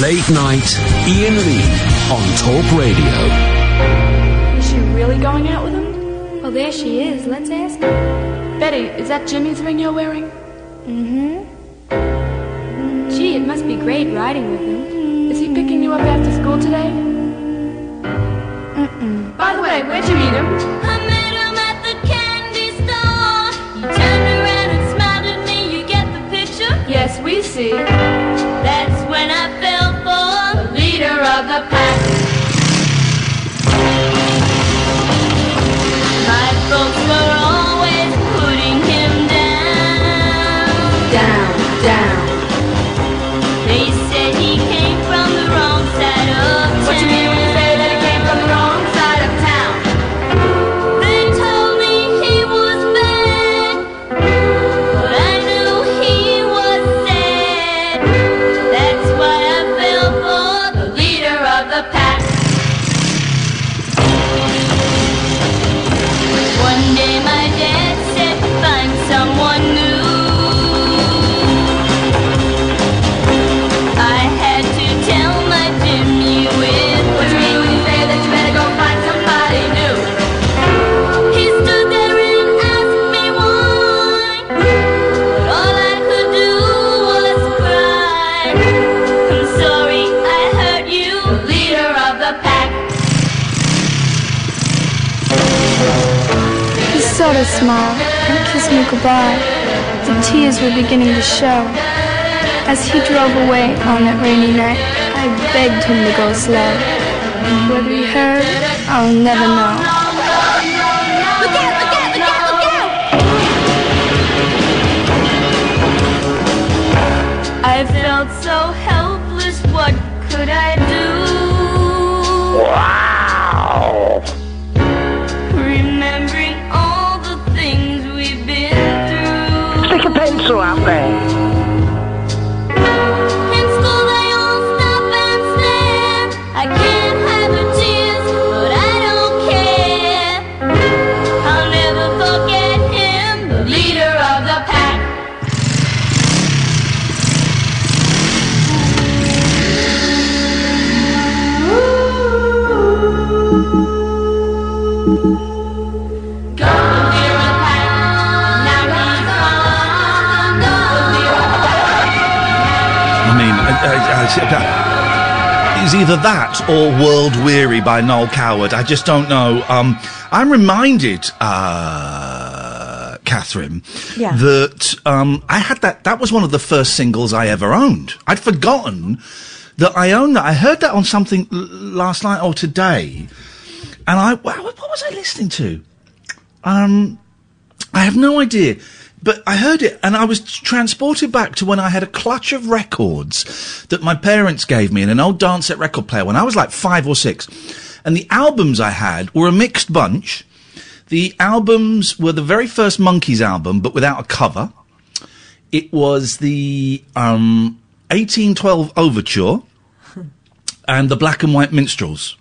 Late night, Iain Lee on Talk Radio. Is she really going out with him? Well, there she is. Let's ask her. Betty, is that Jimmy's ring you're wearing? Mm-hmm. Gee, it must be great riding with him. Is he picking you up after school today? Mm-mm. By the way, where'd you meet him? I met him at the candy store. He turned around and smiled at me. You get the picture? Yes, we see. The pack. My folks were sort of smiled and kissed me goodbye. The tears were beginning to show. As he drove away on that rainy night, I begged him to go slow. Whether he heard, I'll never know. Look out, look out, look out, look out! I felt so helpless, what could I do? Wow! Pencil uh, uh, either that or World Weary by Noel Coward. I just don't know. Um, I'm reminded, uh, Catherine, Yeah. that um, I had that. That was one of the first singles I ever owned. I'd forgotten that I owned that. I heard that on something l- last night or today, and I what was I listening to? Um, I have no idea. But I heard it and I was transported back to when I had a clutch of records that my parents gave me in an old Dansette record player when I was like five or six. And the albums I had were a mixed bunch. The albums were the very first Monkees album, but without a cover. It was the um, 1812 Overture and the Black and White Minstrels.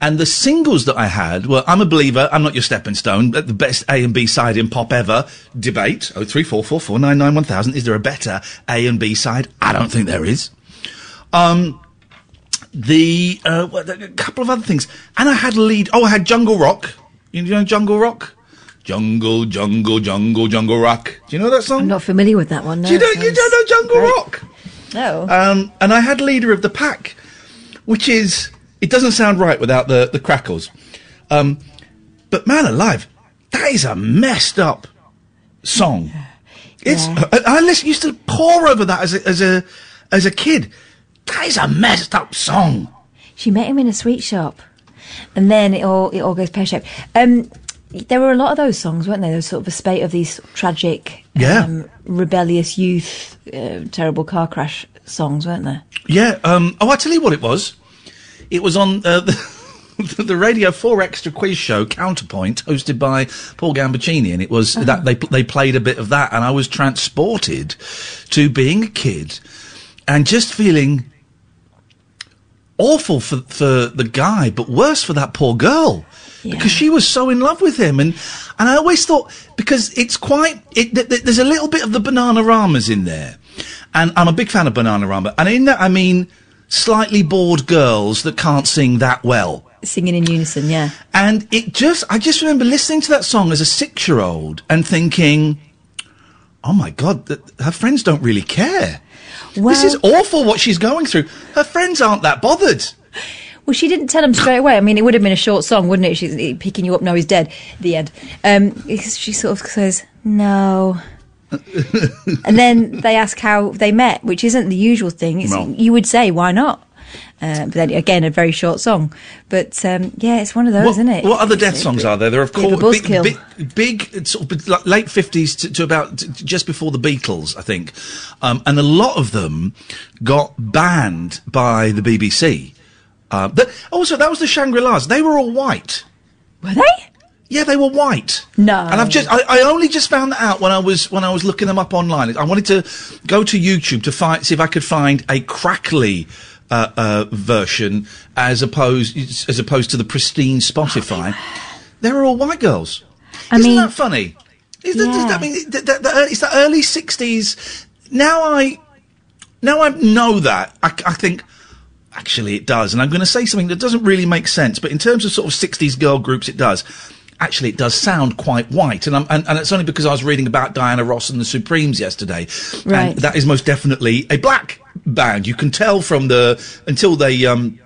And the singles that I had were I'm a Believer, I'm Not Your Stepping Stone, the best A and B side in pop ever. Debate, 03444991000. Is there a better A and B side? I don't think there is. Um, the, uh, a couple of other things. And I had lead, oh, I had Jungle Rock. You know Jungle Rock? Jungle, jungle, jungle, jungle rock. Do you know that song? I'm not familiar with that one. No, Do you, don't, you don't know Jungle great. Rock? No. Um, and I had leader of the pack, which is it doesn't sound right without the the crackles. Um, but man alive, that is a messed up song. It's I, I listen, used to pore over that as a, as a as a kid. That is a messed up song. She met him in a sweet shop, and then it all it all goes pear shaped. Um, there were a lot of those songs, weren't there? There was sort of a spate of these tragic, Yeah. um, rebellious youth, uh, terrible car crash songs, weren't there? Yeah. Um, oh, I tell you what it was. It was on uh, the, the Radio Four Extra quiz show Counterpoint, hosted by Paul Gambaccini, and it was that they they played a bit of that, and I was transported to being a kid and just feeling awful for for the guy, but worse for that poor girl. Because she was so in love with him, and and I always thought because it's quite it, th- th- there's a little bit of the Bananaramas in there, and I'm a big fan of Bananarama, And in that, I mean slightly bored girls that can't sing that well. Singing in unison, yeah. And it just, I just remember listening to that song as a six year old and thinking, oh my God, th- her friends don't really care. this is awful what she's going through. Her friends aren't that bothered. Well, she didn't tell him straight away. I mean, it would have been a short song, wouldn't it? She's eh, picking you up. No, he's dead. The end. Um, she sort of says no, and then they ask how they met, which isn't the usual thing. It's, No. You would say, "Why not?" Uh, but then again, a very short song. But um, yeah, it's one of those, What, isn't it? what other death songs are there? There are of course big, big, big, sort of late fifties to, to about to just before the Beatles, I think, um, and a lot of them got banned by the BBC. Uh, but also, that was the Shangri Las. They were all white. Were they? Yeah, they were white. No. And I've just, I, I only just found that out when I was, when I was looking them up online. I wanted to go to YouTube to find, see if I could find a crackly, uh, uh, version as opposed, as opposed to the pristine Spotify. They were all white girls. I Isn't mean- that funny? Is that, Yeah. that mean, the, the, the, early- it's the early 60s. Now I, now I know that, I, I think, actually it does. And I'm going to say something that doesn't really make sense, but in terms of sort of 60s girl groups, it does. Actually, it does sound quite white, and, I'm, and and it's only because I was reading about Diana Ross and the Supremes yesterday, Right. and that is most definitely a black band. You can tell from the until they um,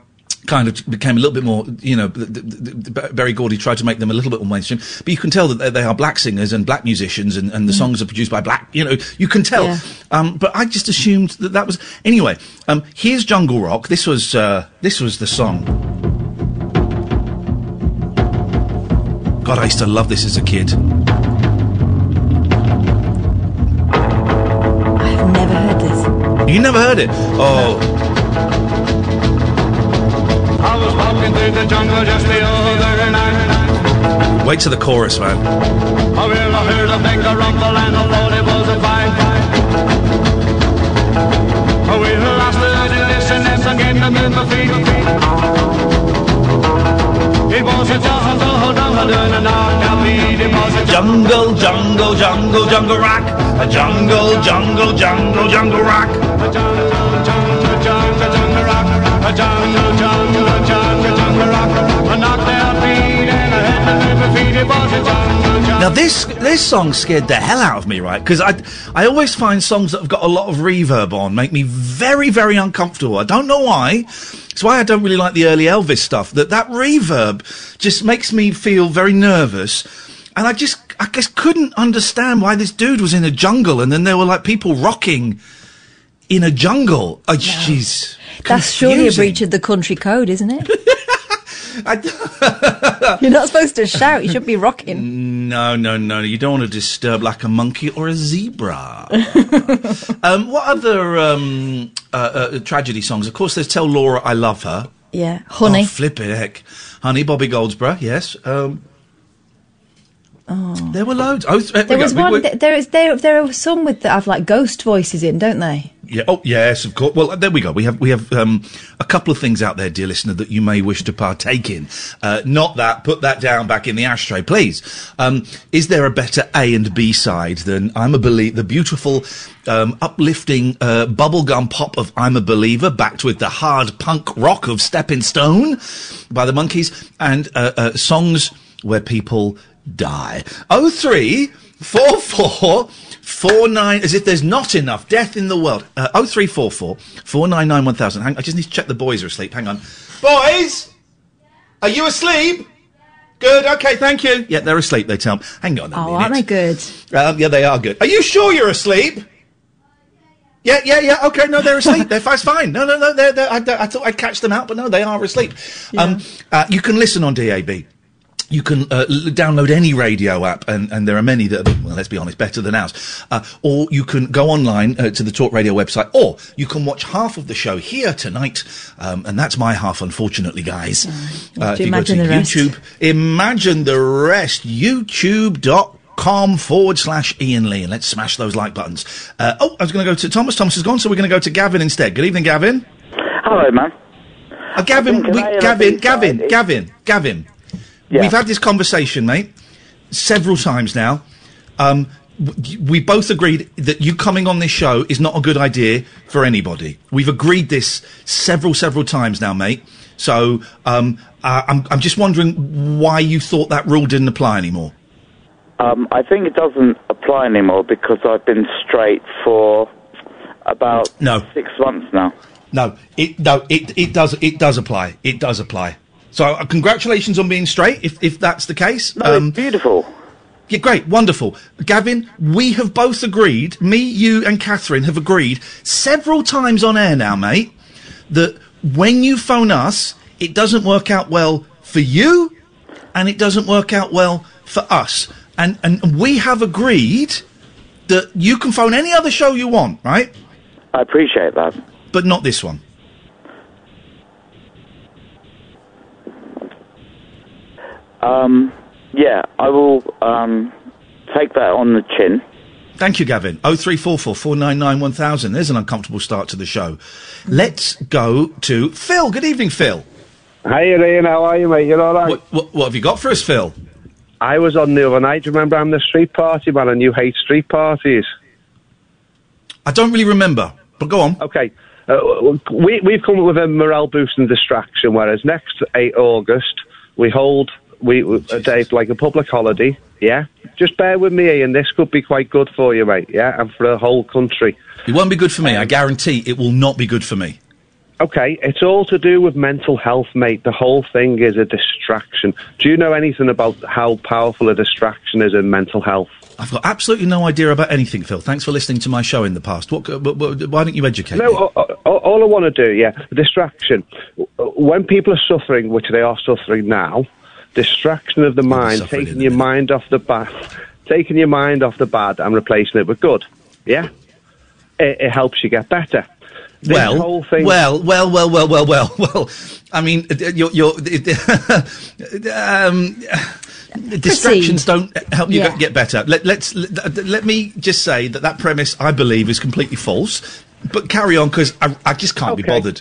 kind of became a little bit more, you know, the, the, the, Berry Gordy tried to make them a little bit more mainstream, but you can tell that they, they are black singers and black musicians, and, and the songs are produced by black, you know, you can tell. Yeah. Um, but I just assumed that that was anyway. Um, here's Jungle Rock. This was uh, this was the song. God, I used to love this as a kid. I've never heard this. You never heard it? Oh, I was walking through the jungle just the other night. wait to the chorus, man. I will I heard a big rumble and I thought it was a fight. I will I stood and listened and began to move my feet. It was a jungle, jungle, a a Jungle, jungle, jungle, jungle rock. A jungle, jungle, jungle, jungle rock. jungle, jungle, jungle, jungle rock. A jungle, jungle, jungle, jungle rock. Now this this song scared the hell out of me, right? Because I I always find songs that have got a lot of reverb on make me very very uncomfortable. I don't know why. It's why I don't really like the early Elvis stuff. That that reverb just makes me feel very nervous, and I just I just couldn't understand why this dude was in a jungle, and then there were like people rocking in a jungle. Oh, jeez. That's surely a breach of the country code, isn't it? I- You're not supposed to shout. You should be rocking. No, no, no. You don't want to disturb like a monkey or a zebra. um, what other um, uh, uh, tragedy songs? Of course, there's Tell Laura I Love Her. Yeah, honey. Oh, flip it, heck. Honey, Bobby Goldsboro, yes. Um, There were loads. Oh, th- There go. was We- one. we- There is there. There are some with that have like ghost voices in, don't they? Yeah. Oh, yes, of course. Well, there we go. We have we have um, a couple of things out there, dear listener, that you may wish to partake in. Uh, not that. Put that down back in the ashtray, please. Um, is there a better A and B side than I'm a believer? The beautiful, um, uplifting uh, bubblegum pop of I'm a Believer, backed with the hard punk rock of Stepping Stone by the Monkees, and uh, uh, songs where people die. Oh three four four. Four nine, as if there's not enough death in the world. Uh, oh three four four four nine nine one thousand. Hang, I just need to check the boys are asleep. Hang on, boys, are you asleep? Good. Okay. Thank you. Yeah, they're asleep. They tell me. Hang on a Oh, minute. aren't they good? Um, yeah, they are good. Are you sure you're asleep? Yeah, yeah, yeah. Okay, no, they're asleep. they're fine. fine. No, no, no. They're, they're, I, I thought I'd catch them out, but no, they are asleep. Um, uh, you can listen on DAB. You can uh, download any radio app, and, and there are many that are, well, let's be honest, better than ours. Uh, or you can go online uh, to the Talk Radio website, or you can watch half of the show here tonight, um, and that's my half, unfortunately, guys. Well, if do you imagine go to the rest. YouTube, imagine the rest. YouTube.com forward slash Iain Lee, and let's smash those like buttons. Uh, oh, I was going to go to Thomas. Thomas is gone, so we're going to go to Gavin instead. Good evening, Gavin. Hello, man. Uh, Gavin, we, an A Gavin, Gavin, Gavin, Gavin. Yeah. We've had this conversation, mate, several times now. Um, we both agreed that you coming on this show is not a good idea for anybody. We've agreed this several, several times now, mate. So um, uh, I'm, I'm just wondering why you thought that rule didn't apply anymore. Um, I think it doesn't apply anymore because I've been straight for about No. six months now. No, it no, it it does it does apply. It does apply. So uh, congratulations on being straight, if if that's the case. No, Um, it's beautiful. Yeah, great, wonderful. Gavin, we have both agreed, me, you, and Catherine have agreed several times on air now, mate, that when you phone us, it doesn't work out well for you and it doesn't work out well for us. And, and we have agreed that you can phone any other show you want, right? I appreciate that. But not this one. Um, yeah, I will um, take that on the chin. Thank you, Gavin. 0344 499 1000. There's an uncomfortable start to the show. Let's go to Phil. Good evening, Phil. Hi, Iain. How are you, mate? You're all right? What, what, what have you got for us, Phil? I was on the other night. Do you remember I'm the street party man and you hate street parties? I don't really remember, but go on. Okay. Uh, we, we've come up with a morale boosting distraction, whereas next 8 August, we hold we a day like a public holiday, yeah? Just bear with me, and This could be quite good for you, mate, yeah? And for the whole country. It won't be good for me. I guarantee it will not be good for me. Okay, it's all to do with mental health, mate. The whole thing is a distraction. Do you know anything about how powerful a distraction is in mental health? I've got absolutely no idea about anything, Phil. Thanks for listening to my show in the past. What, uh, what, what- why don't you educate No, me? all, all, all I want to do, yeah, distraction. When people are suffering, which they are suffering now, distraction of the mind, taking your mind off the bad, taking your mind off the bad and replacing it with good. Yeah, it, it helps you get better. This well, whole thing. well, well, well, well, well, well, well. I mean, uh, you're, you're um, distractions don't help you Yeah. get, get better. Let, let's let, let me just say that that premise, I believe, is completely false. But carry on, because I, I just can't be bothered.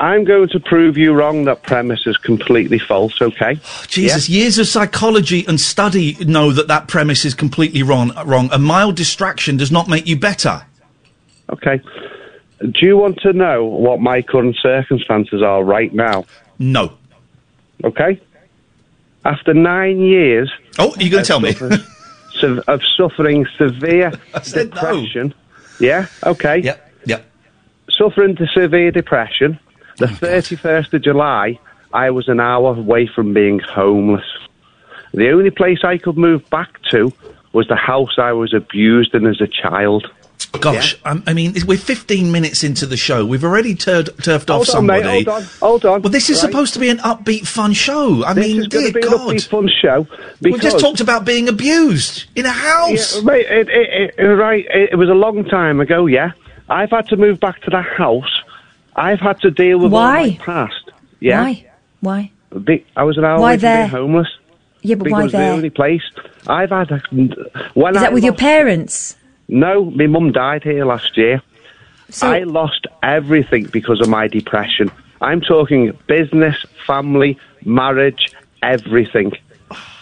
I'm going to prove you wrong. That premise is completely false. Okay. Jesus, years of psychology and study know that that premise is completely wrong. Wrong. A mild distraction does not make you better. Okay. Do you want to know what my current circumstances are right now? No. Okay. After nine years. Oh, you're going to tell me? Of, of suffering severe said no. depression. Yeah. Okay. Yep. Yep. Suffering to severe depression. The 31st of July, I was an hour away from being homeless. The only place I could move back to was the house I was abused in as a child. Gosh, um, I mean, we're 15 minutes into the show. We've already turd, turfed off Hold on, mate, somebody. hold on, hold on. Well, this is Right. supposed to be an upbeat, fun show. I This mean, is dear be an God. upbeat fun show. We just talked about being abused in a house. Yeah, mate, it, it, it, right, it, it was a long time ago, yeah. I've had to move back to the house. I've had to deal with all Why? my past. Yeah. Why? Why? I was an hour Why away from there? being homeless. Yeah, but because why the there? only place I've had. A, when Is I that with your parents? No, my mum died here last year. So- I lost everything because of my depression. I'm talking business, family, marriage, everything.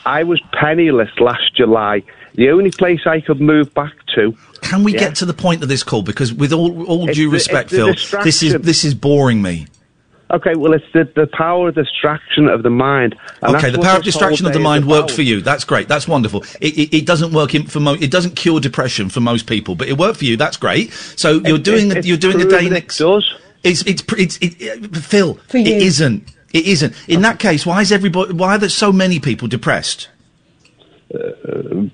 I was penniless last July. The only place I could move back to. Can we Yeah. get to the point of this call? Because with all, all It's due the- respect, Phil, this is this is boring me. Okay, well, it's the, the power of distraction of the mind. and okay, the power of distraction of the mind worked about. for you. That's great. That's wonderful. It, it, it doesn't work in, for mo- it doesn't cure depression for most people, but it worked for you. That's great. So you're It- doing it- you're doing a proven day it next. does. It's it's pr- it's it, Phil. For It you. isn't. It isn't. In that case, why is everybody? Why are there so many people depressed?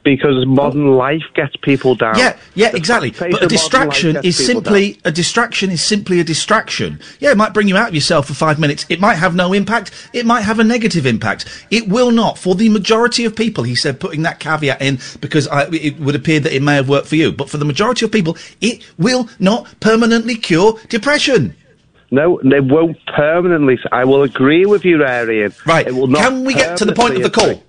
Because modern life gets people down. Yeah, yeah, The exactly. But a of modern life distraction is simply a distraction is simply a distraction. Yeah, it might bring you out of yourself for five minutes. It might have no impact. It might have a negative impact. It will not for the majority of people. He said, putting that caveat in because I, it would appear that it may have worked for you, but for the majority of people, it will not permanently cure depression. No, they won't permanently. I will agree with you, Arian. Right. It will not Can we get to the point of the call?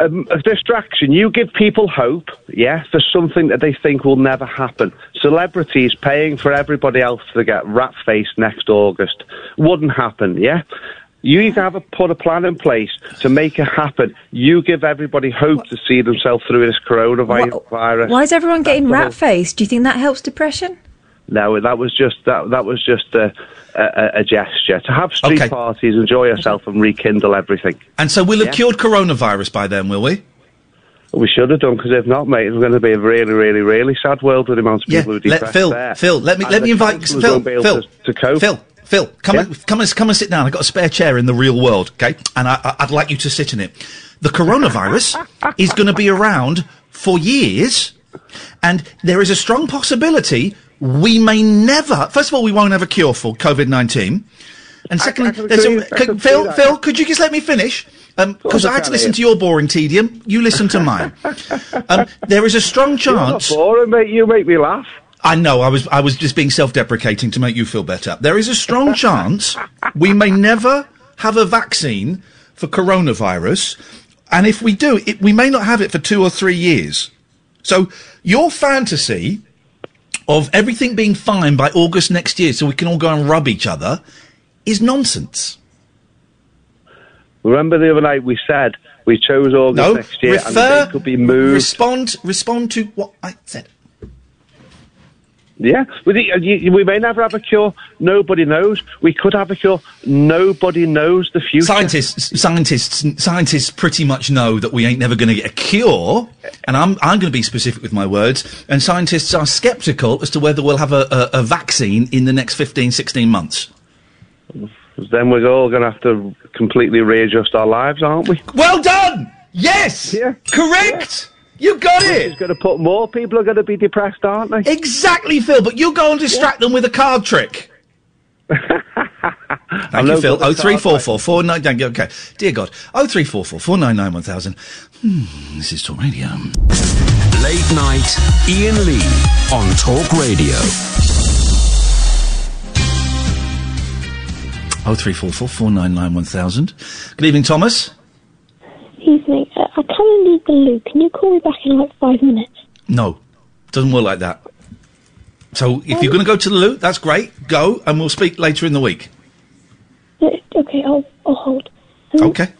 Um, a distraction. You give people hope, yeah, for something that they think will never happen. Celebrities paying for everybody else to get rat faced next August wouldn't happen, yeah. You need to have a put a plan in place to make it happen. You give everybody hope to see themselves through this coronavirus. Why is everyone getting rat faced? Do you think that helps depression? No, that was just that. That was just a, a, a gesture to have street Okay. parties, enjoy yourself, and rekindle everything. And so we'll have Yeah. cured coronavirus by then, will we? We should have done because if not, mate, it's going to be a really, really, really sad world with the amount of Yeah. people who are Let depressed Phil, there. Phil, let me And let me invite Phil, won't be able Phil, to, to cope. Phil, Phil, come Yeah? and come and come and sit down. I've got a spare chair in the real world, okay? And I, I, I'd like you to sit in it. The coronavirus is going to be around for years, and there is a strong possibility we may never. First of all, we won't have a cure for COVID nineteen, and secondly, I can there's agree- could- Phil, that. Phil, could you just let me finish? Because course I had to listen to your boring tedium. You listen to mine. um, there is a strong chance. boring, mate. You make me laugh. I know. I was. I was just being self-deprecating to make you feel better. There is a strong chance we may never have a vaccine for coronavirus, and if we do, it, we may not have it for two or three years. So your fantasy of everything being fine by August next year, so we can all go and rub each other, is nonsense. Remember the other night we said we chose August No, next year and the could be moved. Respond. Respond to what I said. Yeah, we, uh, we may never have a cure. Nobody knows. We could have a cure. Nobody knows the future. Scientists, scientists, scientists pretty much know that we ain't never going to get a cure, and I'm I'm going to be specific with my words. And scientists are sceptical as to whether we'll have a, a, a vaccine in the next 15, 16 months. Then we're all going to have to completely readjust our lives, aren't we? Well done. Yes. Yeah. Correct. You got It's it. going to put more people are going to be depressed, aren't they? Exactly, Phil. But you go and distract them with a card trick. Thank I'm you, Phil. good at Oh three cards, four mate. four four nine. Thank you. Okay, dear God. Oh three four four four nine nine one thousand. Hmm, this is Talk Radio. Late night, Iain Lee on Talk Radio. Oh three four four four nine nine one thousand. Good evening, Thomas. Evening. Uh, I kind of need the loo. Can you call me back in like five minutes? No, doesn't work like that. So if you're going to go to the loo, that's great. Go, and we'll speak later in the week. Okay, I'll, I'll hold. Um, Okay.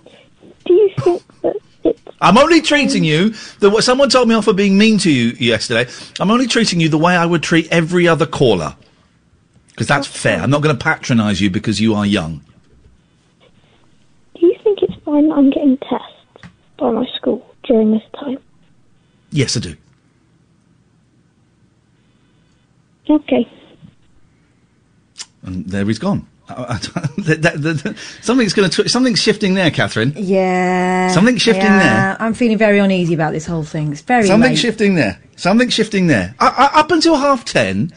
Do you think that it's I'm only treating you the what someone told me off for being mean to you yesterday. I'm only treating you the way I would treat every other caller. Because that's fair. I'm not going to patronise you because you are young. do you think it's fine that I'm getting tests by my school during this time? Yes, I do. Okay. And there he's gone. That- that- that- something's going to tw- something's shifting there, Catherine. Yeah. Something shifting yeah, there. I'm feeling very uneasy about this whole thing. It's very Something late. shifting there. Something shifting there. I, I, up until half ten,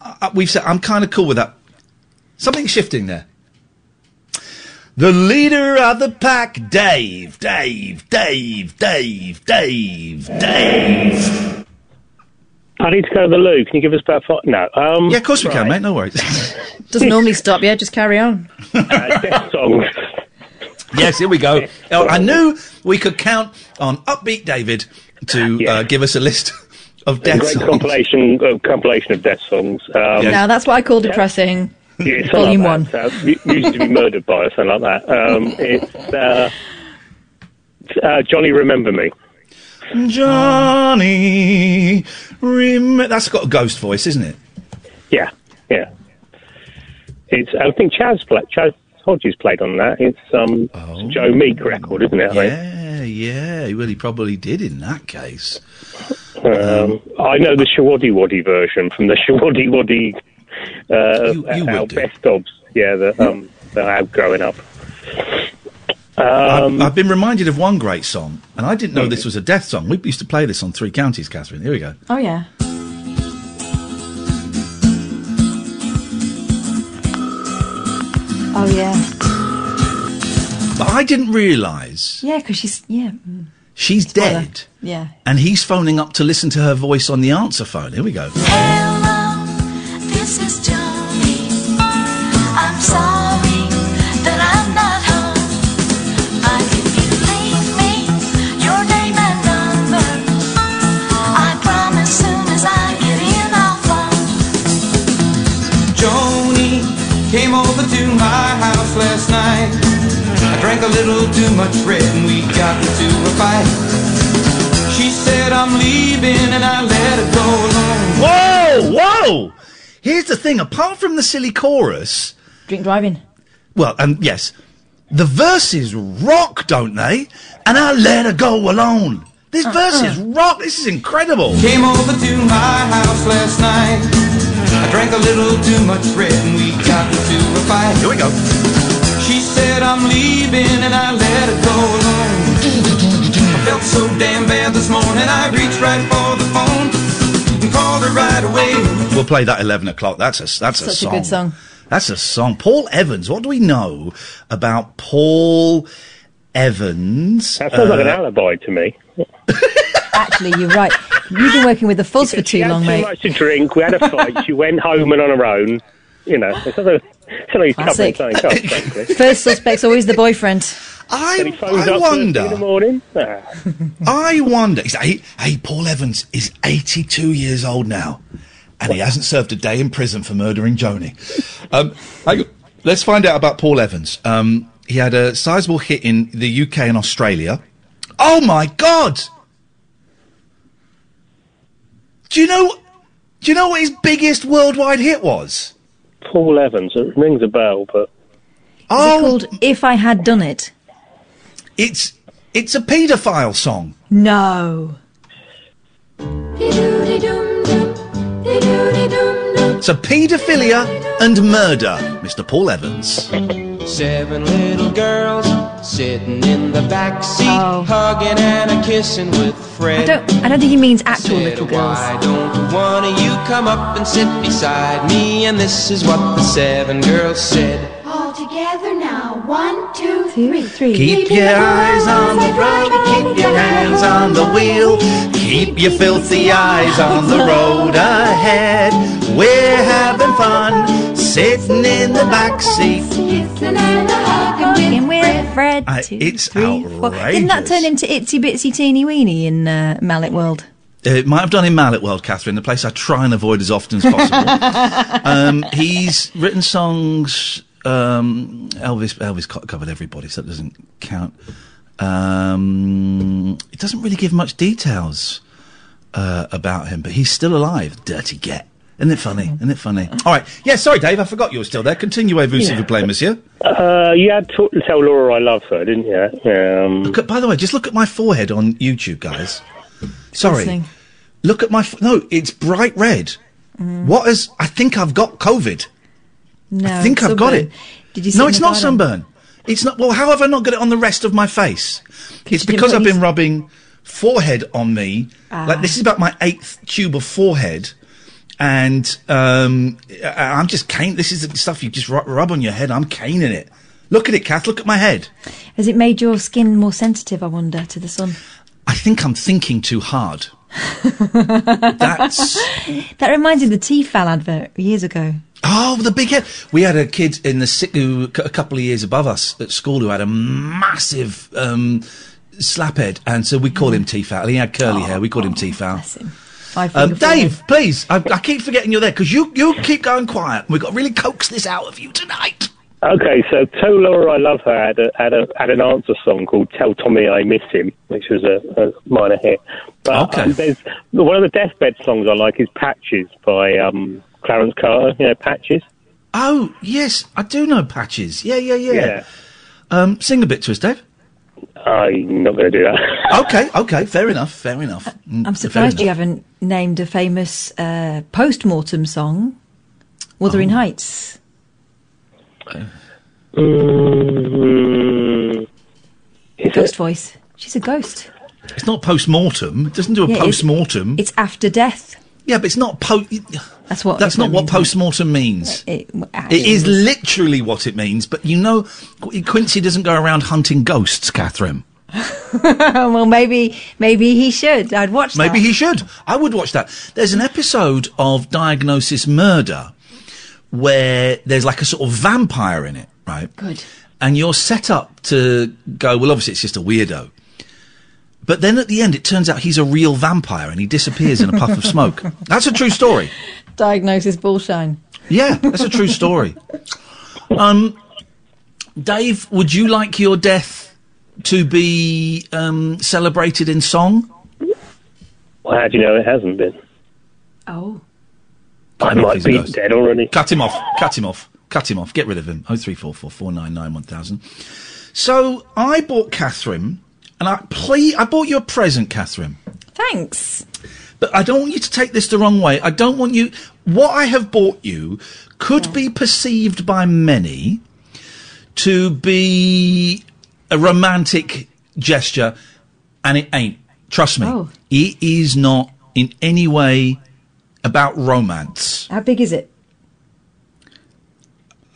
I, we've said I'm kind of cool with that. Something shifting there. The leader of the pack, Dave, Dave, Dave, Dave, Dave, Dave. I need to go to the loo. Can you give us about five? No. Um, Yeah, of course we can, mate. No worries. Doesn't normally stop. Yeah, just carry on. Uh, death songs. yes, here we go. Oh, I knew we could count on upbeat David to Yeah. uh, give us a list of A death great songs. compilation, uh, compilation of death songs. Um, Yeah. Now that's what I call depressing. Yeah, something Volume like that. Uh, mu- music to be murdered by or something like that. Um, it's uh, uh, Johnny Remember Me. Johnny, rem- that's got a ghost voice, isn't it? Yeah, yeah. It's I think Chas played. Chas Hodges played on that. It's um it's a Joe Meek record, isn't it? I think? Yeah, yeah. Well, he probably did in that case. Um, I know the Showaddywaddy version from the Showaddywaddy uh, You- you will our do. best ofs. Yeah, that um, that I had growing up. I've, Um, I've been reminded of one great song, and I didn't know this was a death song. We used to play this on Three Counties, Catherine. Here we go. Oh yeah. Oh yeah. But I didn't realise Yeah, because she's yeah. mm, she's Spoiler. dead, Yeah. and he's phoning up to listen to her voice on the answer phone. Here we go. Hello, came over to my house last night. I drank a little too much red and we got into a fight. She said I'm leaving and I let her go alone. Whoa, whoa! Here's the thing. Apart from the silly chorus, Drink driving. well, um, yes, the verses rock, don't they? And I let her go alone. This verses rock. This is incredible. Came over to my house last night. I drank a little too much red and we got into a fight. Here we go. She said I'm leaving and I let her go alone. I felt so damn bad this morning I reached right for the phone and right away. We'll play that eleven o'clock. That's a that's a Such a song. good song. That's a song. Paul Evans. What do we know about Paul Evans? That sounds like an Uh, alibi to me. Actually, you're right. You've been working with the fuzz for too had long, too mate. much to drink. We had a fight. she went home and on her own. You know, it's not a, it's not like he's covering something up, frankly. First suspect's always the boyfriend. I, Then he phones I wonder. in the morning. Ah. I wonder. He's, hey, hey, Paul Evans is 82 years old now, and he hasn't served a day in prison for murdering Joni. Um, hang let's find out about Paul Evans. Um, he had a sizable hit in the UK and Australia. Oh my God! Do you know? Do you know what his biggest worldwide hit was? Paul Evans. It rings a bell, but Oh, Is it oh. called If I Had Done It? it's it's a paedophile song. No. So paedophilia and murder, Mr. Paul Evans. Seven little girls sitting in the back seat, Oh. hugging and a kissing with Fred. I Fred. don't. I don't think he means actual Said, little girls. Why don't one of you come up and sit beside me? And this is what the seven girls said. All together now. One, two, Two, three. three. Keep your eyes on the road, keep your hands on the wheel, keep your filthy eyes on the road ahead. We're having fun, sitting in the back seat. Kissing and a hugging In with Fred. I- two, it's three, four. Didn't that turn into Itsy Bitsy Teeny Weeny in uh, Mallett World? It might have done in Mallett World, Catherine, the place I try and avoid as often as possible. um, he's written songs. Um, Elvis, Elvis covered everybody, so that doesn't count. Um, it doesn't really give much details uh, about him, but he's still alive. Dirty get. Isn't it funny? Isn't it funny? All right. Yeah, sorry, Dave. I forgot you were still there. Continue, vous s'il vous plaît, monsieur. uh, you had to tell Laura I love her, didn't you? Um, Look at, by the way, just look at my forehead on YouTube, guys. Sorry. Look at my. F- no, it's bright red. What is. I think I've got COVID. No. I think I've got it. Did you? No, it's not sunburn. It's not. Well, how have I not got it on the rest of my face? it's because I've been rubbing forehead on me. Like Ah. this is about my eighth tube of forehead, and um, I'm just cane. This is the stuff you just rub on your head. I'm caning it. Look at it, Kath. Look at my head. Has it made your skin more sensitive? I wonder to the sun. I think I'm thinking too hard. That's That reminds me of the Tefal advert years ago. oh the big head. We had a kid in the si- who a couple of years above us at school who had a massive um, slaphead, and so we called him T-Fat. He had curly hair. We called. Bless him. Five Um. Dave, please, I, I keep forgetting you're there because you you keep going quiet. We've got to really coax this out of you tonight. Okay, so Tell Laura I Love Her had, a, had, a, had an answer song called Tell Tommy I Miss Him, which was a, a minor hit. But Okay. um, there's one of the deathbed songs I like is Patches by um, Clarence Carter, you know, Patches. Oh yes, I do know patches. Yeah, yeah, yeah. Yeah. Um, sing a bit to us, Dave. I'm not going to do that. Okay, okay, fair enough, fair enough. Mm, I'm fair surprised you haven't named a famous uh, post-mortem song, Wuthering Oh. Heights. Mm, is Ghost it? voice. She's a ghost. It's not post-mortem. It doesn't do a Yeah, post-mortem. It's after death. Yeah, but it's not po. That's what. That's not what post-mortem means. It, It is literally what it means, but you know, Quincy doesn't go around hunting ghosts, Catherine. well, maybe maybe he should. I'd watch that. Maybe he should. I would watch that. There's an episode of Diagnosis Murder where there's like a sort of vampire in it, right? Good. And you're set up to go, well, obviously it's just a weirdo. But then at the end, it turns out he's a real vampire and he disappears in a puff of smoke. That's a true story. Diagnosis bullshine. Yeah, that's a true story. Um, Dave, would you like your death to be um, celebrated in song? Well, how do you know it hasn't been? Oh. I might be dead already. Cut him off. Cut him off. Cut him off. Get rid of him. Oh three four four four nine nine one thousand. So I bought Catherine, and I please I bought you a present, Catherine. Thanks. But I don't want you to take this the wrong way. I don't want you. What I have bought you could be perceived by many to be a romantic gesture, and it ain't. Trust me. Oh. It is not in any way about romance. How big is it?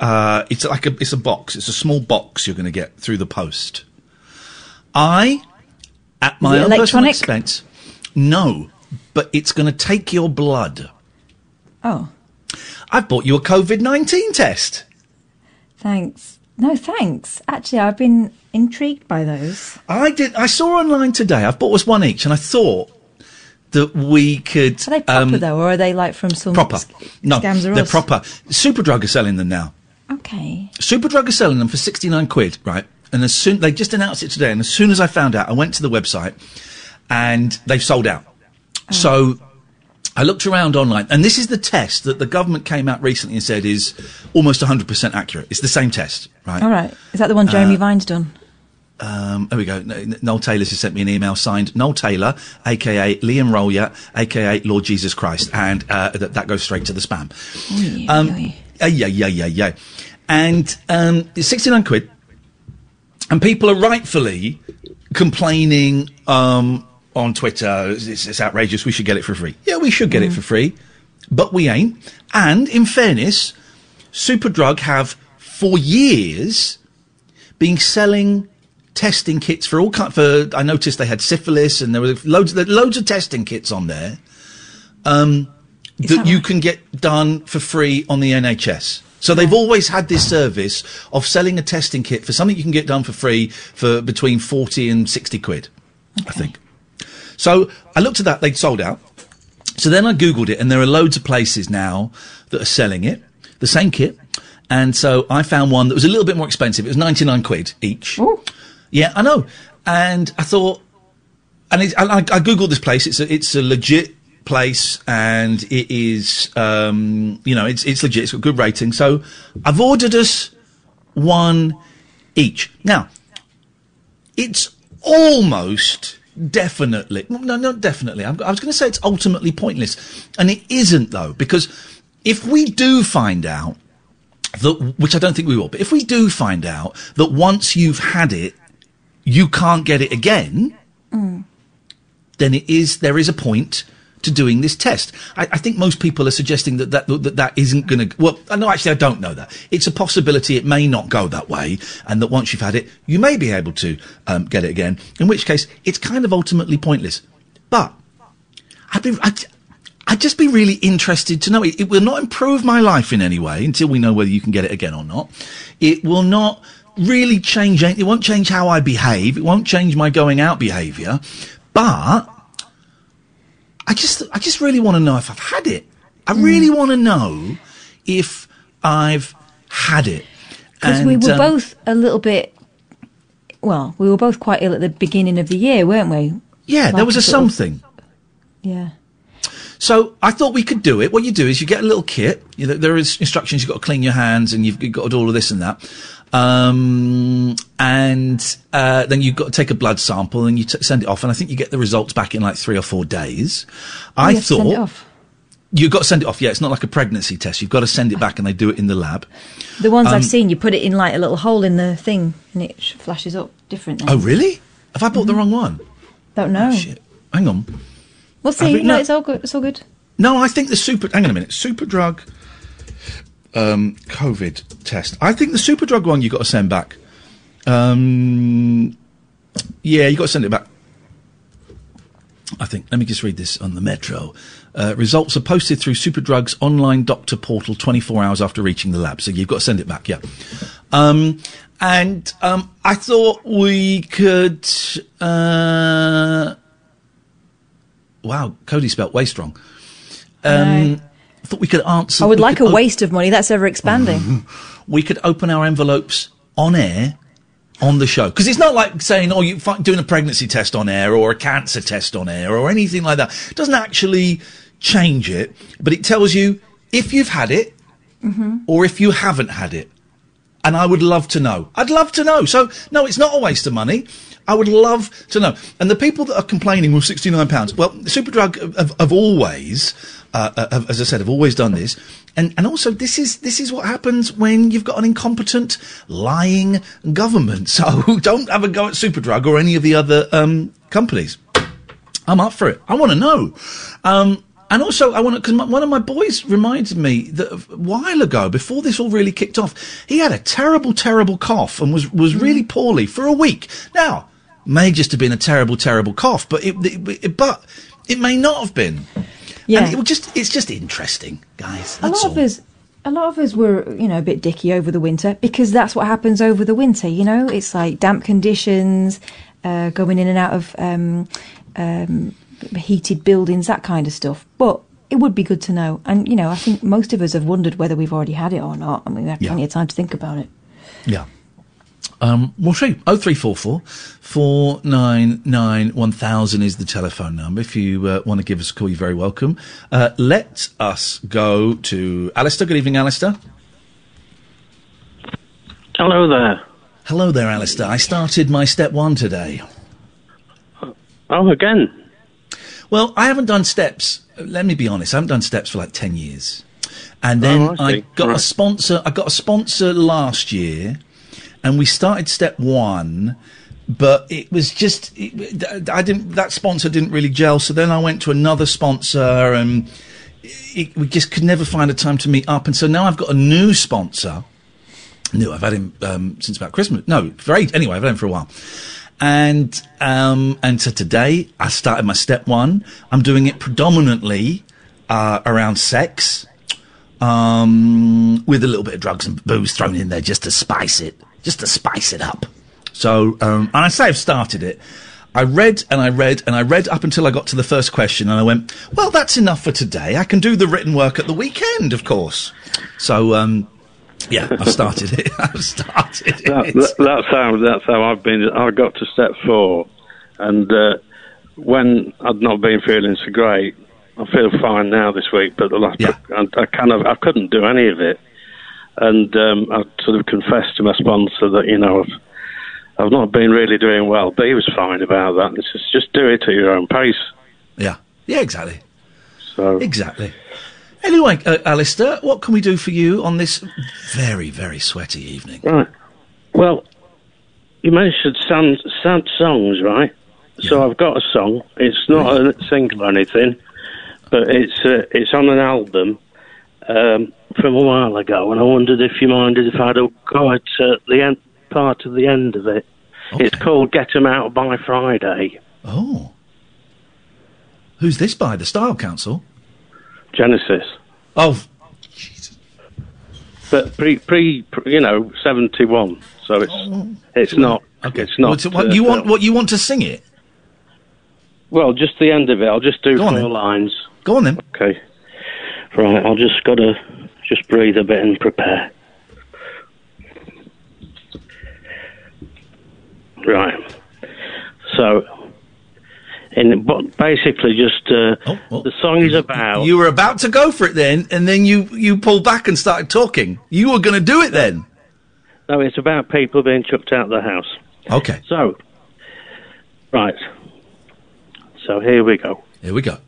Uh, it's like a it's a box. It's a small box you're going to get through the post. I, at my own personal expense, no, but it's going to take your blood. Oh, I've bought you a COVID nineteen test. thanks. No, thanks. Actually, I've been intrigued by those. I did. I saw online today. I've bought us one each, and I thought that we could. Are they proper though, or are they like from some um, Proper. No, Scams are they're us? proper. Superdrug are selling them now. Okay. Superdrug are selling them for 69 quid, right? And as soon, they just announced it today, and as soon as I found out, I went to the website and they've sold out. So I looked around online, and this is the test that the government came out recently and said is almost 100% accurate. It's the same test, right? All right. Is that the one Jeremy Uh, Vine's done? Um, there we go. Noel Taylor's just sent me an email signed Noel Taylor, aka Liam Rolia, aka Lord Jesus Christ, and uh, that, that goes straight to the spam. Um, yeah, yeah, yeah, yeah. And um, 69 quid. And people are rightfully complaining um, on Twitter. It's, it's outrageous. We should get it for free. Yeah, we should get it for free. But we ain't. And in fairness, Superdrug have for years been selling testing kits for all kind. For I noticed they had syphilis and there were loads, loads of testing kits on there. Um, that you can get done for free on the NHS. So they've always had this service of selling a testing kit for something you can get done for free for between 40 and 60 quid, I think. So I looked at that, they'd sold out. So then I Googled it, and there are loads of places now that are selling it, the same kit. And so I found one that was a little bit more expensive. It was 99 quid each. Yeah, I know. And I thought, and it, I, I I Googled this place. It's a, it's a legit place and it is, um, you know, it's, it's legit. It's got good rating. So I've ordered us one each. Now, it's almost definitely, no, not definitely. I'm, I was going to say it's ultimately pointless. And it isn't though, because if we do find out that, which I don't think we will, but if we do find out that once you've had it, you can't get it again, then it is there is a point to doing this test. I, I think most people are suggesting that that that, that isn't going to. Well, no, actually, I don't know that. It's a possibility it may not go that way, and that once you've had it, you may be able to um, get it again. In which case, it's kind of ultimately pointless. But I'd be. I'd, I'd just be really interested to know. It, it will not improve my life in any way until we know whether you can get it again or not. It will not really change. It won't change how I behave. It won't change my going out behaviour. But I just, I just really want to know if I've had it. I really want to know if I've had it. Because we were um, both a little bit. Well, we were both quite ill at the beginning of the year, weren't we? Yeah, there was a sort of- something. Yeah. So I thought we could do it. What you do is you get a little kit. You know, there is instructions. You've got to clean your hands, and you've, you've got to do all of this and that. Um, and uh, then you've got to take a blood sample and you t- send it off. And I think you get the results back in like three or four days. Oh, I you have to thought send it off. you've got to send it off. Yeah, it's not like a pregnancy test. You've got to send it back, and they do it in the lab. The ones Um, I've seen, you put it in like a little hole in the thing, and it flashes up differently. Oh, really? Have I bought the wrong one? Don't know. Hang on. We'll see. it- no, no. it's all good. It's all good. No, I think the super. Hang on a minute. Superdrug um, COVID test. I think the Superdrug one you got to send back. Um, yeah, you got to send it back. I think. Let me just read this on the Metro. Uh, results are posted through Superdrug's online doctor portal 24 hours after reaching the lab. So you've got to send it back. Yeah. Um, and um, I thought we could. Uh, wow, Cody spelt way strong. Um, I thought we could answer. I would like a op- waste of money. That's ever expanding. we could open our envelopes on air on the show because it's not like saying oh you fi- doing a pregnancy test on air or a cancer test on air or anything like that it doesn't actually change it but it tells you if you've had it mm-hmm. or if you haven't had it and i would love to know i'd love to know so no it's not a waste of money I would love to know. And the people that are complaining, well, £69, well, Superdrug have, have always, uh, uh, have, as I said, have always done this. And, and also, this is, this is what happens when you've got an incompetent, lying government. So don't have a go at Superdrug or any of the other, um, companies. I'm up for it. I want to know. Um, and also, I want to, because one of my boys reminded me that a while ago, before this all really kicked off, he had a terrible, terrible cough and was, was really poorly for a week. Now, may just have been a terrible, terrible cough, but it, it, it- but it may not have been. Yeah. And it just, it's just interesting, guys. a lot all. of us a lot of us were you know a bit dicky over the winter because that's what happens over the winter you know it's like damp conditions uh, going in and out of um, um, heated buildings that kind of stuff but it would be good to know and you know i think most of us have wondered whether we've already had it or not i mean we have Yeah. plenty of time to think about it Yeah. Um, we'll see. 0344 499 1000 is the telephone number. If you uh, want to give us a call, you're very welcome. Uh, let us go to Alistair. Good evening, Alistair. Hello there. Hello there, Alistair. I started my step one today. Oh, again? Well, I haven't done steps. Let me be honest. I haven't done steps for like 10 years. And then Oh, I I, got a sponsor. I got a sponsor last year, and we started step one, but it was just I didn't. That sponsor didn't really gel. So then I went to another sponsor, and it, we just could never find a time to meet up. And so now I've got a new sponsor. New. I've had him um, since about Christmas. No, eight. Anyway, I've had him for a while. And um, and so today I started my step one. I'm doing it predominantly uh, around sex, um, with a little bit of drugs and booze thrown in there just to spice it, just to spice it up. So, um, and I say I've started it. I read and I read and I read up until I got to the first question, and I went, "Well, that's enough for today. I can do the written work at the weekend, of course." So, um, yeah, I've started it. I've started it. That, that, that's how that's how I've been. I got to step four, and uh, when I'd not been feeling so great, I feel fine now this week. But the last, I, I kind of I couldn't do any of it, and um, I sort of confessed to my sponsor that you know I've, I've not been really doing well. But he was fine about that. He says just do it at your own pace. Yeah, yeah, exactly. So exactly. Anyway, uh, Alistair, what can we do for you on this very, very sweaty evening? Right. Well, you mentioned sad, sad songs, right? Yeah. So I've got a song. It's not a single or anything, but it's uh, it's on an album um, from a while ago, and I wondered if you minded if I'd go at uh, the end part of the end of it. It's called "Get 'Em Out by Friday." Oh. Who's this by? The Style Council? Genesis. Oh, Jesus. but pre pre, pre you know seventy one. So it's it's not Okay. it's not. What, uh, you want? What you want to sing it? Well, just the end of it. I'll just do Go four lines. Go on then. Okay. Right, I'll just gotta just breathe a bit and prepare. Right. So, in but basically, just uh, the song is about. You were about to go for it then, and then you you pulled back and started talking. You were going to do it then. No, it's about people being chucked out of the house. Okay. So, right. So here we go. Here we go.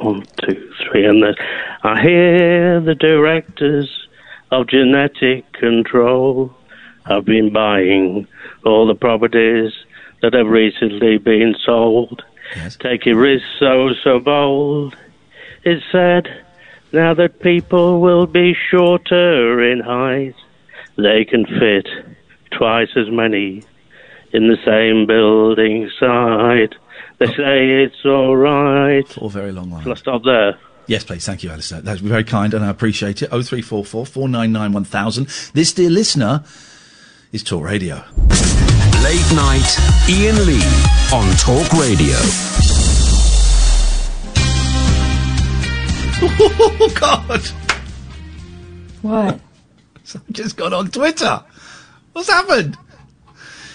One, two, three, and then I hear the directors of genetic control have been buying all the properties that have recently been sold. Taking risks so, so bold. It's said now that people will be shorter in height, they can fit twice as many in the same building site. They say it's all right. Four very long lines. Shall I stop there? Yes, please. Thank you, Alistair. That's very kind, and I appreciate it. Oh three four four four nine nine one thousand. This, dear listener, is Talk Radio. Late night, Iain Lee on Talk Radio. oh God! What? Someone just got on Twitter. What's happened?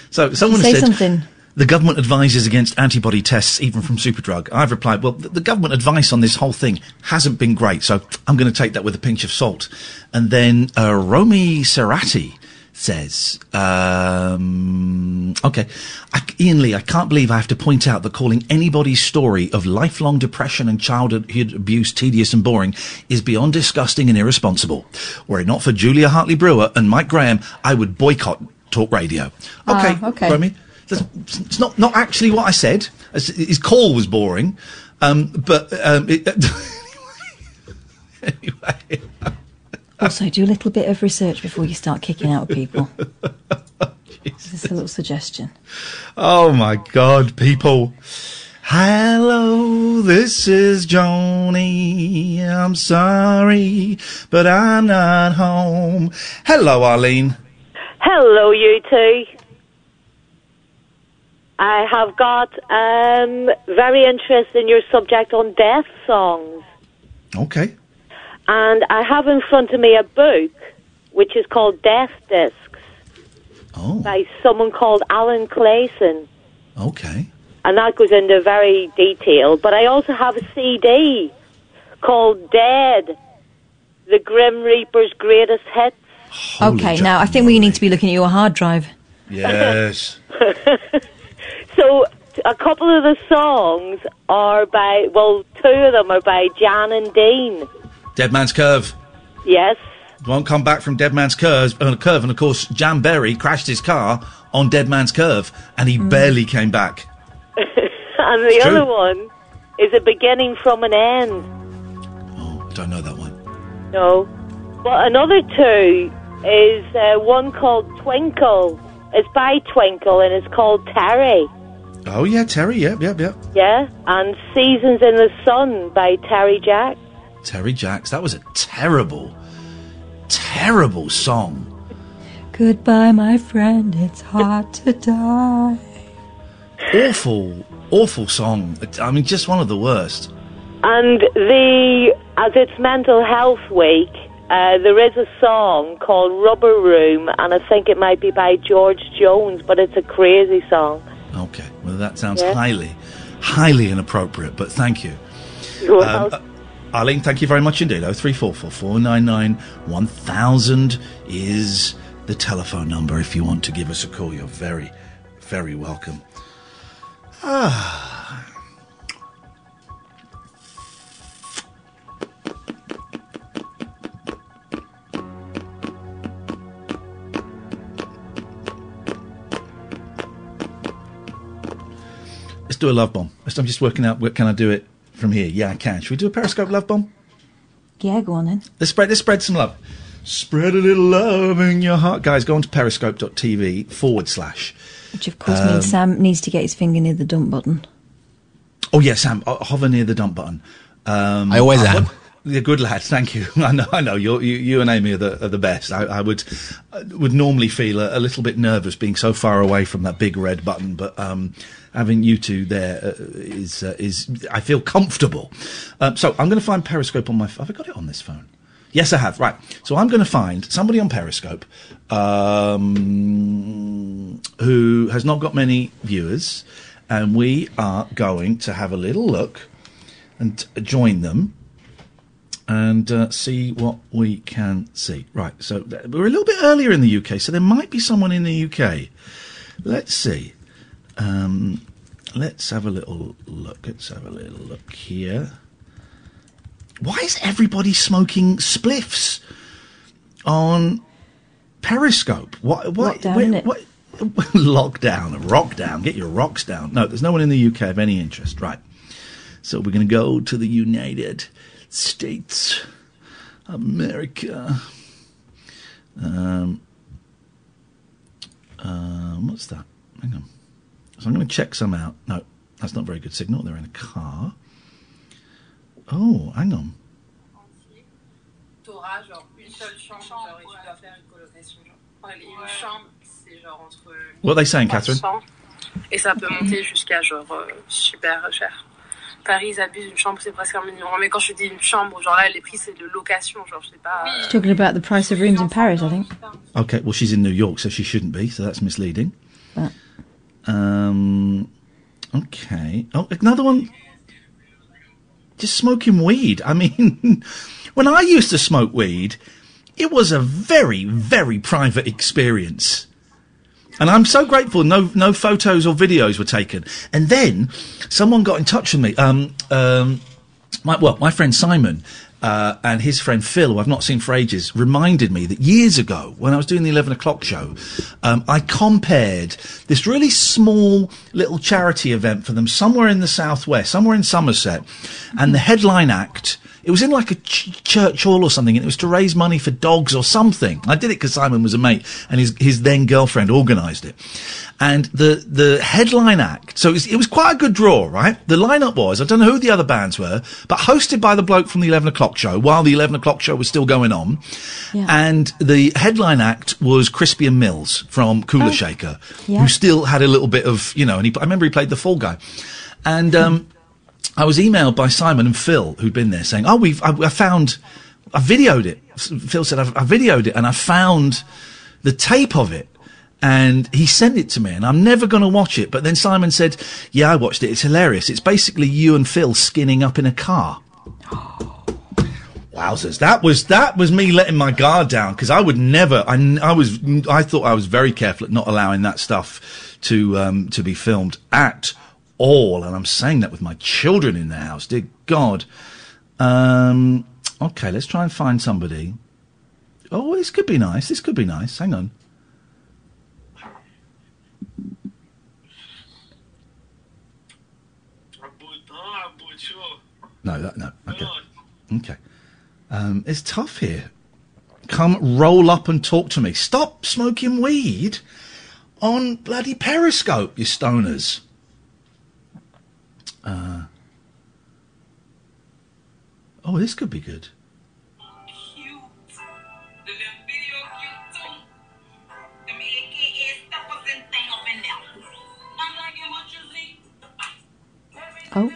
So someone Say said something. The government advises against antibody tests, even from Superdrug. I've replied, well, the, the government advice on this whole thing hasn't been great, so I'm going to take that with a pinch of salt. And then uh, Romy Serati says, um, okay, I, Iain Lee, I can't believe I have to point out that calling anybody's story of lifelong depression and childhood abuse tedious and boring is beyond disgusting and irresponsible. Were it not for Julia Hartley Brewer and Mike Graham, I would boycott talk radio. Okay, Ah, okay. Romy, that's, it's not not actually what I said. His his call was boring, um, but um, it, Also, do a little bit of research before you start kicking out people. Just a little suggestion. Oh my God, people. Hello, this is Joni. I'm sorry, but I'm not home. Hello, Arlene. Hello, you two. I have got um, very interested in your subject on death songs, Okay. and I have in front of me a book which is called Death Discs Oh. by someone called Alan Clayson, Okay. and that goes into very detail. But I also have a CD called Dead: The Grim Reaper's Greatest Hits. okay, now I think we need to be looking at your hard drive. Yes. So a couple of the songs are by well, two of them are by Jan and Dean. Dead Man's Curve. Yes. Won't come back from Dead Man's Curve, uh, curve. And of course, Jan Berry crashed his car on Dead Man's Curve, and he barely came back. and the It's other true. one is a beginning from an end. I don't know that one. No. But another two is uh, one called Twinkle. It's by Twinkle and it's called Terry. Oh yeah, Terry. Yep, yep, yep. Yeah. And Seasons in the Sun by Terry Jacks. Terry Jacks. That was a terrible, terrible song. Goodbye, my friend. It's hard to die. Awful, awful song. I mean, just one of the worst. And the as it's Mental Health Week, uh, there is a song called Rubber Room, and I think it might be by George Jones, but it's a crazy song. Okay, well that sounds highly, highly inappropriate. But thank you. You're Um, welcome. uh, Arlene, thank you very much indeed. Oh three four four four nine nine one thousand is the telephone number if you want to give us a call. You're very, very welcome. Ah. Let's do a love bomb. I'm just working out. What can I do it from here? Yeah, I can. Should we do a Periscope love bomb? Yeah, go on then. Let's spread. Let's spread some love. Spread a little love in your heart, guys. Go on to periscope.tv forward slash. Which of course Um, means Sam needs to get his finger near the dump button. Oh yeah, Sam. uh, Hover near the dump button. Um, I always am. You're good lad. Thank you. I know. I know. You, you and Amy are the, are the best. I, I would uh, would normally feel a, a little bit nervous being so far away from that big red button, but um, having you two there uh, is uh, is I feel comfortable. Um, so I'm going to find Periscope on my. Have I got it on this phone? Yes, I have. Right. So I'm going to find somebody on Periscope um, who has not got many viewers, and we are going to have a little look and join them and uh, see what we can see. Right. So we're a little bit earlier in the UK, so there might be someone in the UK. Let's see. Um, let's have a little look. Let's have a little look here. Why is everybody smoking spliffs on Periscope? What? What? Lockdown, where- what lockdown, rock down. Get your rocks down. No, there's no one in the UK of any interest. Right. So we're going to go to the United States, America. Um, um, what's that? Hang on. So I'm going to check some out. No, that's not very good signal. They're in a car. Oh, hang on. T'auras genre une seule chambre, genre, et tu dois faire une colocation. Genre. Enfin, une chambre, c'est genre entre. What are they saying, Catherine? Et ça peut monter jusqu'à genre euh, super cher. Paris, ils abusent une chambre, c'est presque un million. Mais quand je dis une chambre, genre là, les prix, c'est de location, genre, je sais pas. She's talking about the price of rooms in Paris, I think. Okay, well, she's in New York, so she shouldn't be, so that's misleading. But- Um, okay. Oh, another one. Just smoking weed. I mean, when I used to smoke weed, it was a very, very private experience. And I'm so grateful no no photos or videos were taken. And then someone got in touch with me. Um, um, my, well, my friend Simon uh, and his friend Phil, who I've not seen for ages, reminded me that years ago, when I was doing the 11 o'clock show, um, I compared this really small little charity event for them somewhere in the southwest, somewhere in Somerset, and the headline act. It was in like a ch- church hall or something, and it was to raise money for dogs or something. I did it because Simon was a mate, and his his then girlfriend organised it. And the the headline act, so it was, it was quite a good draw, right? The lineup was, I don't know who the other bands were, but hosted by the bloke from the 11 o'clock show, while the 11 o'clock show was still going on. And the headline act was Crispian Mills from Kula Shaker, Yeah. who still had a little bit of, you know, and he, I remember he played the Fall Guy. And, um, I was emailed by Simon and Phil, who'd been there, saying, "Oh, we've I, I found, I videoed it." Phil said, I've, "I videoed it, and I found the tape of it." And he sent it to me, and I'm never going to watch it. But then Simon said, "Yeah, I watched it. It's hilarious. It's basically you and Phil skinning up in a car." Wowzers! That was that was me letting my guard down because I would never. I, I was I thought I was very careful at not allowing that stuff to um, to be filmed at all, and I'm saying that with my children in the house. Dear God. Um, okay, let's try and find somebody. Oh, this could be nice. This could be nice. Hang on. No, that, no. Okay. Okay. Um, it's tough here. Come roll up and talk to me. Stop smoking weed on bloody Periscope, you stoners. Uh, oh, this could be good. Oh.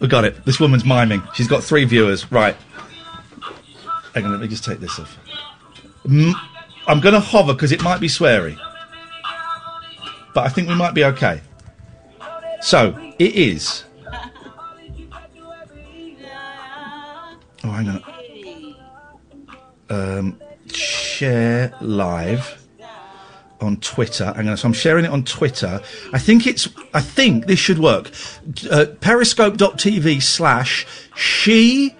We got it. This woman's miming. She's got three viewers. Right. Hang on, let me just take this off. Mm, I'm going to hover because it might be sweary. But I think we might be okay. So, it is. Oh, hang on. Um, share live on Twitter. Hang on, so I'm sharing it on Twitter. I think it's. I think this should work. Uh, Periscope.tv slash she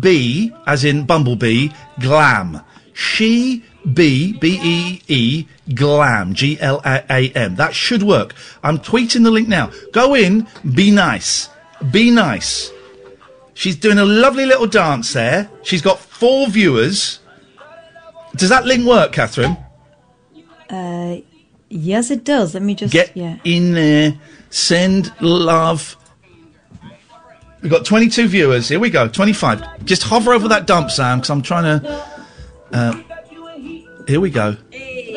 bee as in bumblebee glam she bee b e e glam g l a m. That should work. I'm tweeting the link now. Go in. Be nice. Be nice. She's doing a lovely little dance there. She's got four viewers. Does that link work, Catherine? Uh, yes, it does. Let me just. Get yeah. in there. Send love. We've got 22 viewers. Here we go. 25. Just hover over that dump, Sam, because I'm trying to. Uh, here we go. Wait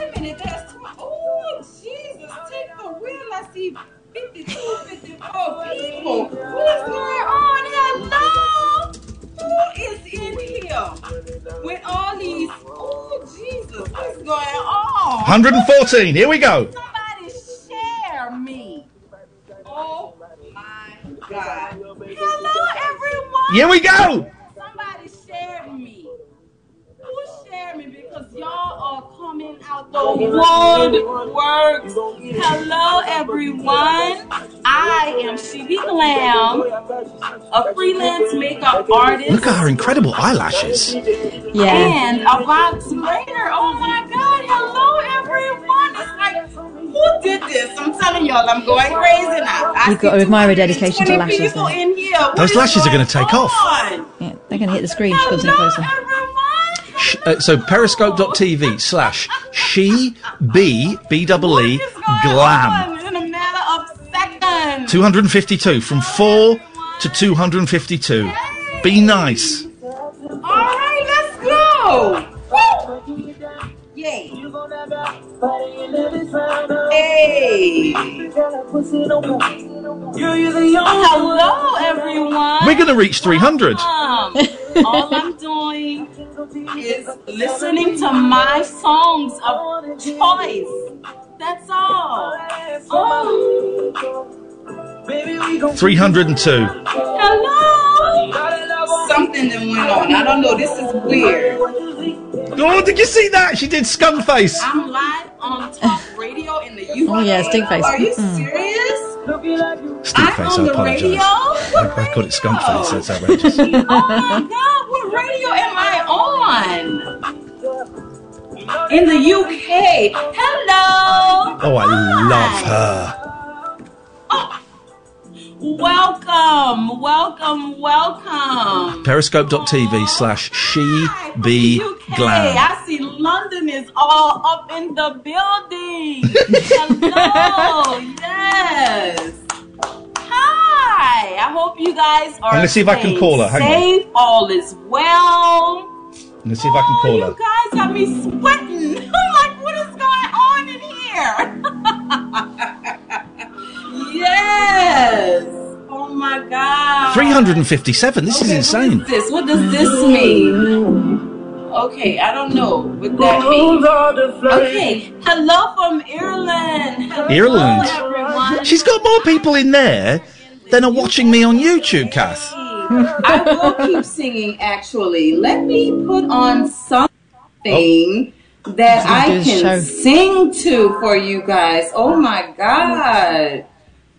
a minute, that's oh Jesus, take the wheel. I see 52, 54 people. What's going on? Hello? Who is in here with all these? Oh Jesus, what's going on? 114. Here we go. Somebody share me. Oh my God. Hello, everyone. Here we go. Somebody share me. Who share me? Because y'all are coming out the woodworks. Hello, everyone. I am Shibi Glam, a freelance makeup artist. Look at her incredible eyelashes. Yeah. And a box grader. Oh my God. Hello, everyone. It's like, who did this? I'm telling y'all, I'm going crazy now. I You've got to admire her dedication to lashes. people in here. Those is lashes are going going to take off. Yeah, they're going to hit the screen. She comes in closer. Uh, so periscope.tv slash she b b double e glam. In a matter of seconds. 252 from 4 to 252. Be nice. All right, let's go. Woo! Yay. Hey. Hello, everyone. We're going to reach 300. Um, all I'm doing is listening to my songs of choice. That's all. Oh. 302. Hello. Something that went on. I don't know. This is weird. Oh, did you see that? She did skunk face. I'm live on talk radio in the UK. Oh, yeah, stink face. Are you Mm. Stink face, I on the apologise. I, I called it skunk face. That's outrageous. oh my god, what radio am I on? In the UK. Hello. Oh, I love her. Oh, Welcome, welcome, welcome. Periscope.tv slash she be glam. I see London is all up in the building. Hello, yes. Hi. I hope you guys are gonna see if I can call her. Hang on. safe. All is well. Let's see if I can call oh, her. You guys got me sweating. I'm like, what is going on in here? yes. Oh my god. 357. This is insane. What is this? What does this mean? Okay, I don't know what that means. Okay, hello from Ireland. Hello, Ireland. everyone. She's got more people in there than are watching me on YouTube, Kath. I will keep singing. Actually, let me put on something oh. that I can show. sing to for you guys. Oh my god!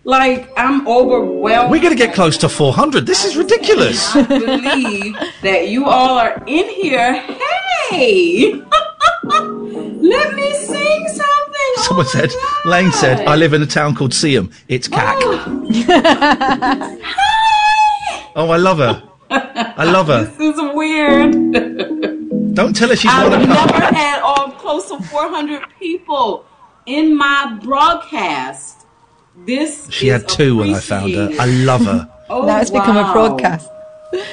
Like I'm overwhelmed. We're going to get close to 400. This is ridiculous. I believe that you all are in here. Hey, let me sing something. Oh Someone said, Lane said, I live in a town called Seaham. It's oh. CAC. Oh, I love her. I love her. This is weird. Don't tell her she's I've one of never had all close to 400 people in my broadcast. This She is had two when I found her. I love her. Oh, now it's become a wow. broadcast.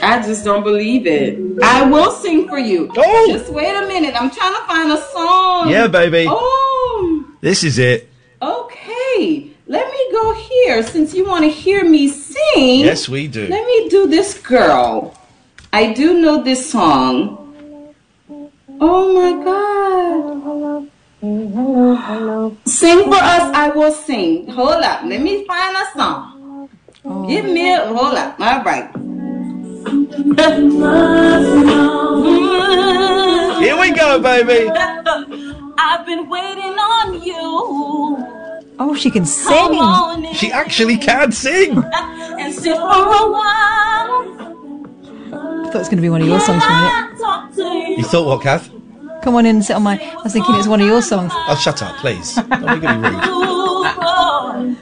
I just don't believe it. I will sing for you. Oh! Just wait a minute. I'm trying to find a song. Yeah, baby. Oh, This is it. okay. Let me go here since you want to hear me sing. Yes, we do. Let me do this girl. I do know this song. Oh my god. Sing for us, I will sing. Hold up. Let me find a song. Give me a hold up. All right. Here we go, baby. I've been waiting on you. Oh, she can sing. She actually can sing. and sit for a while. I thought it was going to be one of your songs for a minute. Talk to you. You thought what, Kath? Come on in and sit on my. I was thinking it was one of your songs. Oh, shut up, please. Don't be gonna be rude.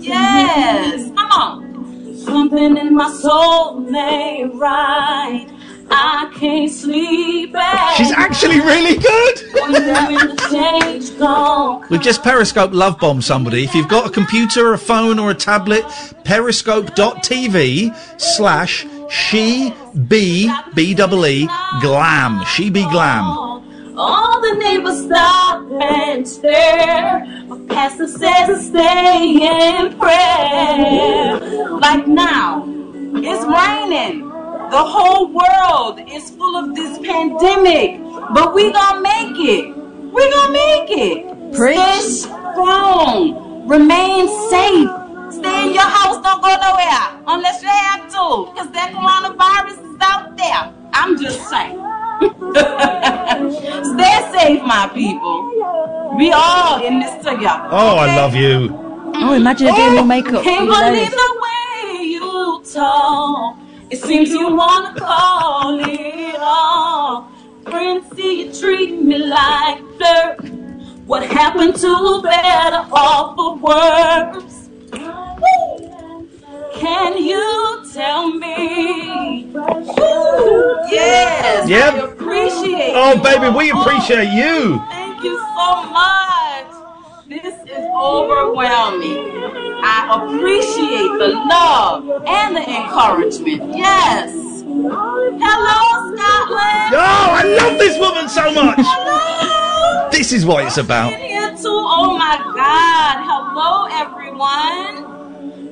Yes, come on. Something in my soul ain't right. I can't sleep at She's actually really good. Wondering the change gone. We've just Periscope love bomb somebody. If you've got a computer, or a phone, or a tablet, periscope.tv slash she be B double E glam. She be glam. All the neighbors stop and stare. My pastor says to stay in prayer. Like now, it's raining. The whole world is full of this pandemic, but we gonna make it. We gonna make it. Stay strong. Remain safe. Stay in your house. Don't go nowhere unless you have to, because that coronavirus is out there. I'm just saying. Stay safe, my people. We all in this together. Oh, I love you. Oh, imagine her doing your makeup. Can't believe the way you talk. It seems you wanna call it all. Friends see you treat me like dirt. What happened to better off for worse? Can you tell me? Ooh, yes, Yep. I appreciate. Oh, baby, we all. appreciate you. Thank you so much. This is overwhelming. I appreciate the love and the encouragement. Yes. Hello, Scotland. Oh, I love this woman so much. This is what it's about. Oh my God. Hello, everyone.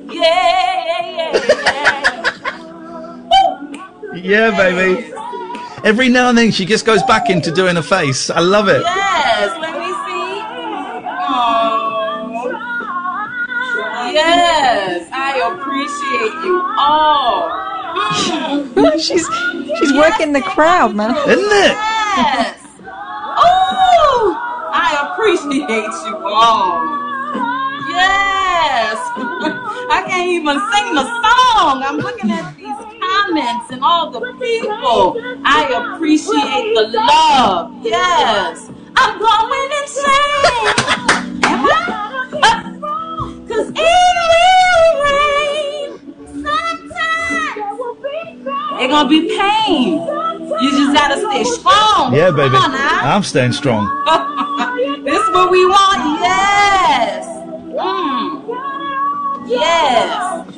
Yeah, yeah, yeah. Yeah, baby. Every now and then she just goes back into doing a face. I love it. Yes, let me see. Oh. Yes, I appreciate you all. she's she's working the crowd, man. Isn't it? Yes. I appreciate you all. Yes. I can't even sing the song. I'm looking at these comments and all the people. I appreciate the love. Yes. I'm going insane. Am I? Cause it will rain sometime. It gonna be pain. You just gotta stay strong. Yeah, baby. Come on. I'm staying strong. we want. Yes. Mm. Yes.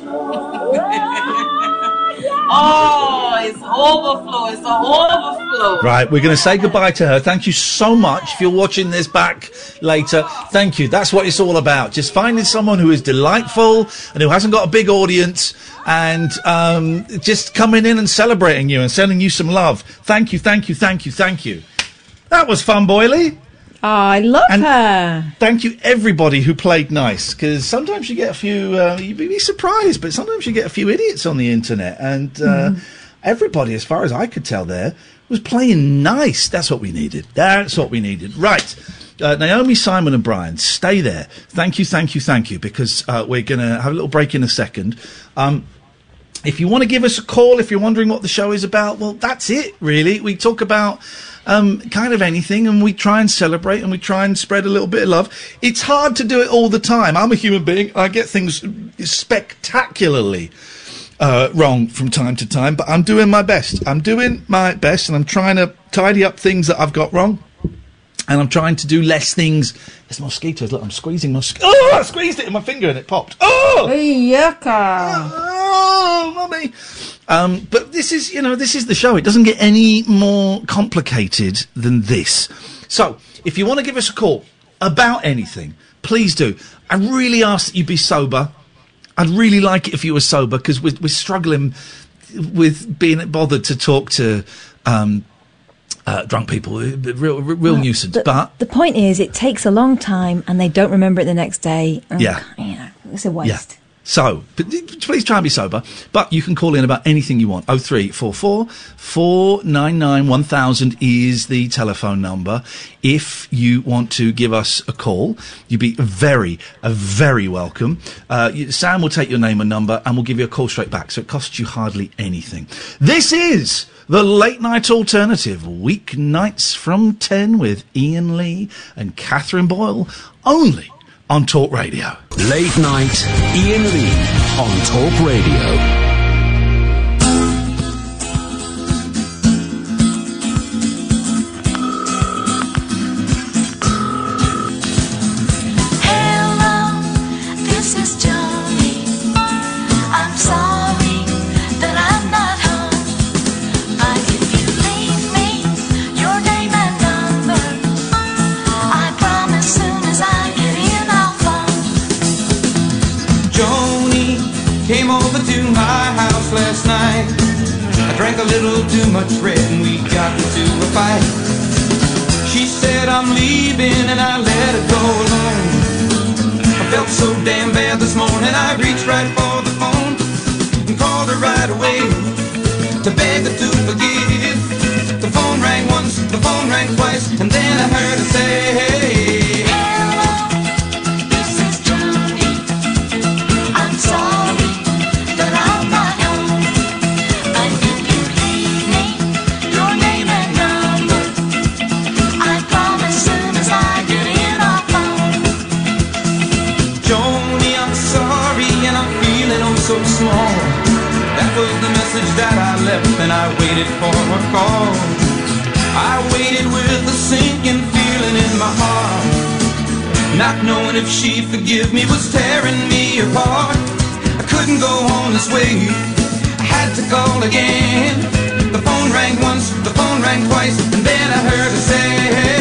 oh, it's overflow. It's overflow. Right, we're going to say goodbye to her. Thank you so much. If you're watching this back later, thank you. That's what it's all about. Just finding someone who is delightful and who hasn't got a big audience and um, just coming in and celebrating you and sending you some love. Thank you, thank you, thank you, thank you. That was fun, Boyley. Oh, I love her. Thank you, everybody who played nice, because sometimes you get a few, uh, you'd be surprised, but sometimes you get a few idiots on the internet, and uh, everybody, as far as I could tell there, was playing nice. That's what we needed. That's what we needed. Right. Uh, Naomi, Simon, and Brian, stay there. Thank you, thank you, thank you, because uh, we're going to have a little break in a second. Um, if you want to give us a call, if you're wondering what the show is about, well, that's it, really. We talk about um, kind of anything and we try and celebrate and we try and spread a little bit of love. It's hard to do it all the time. I'm a human being. I get things spectacularly uh, wrong from time to time, but I'm doing my best. I'm doing my best and I'm trying to tidy up things that I've got wrong. And I'm trying to do less things. There's mosquitoes. Look, I'm squeezing mos- Oh, I squeezed it in my finger and it popped. Oh! Yucca. Oh, mummy. Um, but this is, you know, this is the show. It doesn't get any more complicated than this. So, if you want to give us a call about anything, please do. I really ask that you be sober. I'd really like it if you were sober because we're, we're struggling with being bothered to talk to um, uh, drunk people. Real, real nuisance. The, but the point is, it takes a long time, and they don't remember it the next day. and, Yeah. you know, it's a waste. Yeah. So, please try and be sober. But you can call in about anything you want. 0344 499 1000 is the telephone number. If you want to give us a call, you'd be very, very welcome. Uh, Sam will take your name and number and we'll give you a call straight back. So it costs you hardly anything. This is the late night alternative, weeknights from 10 with Iain Lee and Catherine Boyle, only on Talk Radio. Late night, Iain Lee on Talk Radio. Little too much red and we got into a fight. She said I'm leaving and I let her go alone. I felt so damn bad this morning I reached right for the phone and called her right away to beg her to forgive. The phone rang once, the phone rang twice, and then I heard her say, With a sinking feeling in my heart. Not knowing if she'd forgive me was tearing me apart. I couldn't go on this way. I had to call again. The phone rang once, the phone rang twice, and then I heard her say,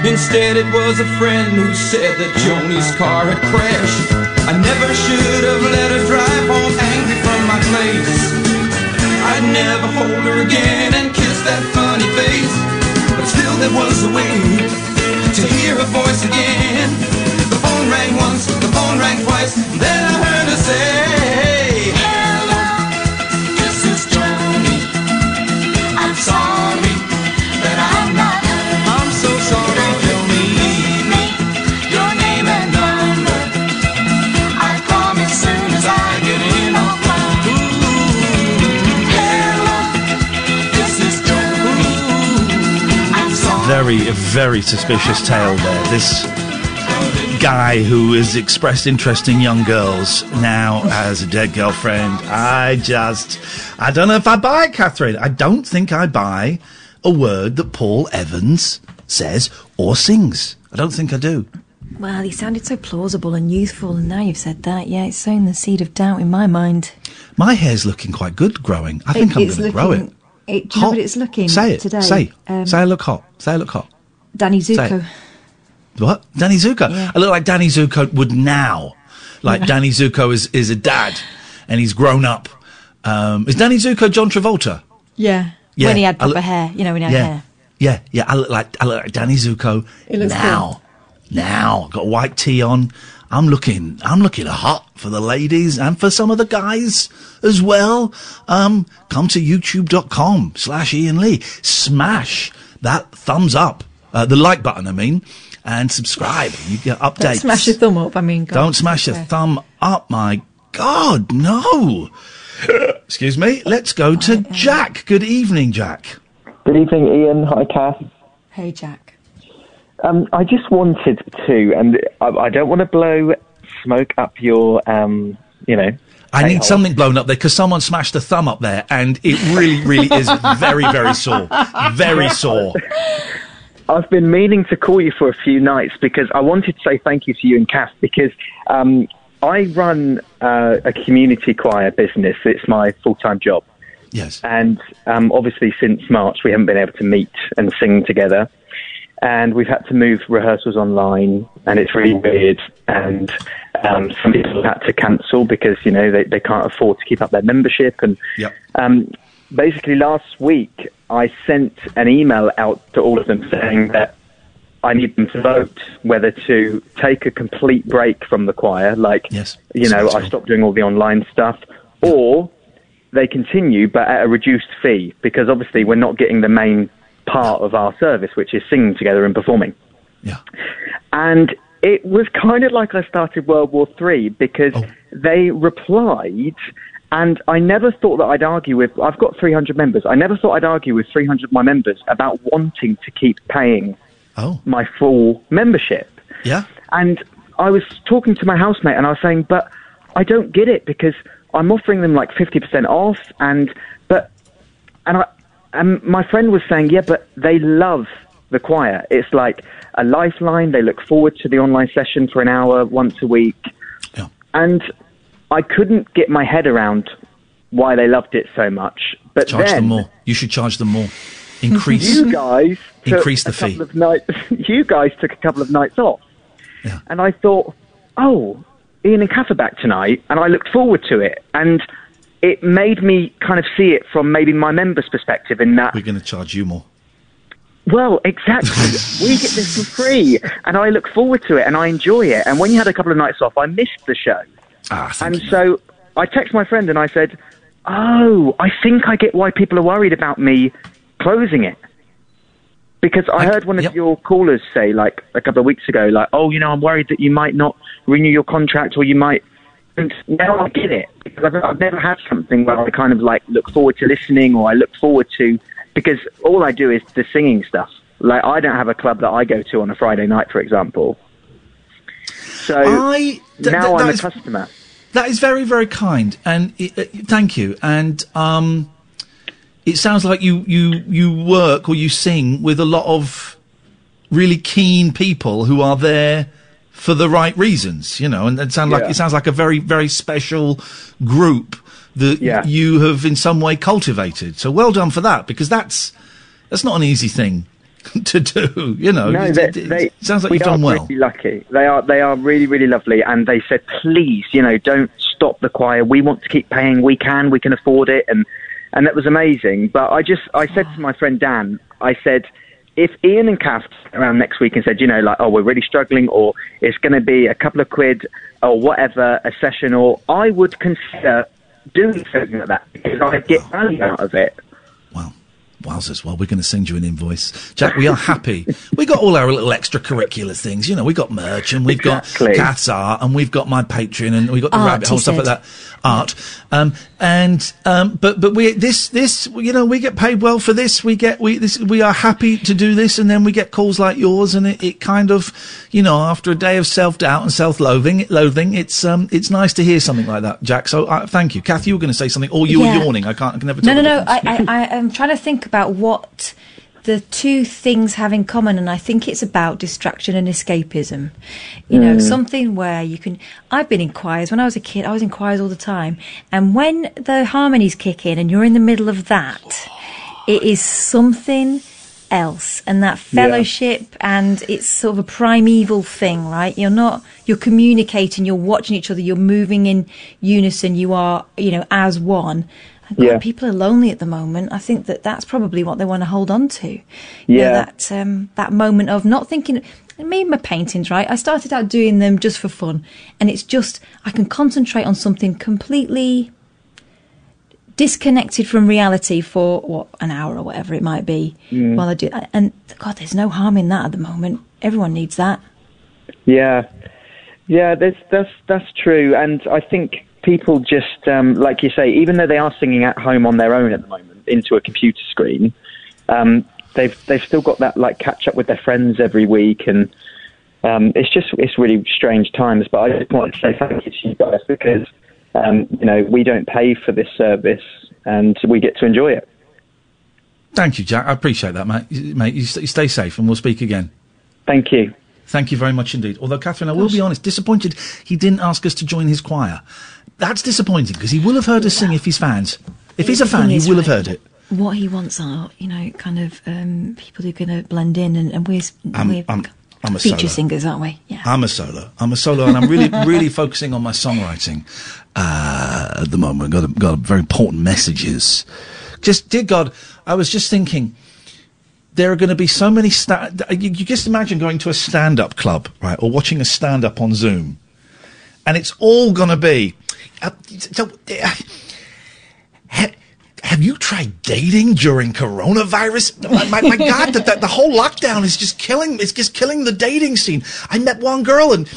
Instead, it was a friend who said that Joni's car had crashed. I never should have let her drive home angry from my place. I'd never hold her again and kiss that funny face. But still, there was a way to hear her voice again. The phone rang once, the phone rang twice, then I heard her say, Very, very suspicious tale there. This guy who has expressed interest in young girls now has a dead girlfriend. I just, I don't know if I buy it, Catherine. I don't think I buy a word that Paul Evans says or sings. I don't think I do. Well, he sounded so plausible and youthful, and now you've said that, yeah, it's sown the seed of doubt in my mind. My hair's looking quite good growing. I think It- I'm going to grow it. It, do you know Hot. what it's looking Say it. today? Say. Um, Say I look hot. Say I look hot. Danny Zuko. What? Danny Zuko. Yeah. I look like Danny Zuko would now. Like. Danny Zuko is, is a dad and he's grown up. Um, is Danny Zuko John Travolta? Yeah. Yeah, When he had I look- hair, you know, when he had yeah. hair. Yeah, yeah. I look like I look like Danny Zuko now. Now, got a white tee on. I'm looking. I'm looking hot for the ladies and for some of the guys as well. Um, come to YouTube.com slash Iain Lee. Smash that thumbs up, uh, the like button. I mean, and subscribe. You get Don't updates. smash your thumb up. I mean, God, Don't smash your yeah. thumb up, my God, no. Excuse me. Let's go to Jack. Good evening, Jack. Good evening, Iain. Hi, Kath. Hey, Jack. Um, I just wanted to, and I, I don't want to blow smoke up your, um, you know. I need a-hole. something blown up there because someone smashed a thumb up there, and it really, really is very, very sore. Very sore. I've been meaning to call you for a few nights because I wanted to say thank you to you and Kath because um, I run uh, a community choir business. It's my full time job. Yes. And um, obviously, since March, we haven't been able to meet and sing together. And we've had to move rehearsals online, and it's really weird. And um, some people have had to cancel because, you know, they, they can't afford to keep up their membership. And Yep. um, basically, last week, I sent an email out to all of them saying that I need them to vote whether to take a complete break from the choir, like, yes. you know, I stopped doing all the online stuff, or they continue but at a reduced fee because obviously we're not getting the main part of our service, which is singing together and performing. Yeah. And it was kind of like I started World War Three because oh. they replied, and I never thought that I'd argue with. I've got 300 members. I never thought I'd argue with 300 of my members about wanting to keep paying Oh. my full membership. Yeah. And I was talking to my housemate and I was saying, but I don't get it because I'm offering them like 50% off and, but, and I, and my friend was saying, yeah, but they love the choir. It's like a lifeline. They look forward to the online session for an hour once a week. And I couldn't get my head around why they loved it so much. But Charge then them more. You should charge them more. Increase. you guys Increase the a couple fee. Of nights, you guys took a couple of nights off, and I thought, oh, Iain and Kath are back tonight, and I looked forward to it, and it made me kind of see it from maybe my members' perspective in that. We're going to charge you more. Well, exactly. we get this for free, and I look forward to it, and I enjoy it. And when you had a couple of nights off, I missed the show. Ah, and so I texted my friend and I said, "Oh, I think I get why people are worried about me closing it." Because I, heard one of your callers say, like a couple of weeks ago, like, "Oh, you know, I'm worried that you might not renew your contract, or you might." And now I get it because I've, I've never had something where I kind of like look forward to listening, or I look forward to because all I do is the singing stuff. Like I don't have a club that I go to on a Friday night, for example. So I- th- th- now I'm is- a customer. That is very, very kind, and uh, uh, thank you. And um, it sounds like you you you work or you sing with a lot of really keen people who are there for the right reasons, you know. And it sounds like Yeah. it sounds like a very, very special group that you have in some way cultivated. So well done for that, because that's that's not an easy thing to do. You know, no, it, they, they, sounds like we you've done well. Really lucky. They are they are really really lovely, and they said, please, you know, don't stop the choir. We want to keep paying. We can. We can afford it, and and that was amazing. But I just I said to my friend Dan, I said. If Iain and Kath around next week and said, you know, like, oh, we're really struggling, or it's going to be a couple of quid, or whatever, a session, or I would consider doing something like that because I get value out of it. Wow. Wowzers, well, we're going to send you an invoice. Jack, we are happy. we got all our little extracurricular things. You know, we've got merch and we've Exactly. got Cat's Art and we've got my Patreon and we've got the Art, rabbit hole, stuff like that. Art. Um, and, um, but, but we, this, this, you know, we get paid well for this. We get, we, this, we are happy to do this and then we get calls like yours and it, it kind of, you know, after a day of self-doubt and self-loathing, loathing, it's, um, it's nice to hear something like that, Jack. So, uh, thank you. Kathy, you were going to say something or you Yeah. were yawning. I can't, I can never No, no, no. I, I, I am trying to think about what the two things have in common, and I think it's about distraction and escapism. You know, Mm. something where you can. I've been in choirs when I was a kid. I was in choirs all the time, and when the harmonies kick in, and you're in the middle of that, it is something else and that Yeah. fellowship and it's sort of a primeval thing right you're not you're communicating you're watching each other you're moving in unison you are you know as one Yeah. people are lonely at the moment i think that that's probably what they want to hold on to You know, Yeah. that um, that moment of not thinking me and my paintings right i started out doing them just for fun and it's just i can concentrate on something completely disconnected from reality for what an hour or whatever it might be Mm. while I do and god there's no harm in that at the moment everyone needs that Yeah, yeah, that's that's that's true, and I think people just um, like you say, even though they are singing at home on their own at the moment into a computer screen, um, they've they've still got that like catch up with their friends every week, and um, it's just it's really strange times. But I just want to say thank you to you guys because um, you know we don't pay for this service and we get to enjoy it. Thank you, Jack. I appreciate that, mate. Mate, you, st- you stay safe, and we'll speak again. Thank you. Thank you very much indeed. Although, Catherine, I will be honest, disappointed he didn't ask us to join his choir. That's disappointing because he will have heard us sing if he's fans. If he's a fan, he will have heard it. what he wants are you know kind of um, people who are going to blend in and, and we're, I'm, we're I'm, I'm a feature solo. singers aren't we yeah I'm a solo. I'm a solo, and I'm really, really focusing on my songwriting uh, at the moment. Got a, got a very important messages. Just, dear God, I was just thinking. There are going to be so many. Sta- you, you just imagine going to a stand-up club, right, or watching a stand-up on Zoom, and it's all going to be. Uh, so, uh, ha- have you tried dating during coronavirus? My, my, my God, the, the, whole lockdown is just killing. It's just killing the dating scene. I met one girl and,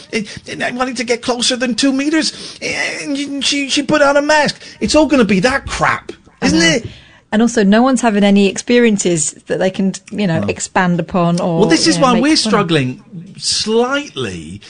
and I wanted to get closer than two meters, and she she put on a mask. It's all going to be that crap, isn't it? and also no one's having any experiences that they can you know No. expand upon or Well, this you is know, why we're of. struggling slightly.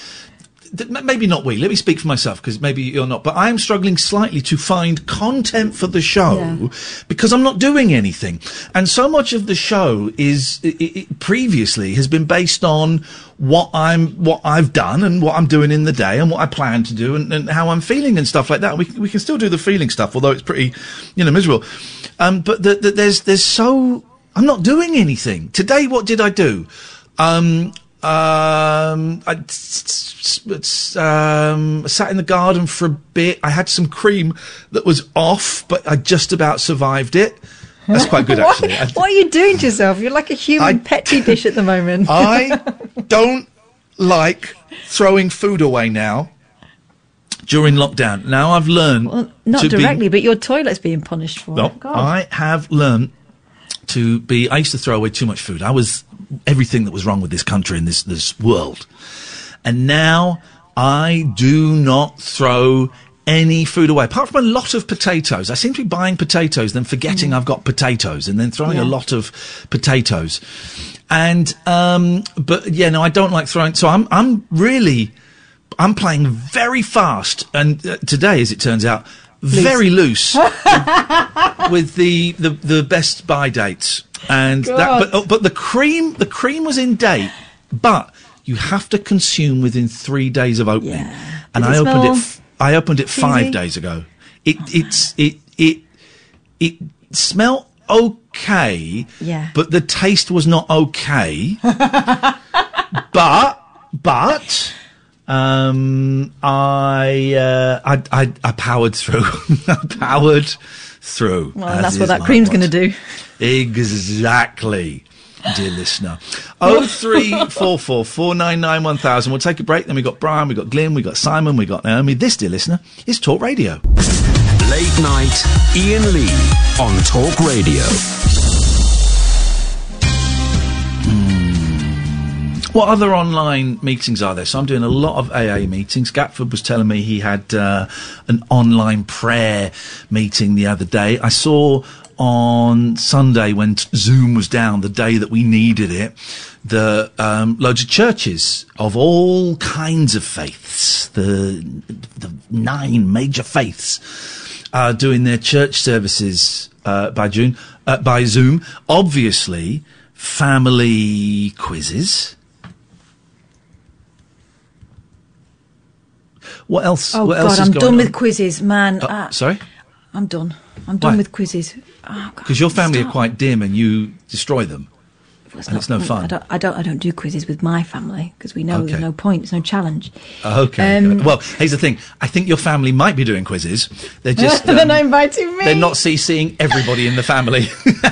Maybe not we. Let me speak for myself because maybe you're not. But I am struggling slightly to find content for the show Yeah. because I'm not doing anything. And so much of the show is i i previously has been based on what I'm, what I've done and what I'm doing in the day and what I plan to do and, and how I'm feeling and stuff like that. We, we can still do the feeling stuff, although it's pretty, you know, miserable. Um, but the, the, there's, there's so, I'm not doing anything. Today, what did I do? Um, um, I um, sat in the garden for a bit. I had some cream that was off, but I just about survived it. That's quite good, What- actually. I- what are you doing to yourself you're like a human petri dish at the moment I don't like throwing food away now during lockdown. Now I've learned well, not to be- directly but your toilet's being punished for no, it God. I have learned to be. I used to throw away too much food. I was everything that was wrong with this country and this this world, and now I do not throw any food away apart from a lot of potatoes. I seem to be buying potatoes, then forgetting I've got potatoes, and then throwing a lot of potatoes. And um, but yeah, no, I don't like throwing. So I'm I'm really I'm playing very fast, and uh, today, as it turns out, very loose with the, the the best buy dates. And that, but oh, but the cream the cream was in date, but you have to consume within three days of opening. Yeah. And Did I it opened it. F- I opened it five days ago. It it's it it it smelt okay. Yeah. But the taste was not okay. but but um, I, uh, I I I powered through. I powered through. Well, that's what that cream's going to do. Exactly. Dear listener, oh three four four four nine nine one thousand. We'll take a break. Then we got Brian, we got Glyn, we got Simon, we got Naomi. This, dear listener, is Talk Radio. Late night, Iain Lee on Talk Radio. What other online meetings are there? So I'm doing a lot of AA meetings. Watford was telling me he had uh, an online prayer meeting the other day. I saw on Sunday when Zoom was down, the day that we needed it, the um, loads of churches of all kinds of faiths, the the nine major faiths, are doing their church services uh, by June uh, by Zoom. Obviously, family quizzes. What else? Oh what God, else is I'm done on? with quizzes, man. Uh, Ah, sorry, I'm done. I'm done Why? with quizzes. Oh, because your family are quite dim and you destroy them, and it's no fun. I don't, I don't. I don't do quizzes with my family because we know Okay. there's no point. There's no challenge. Okay. Um. Well, here's the thing. I think your family might be doing quizzes. They're just they're um, not inviting me. they're not CCing everybody in the family.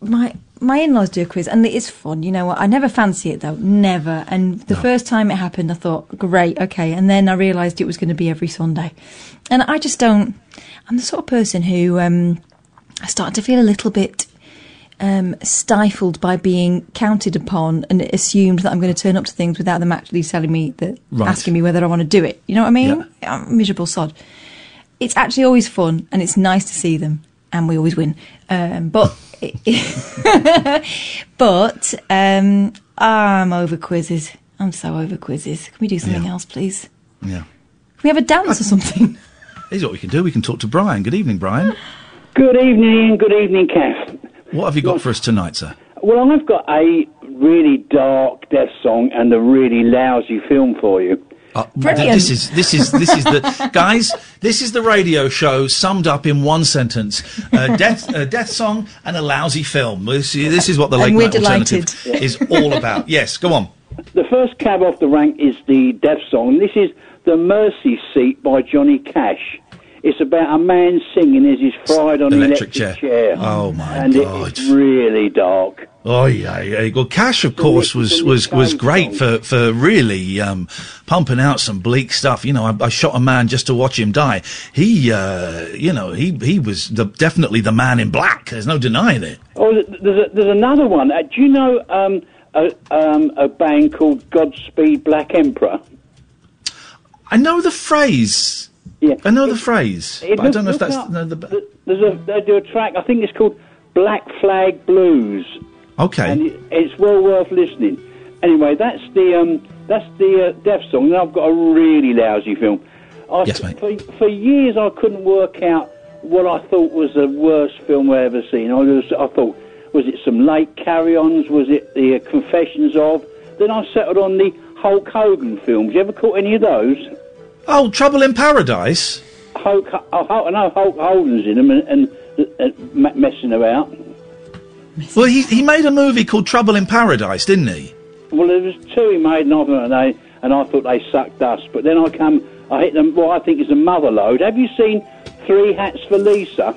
My my in-laws do a quiz, and it's fun. You know what? I never fancy it though, never. And the first time it happened, I thought, great, okay. And then I realised it was going to be every Sunday, and I just don't. I'm the sort of person who um, I start to feel a little bit um, stifled by being counted upon and assumed that I'm going to turn up to things without them actually telling me that, Right. asking me whether I want to do it. You know what I mean? I'm a miserable sod. It's actually always fun, and it's nice to see them, and we always win. Um, but but um, I'm over quizzes. I'm so over quizzes. Can we do something else, please? yeah. Can we have a dance or something? Here's what we can do. We can talk to Brian. Good evening, Brian. Good evening, Good evening, Kath. What have you got for us tonight, sir? Well, I've got a really dark death song and a really lousy film for you. Uh, th- This is this is this is the guys. This is the radio show summed up in one sentence: uh, death, a death song, and a lousy film. This, is- this is what the late we're night alternative delighted. is all about. Yes, go on. The first cab off the rank is the death song. This is The Mercy Seat by Johnny Cash. It's about a man singing as he's fried on an Electric electric, chair. chair. Oh, my and God. it's really dark. Oh yeah, yeah. Well, Cash, of course, was was was great for for really um, pumping out some bleak stuff. You know, I, I shot a man just to watch him die. He, uh, you know, he he was the, definitely the man in black. There's no denying it. Oh, there's, a, there's another one. Uh, do you know um, a, um, a band called Godspeed Black Emperor? I know the phrase. Yeah, I know the phrase, It but I don't know if that's up. no, the. Th- There's a they do a track. I think it's called Black Flag Blues. Okay. and it, it's well worth listening. Anyway, that's the um, that's the uh, death song. And I've got a really lousy film. I, Yes, mate. For, for years, I couldn't work out what I thought was the worst film I ever seen. I was I thought was it some late carry-ons? Was it the uh, Confessions of? Then I settled on the Hulk Hogan films. You ever caught any of those? Oh, Trouble in Paradise. Hulk, oh, Hulk, I know Hulk Hogan's in them and, and, and messing about. Well, he he made a movie called Trouble in Paradise, didn't he? Well, there was two he made, and I they and I thought they sucked dust. But then I come, I hit them. What I think is a mother load. Have you seen Three Hats for Lisa?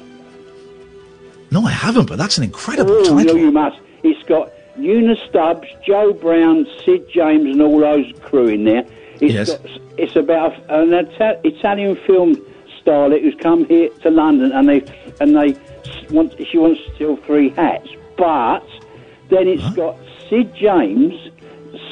No, I haven't, but that's an incredible Oh, title. no, you must. It's got Una Stubbs, Joe Brown, Sid James, and all those crew in there. It's Yes. got, it's about an Ita- Italian film starlet who's come here to London, and they and they want she wants to steal three hats, but then it's got Sid James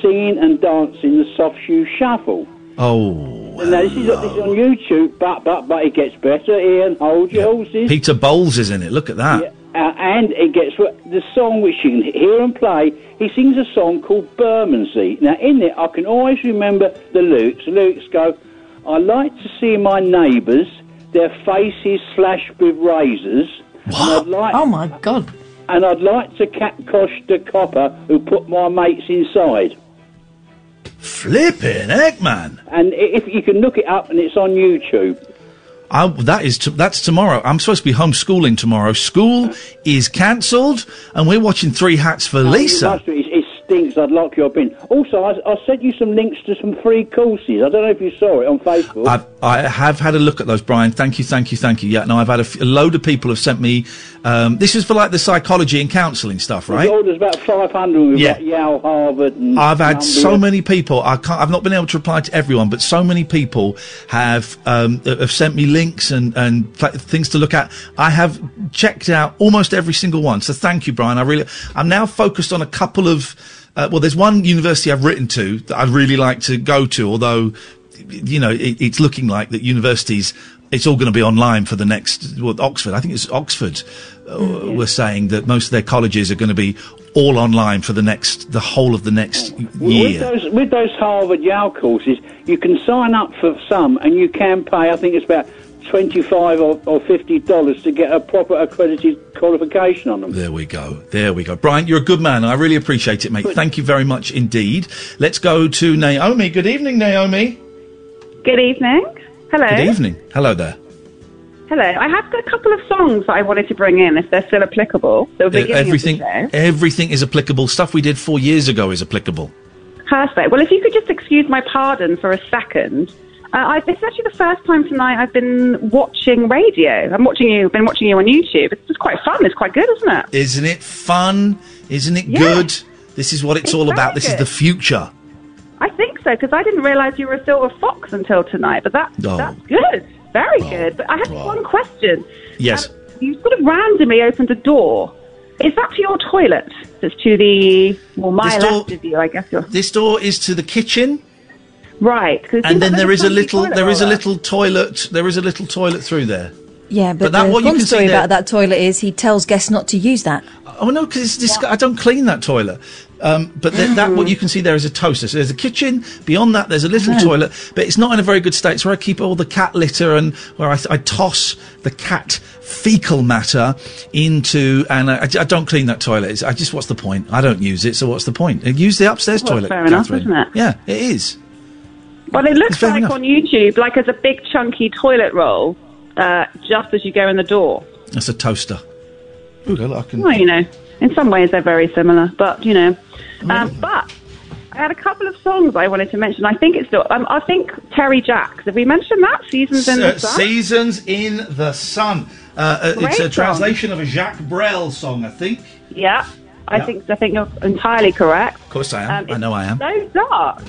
singing and dancing the soft shoe shuffle. Oh, And now this is, this is on YouTube, but but but it gets better. Iain, hold your horses. Peter Bowles is in it. Look at that. Uh, and it gets the song which you can hear and play. He sings a song called Bermondsey. Now, in it, I can always remember the lyrics. The lyrics go, I like to see my neighbours, their faces slashed with razors. And I'd like, oh, my God. And I'd like to catcosh the copper who put my mates inside. Flipping heck, man. And if you can look it up, and it's on YouTube. I, that is t- that's tomorrow. I'm supposed to be homeschooling tomorrow. School is cancelled, and we're watching Three Hats for Oh, Lisa. It, it stinks. I'd lock you up in. Also, I, I sent you some links to some free courses. I don't know if you saw it on Facebook. I've, I have had a look at those, Brian. Thank you, thank you, thank you. Yeah, no, I've had a, f- a load of people have sent me. Um, this is for like the psychology and counselling stuff, right? Oh, there's about 500. We've Yeah. Yale, Harvard, and I've had so many people. I can't. I've not been able to reply to everyone, but so many people have um, have sent me links and and things to look at. I have checked out almost every single one. So thank you, Brian. I really. I'm now focused on a couple of. Uh, well, there's one university I've written to that I'd really like to go to, although you know it, it's looking like that universities. It's all going to be online for the next well, Oxford. I think it's Oxford. Uh, Were saying that most of their colleges are going to be all online for the next, the whole of the next With year. those, with those Harvard Yale courses, you can sign up for some, and you can pay. I think it's about twenty-five or, or fifty dollars to get a proper accredited qualification on them. There we go. There we go. Brian, you're a good man. I really appreciate it, mate. Thank you very much indeed. Let's go to Naomi. Good evening, Naomi. Good evening. Hello. Good evening. Hello there. Hello. I have got a couple of songs that I wanted to bring in if they're still applicable. Uh, everything, the everything is applicable. Stuff we did four years ago is applicable. Perfect. Well, if you could just excuse my pardon for a second. Uh, I, this is actually the first time tonight I've been watching radio. I'm watching you. Been watching you on YouTube. It's just quite fun. It's quite good, isn't it? Isn't it fun? Isn't it Yeah. good? This is what it's, It's all about. This is the future. I think so because I didn't realise you were still a fox until tonight. But that Oh. that's good. Very good. But I have one question. Yes. Um, you sort of randomly opened a door. Is that to your toilet? That's to the well, my door- left of you, I guess. You're This door is to the kitchen. Right. And then there's a funky little, there is a little toilet. There is a little toilet through there. Yeah, but, But that- the what you fun can see story there- about that toilet is he tells guests not to use that. Oh no, because it's disg- I don't clean that toilet. Um, but th- that what you can see there is a toaster. So there's a kitchen. Beyond that, there's a little toilet, but it's not in a very good state. It's where I keep all the cat litter and where I, I toss the cat fecal matter into. And I, I don't clean that toilet. It's, I just what's the point? I don't use it. So what's the point? Uh, Use the upstairs Well, toilet, fair enough, Catherine. isn't it? Yeah, it is. Well, it looks like enough. on YouTube, like as a big chunky toilet roll, uh, just as you go in the door. That's a toaster. Ooh, look, I can. Well, you know, in some ways they're very similar, but you know. Um, but I had a couple of songs I wanted to mention. I think it's still. Um, I think Terry Jacks. Have we mentioned that? Seasons in the Sun. Seasons in the Sun. Uh, uh, it's Great a song. translation of a Jacques Brel song, I think. yeah, I Yeah. think I think you're entirely correct. Of course I am. Um, I know I am. So dark.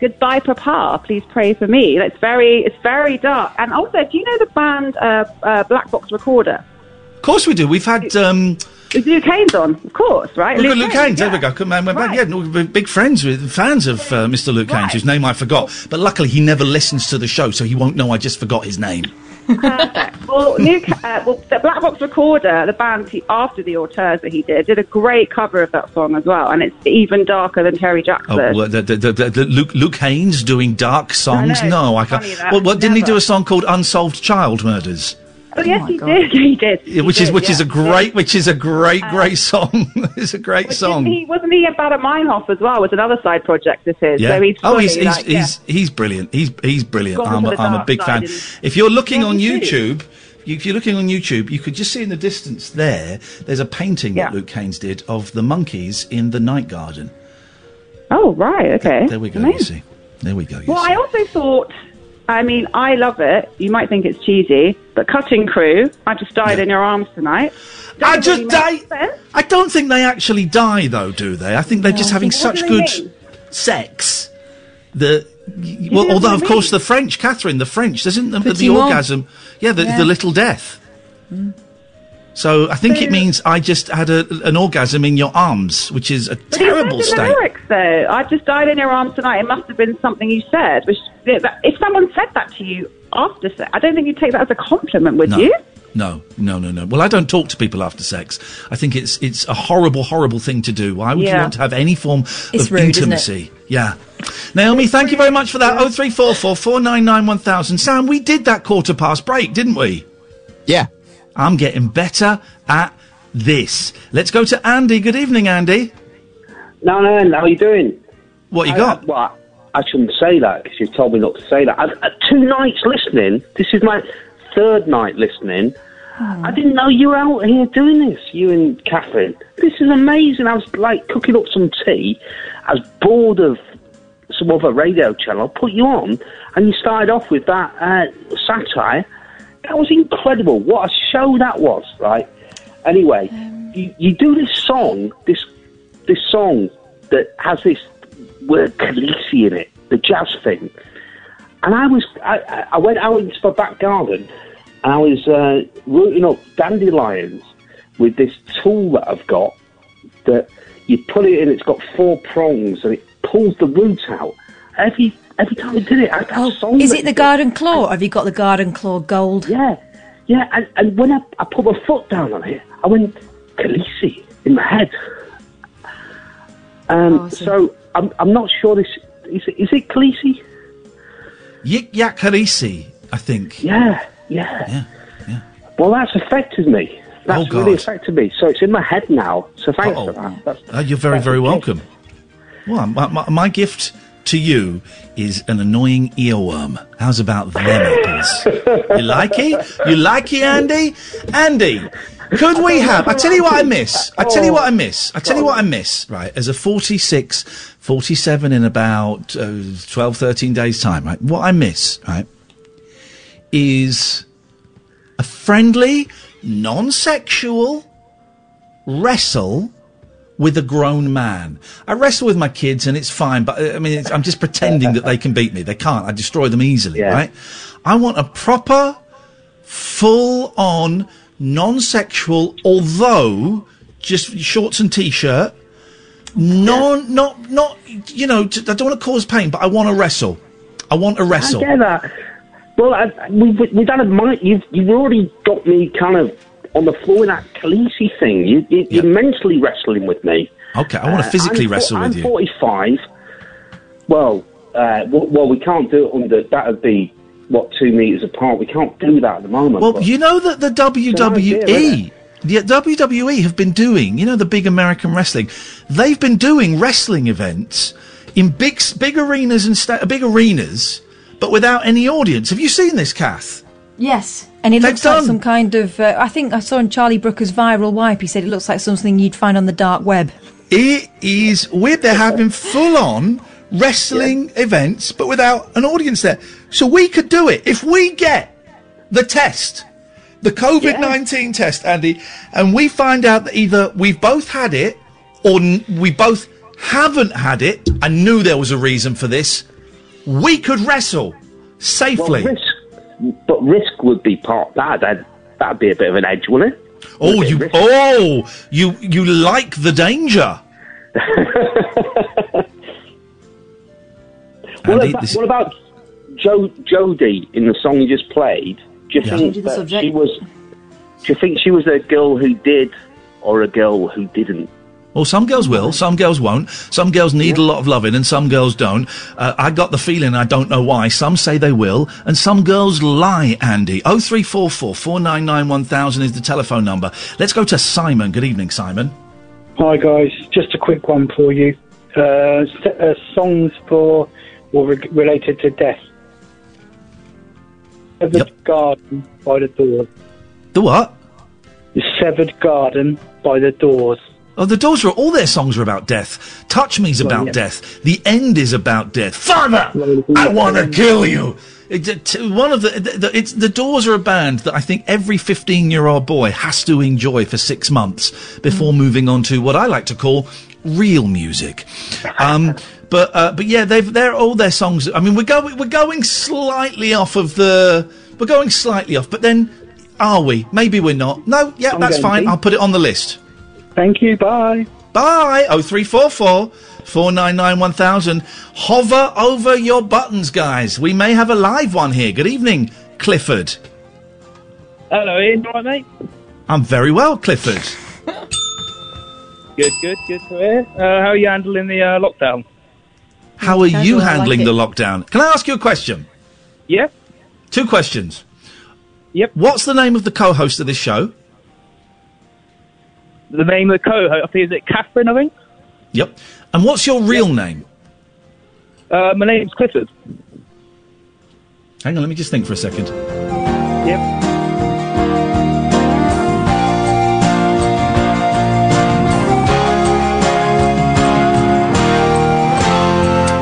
Goodbye, Papa. Please pray for me. It's very, it's very dark. And also, do you know the band uh, uh, Black Box Recorder? Of course we do. We've had. Um, Luke Haines on, of course, right? We've got Luke Haines. yeah. There we go. Come on, we're back. Yeah, we're big friends with fans of uh, Mr. Luke Haines, whose name I forgot. But luckily, he never listens to the show, so he won't know I just forgot his name. Well, Luke, uh, well, the Black Box Recorder, the band he, after the auteurs that he did, did a great cover of that song as well, and it's even darker than Terry Jacks Oh, well, the, the, the, the, the Luke, Luke Haines doing dark songs? know, no, I can't. funny. Well, what didn't he do a song called "Unsolved Child Murders"? Oh, yes, he did. He did. Yeah, He which is did, which is a great which is a great Uh, great song. it's a great song. Didn't he, wasn't he Baader Meinhof as well? Was another side project of his. Yeah. So he's oh, he's he's, like, yeah. he's he's brilliant. He's he's brilliant. Gone I'm to a, the I'm a big fan. and- If you're looking Yeah, on me too. YouTube, you, if you're looking on YouTube, you could just see in the distance there. There's a painting Yeah. that Luke Haines did of the monkeys in the night garden. Oh, right, okay. There we go. You see. There we go. You Well, see. I also thought, I mean, I love it. You might think it's cheesy, but Cutting Crew, I just died in your arms tonight. I Doesn't just really die. I don't think they actually die, though, do they? I think they're just having What such good mean? sex. The well, although of I course mean? the French, Catherine, the French, isn't the, the, mort. orgasm? Yeah, the, Yeah. the little death. Mm. So I think it means I just had a, an orgasm in your arms, which is a terrible said in the state. lyrics, though, I just died in your arms tonight. It must have been something you said. Which, if someone said that to you after sex, I don't think you'd take that as a compliment, would No. you? No, no, no, no. Well, I don't talk to people after sex. I think it's it's a horrible, horrible thing to do. Why would you want to have any form It's of rude, isn't it? intimacy? Yeah. Naomi, thank you very much for that. Oh three four four four nine nine one thousand. Sam, we did that quarter past break, didn't we? Yeah. I'm getting better at this. Let's go to Andy. Good evening, Andy. No, no, how are you doing? What you I- got? I, well, I shouldn't say that because you've told me not to say that. I've, uh, two nights listening. This is my third night listening. I didn't know you were out here doing this, you and Catherine. This is amazing. I was like cooking up some tea. I was bored of some other radio channel. I Put you on, and you started off with that uh, satire. That was incredible. What a show that was, right? Anyway, you, you do this song, this this song that has this word Khaleesi in it, the jazz thing. And I was, I, I- went out into my back garden and I was uh, rooting up dandelions with this tool that I've got that you put it in, it's got four prongs and it pulls the roots out. Every every time I did it, I had that song. Oh, Is it the garden claw? Or have you got the garden claw gold? Yeah, yeah. And, and when I, I put my foot down on it, I went Khaleesi in my head. Um, so I'm I'm not sure this is it, is it Khaleesi? Yik Yak Harisi, I think. Yeah, yeah, yeah. yeah. Well, that's affected me. That's Oh, really affected me. So it's in my head now. So thanks Uh-oh. for that. That's, Oh, you're very, very welcome. Well, my, my, my gift to you is an annoying earworm. How's about them apples? you like it? You like it, Andy? Andy, could we have? I tell you what I miss. I tell you what I miss. I tell you what I miss. Right, as a 46, 47 in about uh, 12, 13 days' time. Right, what I miss. Right, is a friendly, non-sexual wrestle with a grown man. I wrestle with my kids and it's fine, but I mean, it's, I'm just pretending that they can beat me. They can't. I destroy them easily, right? I want a proper, full on, non sexual, although just shorts and t shirt. Non, not, not, you know, I don't want to cause pain, but I want to wrestle. I want to wrestle. I get that. Well, I, we've, we've done a. You've, you've already got me kind of on the floor with that Khaleesi thing. You, you, You're mentally wrestling with me. Okay, I want to Uh, physically I'm fo- wrestle with I'm you. 45. Well, uh, well, well, we can't do it under. That would be what two meters apart. We can't do that at the moment. Well, you know that the WWE, idea, the WWE have been doing, you know, the big American wrestling. They've been doing wrestling events in big, big arenas and sta- big arenas, but without any audience. Have you seen this, Kath? Yes. And it They've looks like some kind of. Uh, I think I saw in Charlie Brooker's viral wipe. He said it looks like something you'd find on the dark web. It is weird. They're having full on wrestling events, but without an audience there. So we could do it if we get the test, the COVID nineteen test, Andy, and we find out that either we've both had it or n- we both haven't had it. I knew there was a reason for this. We could wrestle safely. Well, risk, but risk would be part that. That'd, that'd be a bit of an edge, wouldn't it? oh, you! Oh, you! You like the danger? What Andy, about, this- what about jo- Jodie in the song you just played? Do you Yeah. think that she was? Do you think she was a girl who did, or a girl who didn't? Well, some girls will, some girls won't. Some girls need a lot of loving, and some girls don't. Uh, I got the feeling, I don't know why. Some say they will, and some girls lie. Andy, oh three four four four nine nine one thousand is the telephone number. Let's go to Simon. Good evening, Simon. Hi guys, just a quick one for you. Uh, s- uh, songs for or re- related to death. Severed Garden by the Doors. The what? The Severed Garden by the Doors. Oh, the Doors are all their songs are about death. Touch Me's Well, about yeah. death. The End is about death. Father, I want to kill you. It- it- one of the, the, it's the Doors are a band that I think every fifteen-year-old boy has to enjoy for six months before moving on to what I like to call real music. Um, but uh, but yeah, they've they're all their songs. I mean, we're going we're going slightly off of the we're going slightly off, but then are we? Maybe we're not. No, yeah, I'm that's fine. I'll put it on the list. Thank you. Bye. Bye. Oh three four four four nine nine one thousand. Hover over your buttons, guys. We may have a live one here. Good evening, Clifford. Hello, Iain. All right, mate? I'm very well, Clifford. Good, good, good to hear. Uh, how are you handling the uh, lockdown? How are you Casual, I like handling the lockdown? Can I ask you a question? Yeah. Two questions. Yep. What's the name of the co-host of this show? the name of the co-host. Is it Catherine. I think. Yep. And what's your real yep. name? Uh, my name's Clifford. Hang on, let me just think for a second. Yep.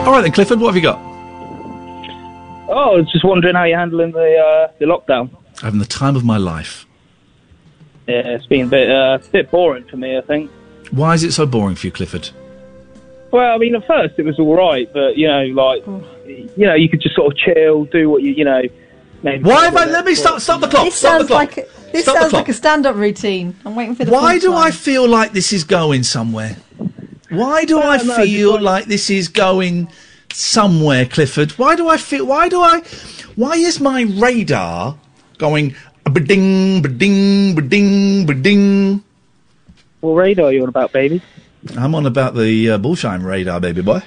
All right then, Clifford, what have you got? Oh, I was just wondering how you're handling the uh, the lockdown. Having the time of my life. Yeah, it's been a bit uh, bit boring for me. I think. Why is it so boring for you, Clifford? Well, I mean, at first it was all right, but you know, like, you know, you could just sort of chill, do what you, you know. Maybe Why have I? Let me stop. Stop the clock. This stop the sounds clock. like a, this Stop sounds like a stand-up routine. I'm waiting for the. Why do punchline. I feel like this is going somewhere? Why do I no, feel like this is going somewhere, Clifford? Why do I feel? Why do I? Why is my radar going ba-ding, ba-ding, ba-ding, ba-ding? What radar are you on about, baby? I'm on about the uh, Bullshine radar, baby boy.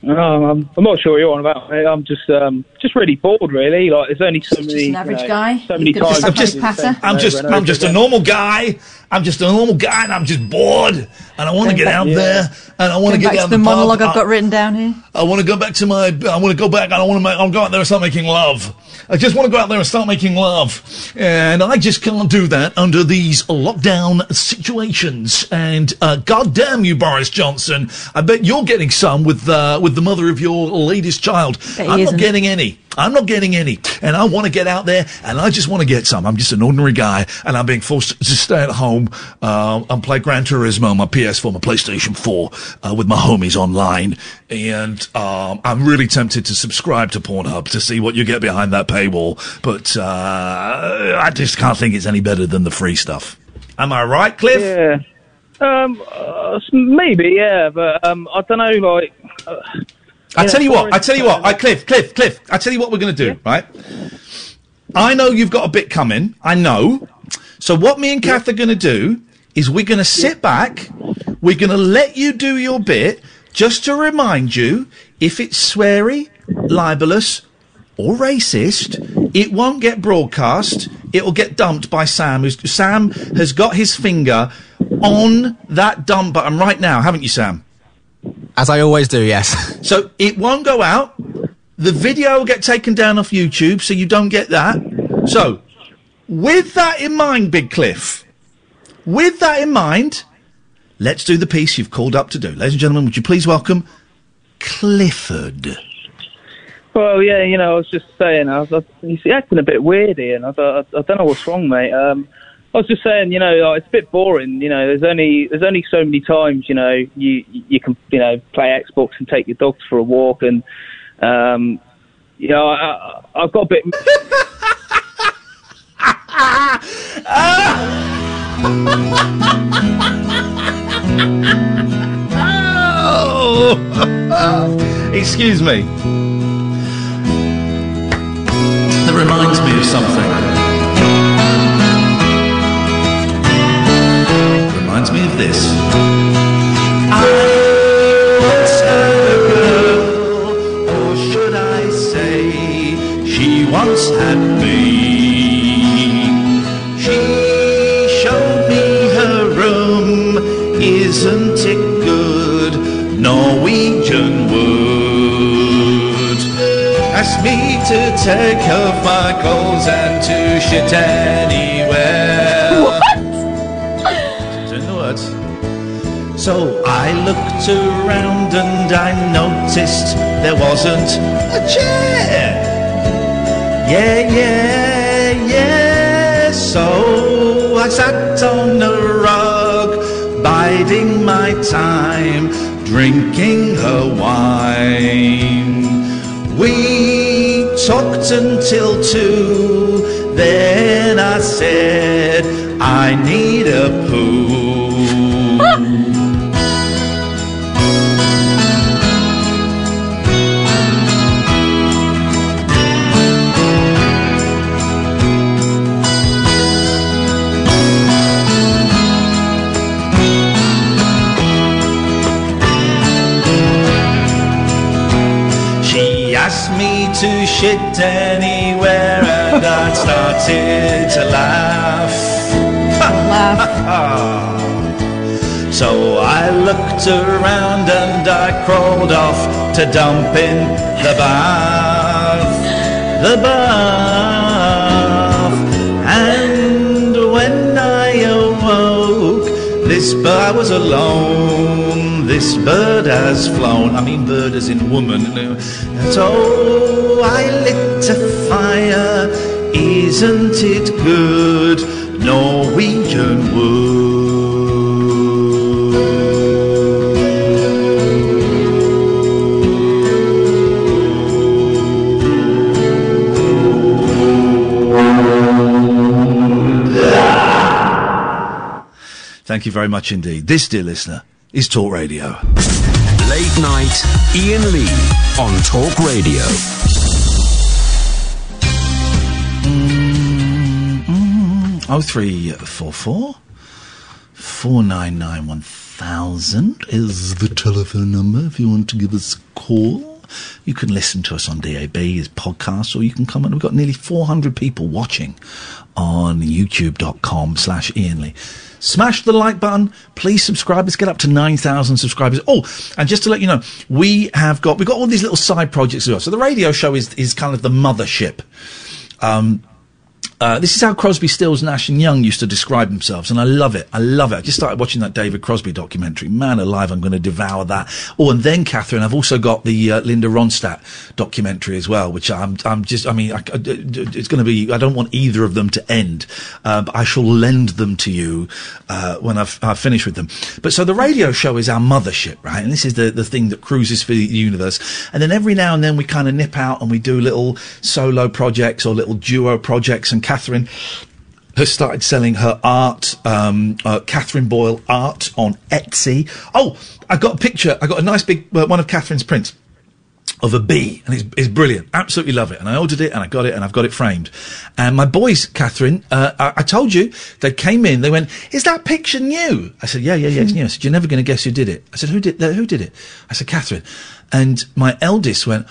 No, I'm, I'm not sure what you're on about. mate. I'm just um, just really bored, really. Like, there's only so many. an average you know, guy. So many times. a I'm just, you do the same I'm just, I'm just a normal guy. I'm just a normal guy, and I'm just bored, and I want to get out Yeah. there, and I want to get back down to the pub. monologue I've I- got written down here. I want to go back to my. I want to go back. and I want to. Make, I'll go out there and start making love. I just want to go out there and start making love, and I just can't do that under these lockdown situations. And uh, God damn you, Boris Johnson! I bet you're getting some with uh, with the mother of your latest child. I'm not isn't. getting any. I'm not getting any, and I want to get out there, and I just want to get some. I'm just an ordinary guy, and I'm being forced to stay at home uh, and play Gran Turismo on my PS4, my PlayStation 4, uh, with my homies online, and um, I'm really tempted to subscribe to Pornhub to see what you get behind that paywall, but uh, I just can't think it's any better than the free stuff. Am I right, Cliff? Yeah. Um, uh, maybe, yeah, but um, I don't know, like. Uh, I tell you what, I tell you what, I, Cliff, Cliff, Cliff, I tell you what we're going to do, right? I know you've got a bit coming, I know. So what me and Kath are going to do is we're going to sit back, we're going to let you do your bit, just to remind you, if it's sweary, libelous, or racist, it won't get broadcast, it'll get dumped by Sam, who's, Sam has got his finger on that dump button right now, haven't you, Sam? As I always do, yes. So it won't go out. The video will get taken down off YouTube, so you don't get that. So, with that in mind, Big Cliff, with that in mind, let's do the piece you've called up to do. Ladies and gentlemen, would you please welcome Clifford? Well, yeah, you know, I was just saying, I was, I, he's acting a bit weird, Iain. I, I, I don't know what's wrong, mate. Um, I was just saying, you know, it's a bit boring. You know, there's only there's only so many times, you know, you you can you know play Xbox and take your dogs for a walk, and um, you know, I, I've got a bit. Oh, excuse me. That reminds me of something. Reminds me of this. I once had a girl, or should I say, she once had me. She showed me her room, isn't it good? Norwegian wood. Asked me to take off my clothes and to shit anywhere. So I looked around and I noticed there wasn't a chair. Yeah, yeah, yeah. So I sat on a rug, biding my time, drinking her wine. We talked until two, then I said, I need a poo. Asked me to shit anywhere and I started to laugh. so I looked around and I crawled off to dump in the bath. The bath. And when I awoke, This I was alone. This bird has flown. I mean, bird as in woman. And oh, I lit a fire. Isn't it good? Norwegian wood. Thank you very much indeed. This, dear listener, is Talk Radio. Late night, Iain Lee on Talk Radio. Mm, oh three four four four nine nine one thousand is the telephone number if you want to give us a call. You can listen to us on DAB as podcasts, or you can come and we've got nearly four hundred people watching on youtube.com slash Iain Lee. Smash the like button. Please subscribe. Let's get up to 9,000 subscribers. Oh, and just to let you know, we have got, we've got all these little side projects as well. So the radio show is, is kind of the mothership. Um, uh, this is how Crosby, Stills, Nash and Young used to describe themselves, and I love it. I love it. I just started watching that David Crosby documentary. Man alive, I'm going to devour that. Oh, and then Catherine, I've also got the uh, Linda Ronstadt documentary as well, which I'm, I'm just, I mean, I, it's going to be. I don't want either of them to end, uh, but I shall lend them to you uh, when I've, I've finished with them. But so the radio show is our mothership, right? And this is the the thing that cruises for the universe. And then every now and then we kind of nip out and we do little solo projects or little duo projects. And Catherine has started selling her art, um, uh, Catherine Boyle art on Etsy. Oh, I got a picture. I got a nice big uh, one of Catherine's prints of a bee, and it's, it's brilliant. Absolutely love it. And I ordered it, and I got it, and I've got it framed. And my boys, Catherine, uh, I, I told you, they came in. They went, "Is that picture new?" I said, "Yeah, yeah, yeah, it's new." I said, "You're never going to guess who did it." I said, "Who did? Who did it?" I said, "Catherine." And my eldest went,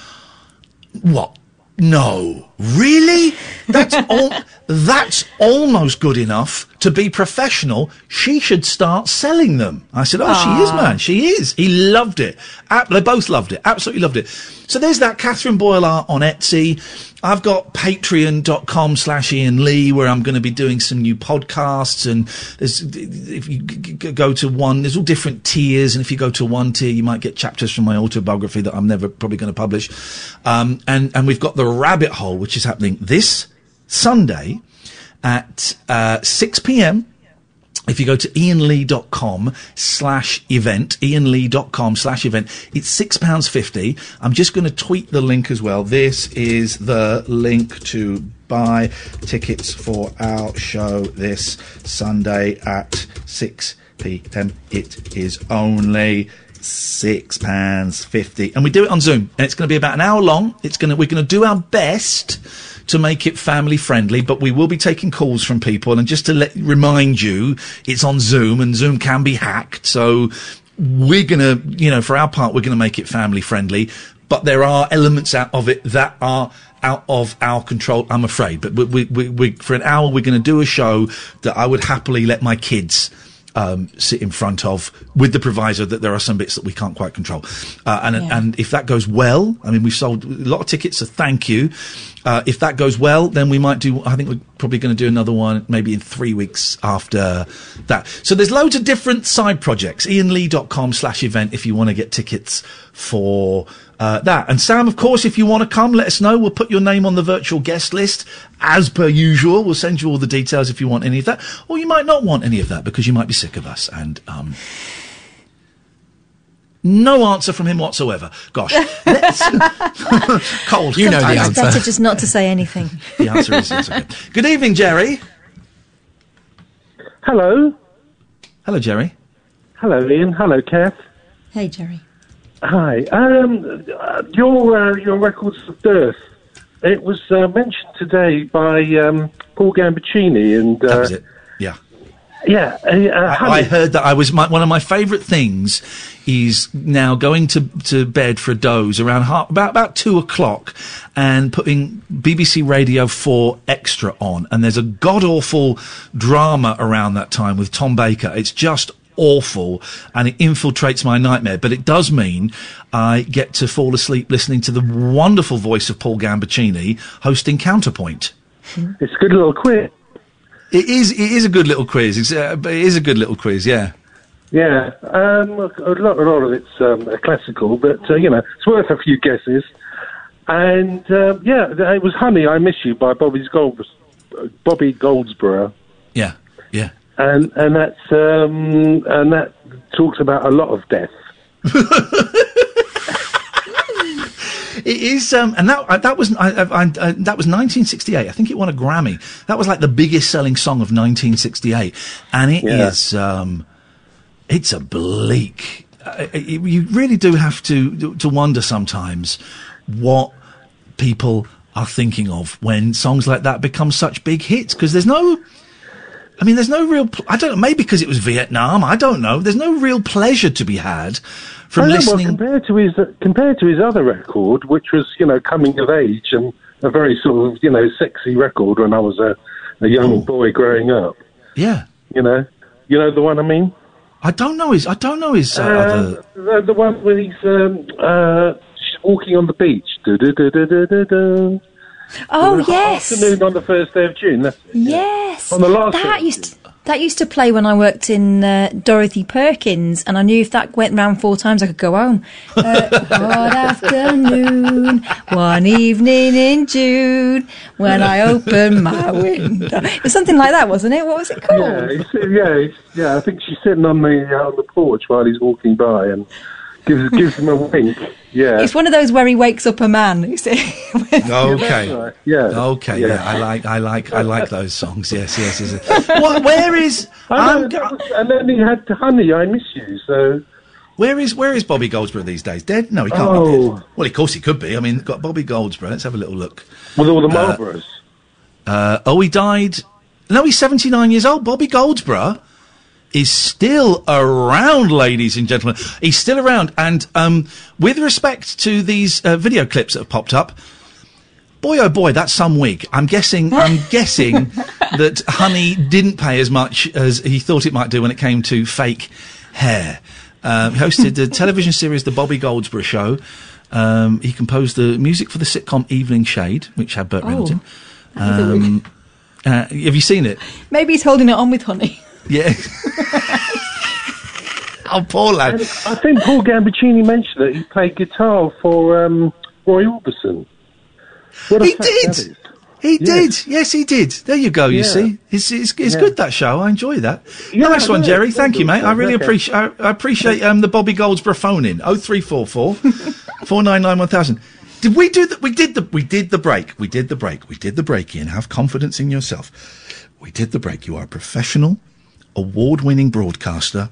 "What? No, really? That's all. That's almost good enough to be professional. She should start selling them." I said, "Oh, she is, man. She is." He loved it. They both loved it. Absolutely loved it. So there's that Catherine Boyle art on Etsy. I've got patreon.com slash Iain Lee where I'm going to be doing some new podcasts and there's, if you go to one, there's all different tiers and if you go to one tier you might get chapters from my autobiography that I'm never probably going to publish. Um, and, and we've got the rabbit hole which is happening this Sunday at, uh, 6 p.m if you go to iainlee.com slash event, iainlee.com slash event, it's £6.50. I'm just going to tweet the link as well. This is the link to buy tickets for our show this Sunday at 6 p.m. It is only six pounds fifty, and we do it on Zoom, and it's going to be about an hour long. It's going to we're going to do our best to make it family friendly, but we will be taking calls from people. And just to let remind you, it's on Zoom, and Zoom can be hacked. So we're going to, you know, for our part, we're going to make it family friendly. But there are elements out of it that are out of our control, I'm afraid. But we, we, we, we for an hour, we're going to do a show that I would happily let my kids um, sit in front of, with the proviso that there are some bits that we can't quite control. Uh, and and if that goes well, I mean, we've sold a lot of tickets, so thank you. Uh, if that goes well, then we might do. I think we're probably going to do another one maybe in three weeks after that. So there's loads of different side projects. IainLee.com slash event if you want to get tickets for uh, that. And Sam, of course, if you want to come, let us know. We'll put your name on the virtual guest list as per usual. We'll send you all the details if you want any of that, or you might not want any of that because you might be sick of us. And um, no answer from him whatsoever. Gosh, let's cold. Sometimes It's better just not to say anything. the answer is yes. Okay. Good evening, Jerry. Hello. Hello, Jerry. Hello, Iain. Hello, Kath. Hey, Jerry. Hi. Um, your uh, your records of dearth. It was uh, mentioned today by um, Paul Gambaccini, and uh, That was it. Yeah. yeah, uh, uh, I, I heard that I was my, one of my favourite things is now going to, to bed for a doze around half, about about two o'clock and putting BBC Radio Four Extra on, and there's a god awful drama around that time with Tom Baker. It's just awful and it infiltrates my nightmare but it does mean I get to fall asleep listening to the wonderful voice of Paul Gambaccini hosting Counterpoint It's a good little quiz. it is it is a good little quiz it's, uh, it is a good little quiz yeah Yeah, um, a lot, a lot of it's um, classical, but uh, you know, it's worth a few guesses. And uh, yeah, it was "Honey, I Miss You" by Bobby's Gold, Bobby Goldsboro, Yeah, yeah. And and that's um, and that talks about a lot of death. It is, um, and that uh, that was I, I, I, uh, that was 1968. I think it won a Grammy. That was like the biggest selling song of 1968, and it is, Yeah. um, it's a bleak. Uh, it- you really do have to to wonder sometimes what people are thinking of when songs like that become such big hits because there's no. I mean, there's no real. Pl- I don't know. Maybe because it was Vietnam. I don't know. There's no real pleasure to be had from know, listening. Well, compared to his compared to his other record, which was you know coming of age and a very sort of you know sexy record when I was a, a young boy growing up. Yeah. You know, you know the one I mean. I don't know his. I don't know his uh, other. the, the one where he's um, uh, walking on the beach. Du-du-du-du-du-du-du. Oh yes, Afternoon on the first day of June. That's it. yes. On the last that used that used to play when I worked in uh, Dorothy Perkins, and I knew if that went round four times, I could go home. Uh, one afternoon, one evening in June, when I opened my window. It was something like that, wasn't it? What was it called? Yeah, he's, yeah, he's, yeah. I think she's sitting on the uh, on the porch while he's walking by and gives gives him a wink. Yeah. It's one of those where he wakes up a man. You see? Okay. Yeah. Okay. Yeah. I like. I like. I like those songs. Yes. Yes. yes. what, where is? I know, I'm, and then he had "Honey, I Miss You." So where is? Where is Bobby Goldsboro these days? Dead? No, he can't be Oh. dead. Well, of course he could be. I mean, got Bobby Goldsboro. Let's have a little look. with all the Uh, Marlboros. Uh, oh, he died. No, he's 79 years old. Bobby Goldsboro is still around, ladies and gentlemen. He's still around. And um, with respect to these uh, video clips that have popped up, boy oh boy, that's some wig. I'm guessing. I'm guessing that Honey didn't pay as much as he thought it might do when it came to fake hair. Um, he hosted the television series The Bobby Goldsboro Show. Um, he composed the music for the sitcom Evening Shade, which had Burt Oh, Reynolds in. that was a wig. Um, uh, have you seen it? Maybe he's holding it on with honey. Yeah. oh, poor lad. And I think Paul Gambaccini mentioned that he played guitar for um, Roy Orbison. What He did. that is. He did. Yes, he did. There you go. You Yeah. see, it's it's, it's Yeah. good that show. I enjoy that. Yeah, nice one, Jerry. Thank you, mate. I really okay. appreciate I, I appreciate um, the Bobby Goldsboro phone in. Oh three four four four nine nine one thousand. Did we do that? We did the we did the break. We did the break. We did the break. Iain, have confidence in yourself. We did the break. You are a professional, award-winning broadcaster.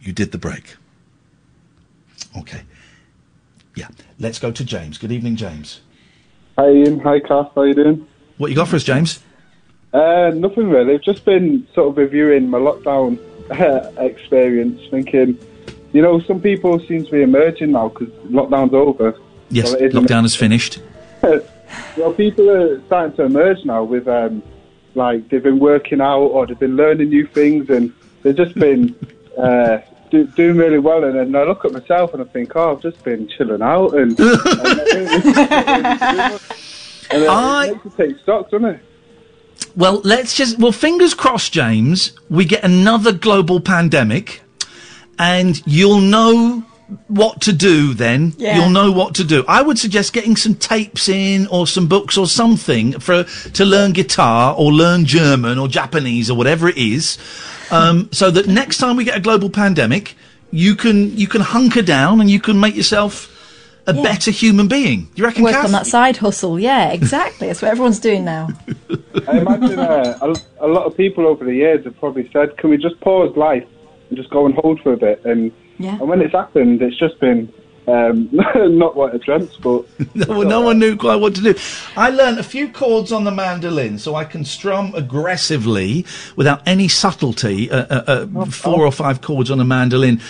You did the break. Okay. Yeah. Let's go to James. Good evening, James. Hi Iain, hi Kath, how you doing? What you got for us, James? Uh, nothing really. I've just been sort of reviewing my lockdown uh, experience, thinking, you know, some people seem to be emerging now because lockdown's over. Yes, isn't- lockdown is finished. well, people are starting to emerge now with, um, like, they've been working out or they've been learning new things and they've just been uh, do, doing really well. And then I look at myself and I think, oh, I've just been chilling out. And, and, and uh, it makes you take stock, doesn't it? Well, let's just well, fingers crossed, James. We get another global pandemic, and you'll know what to do. Then Yeah. you'll know what to do. I would suggest getting some tapes in, or some books, or something for to learn guitar, or learn German, or Japanese, or whatever it is, um, so that next time we get a global pandemic, you can you can hunker down and you can make yourself a Yeah. better human being. You reckon? Work Kath? on that side hustle. Yeah, exactly. That's what everyone's doing now. I imagine uh, a, a lot of people over the years have probably said, "Can we just pause life and just go and hold for a bit?" And Yeah. and when it's happened, it's just been um, not what I dreamt, but no, no one knew quite what to do. I learned a few chords on the mandolin so I can strum aggressively without any subtlety, uh, uh, uh, four or five chords on a mandolin.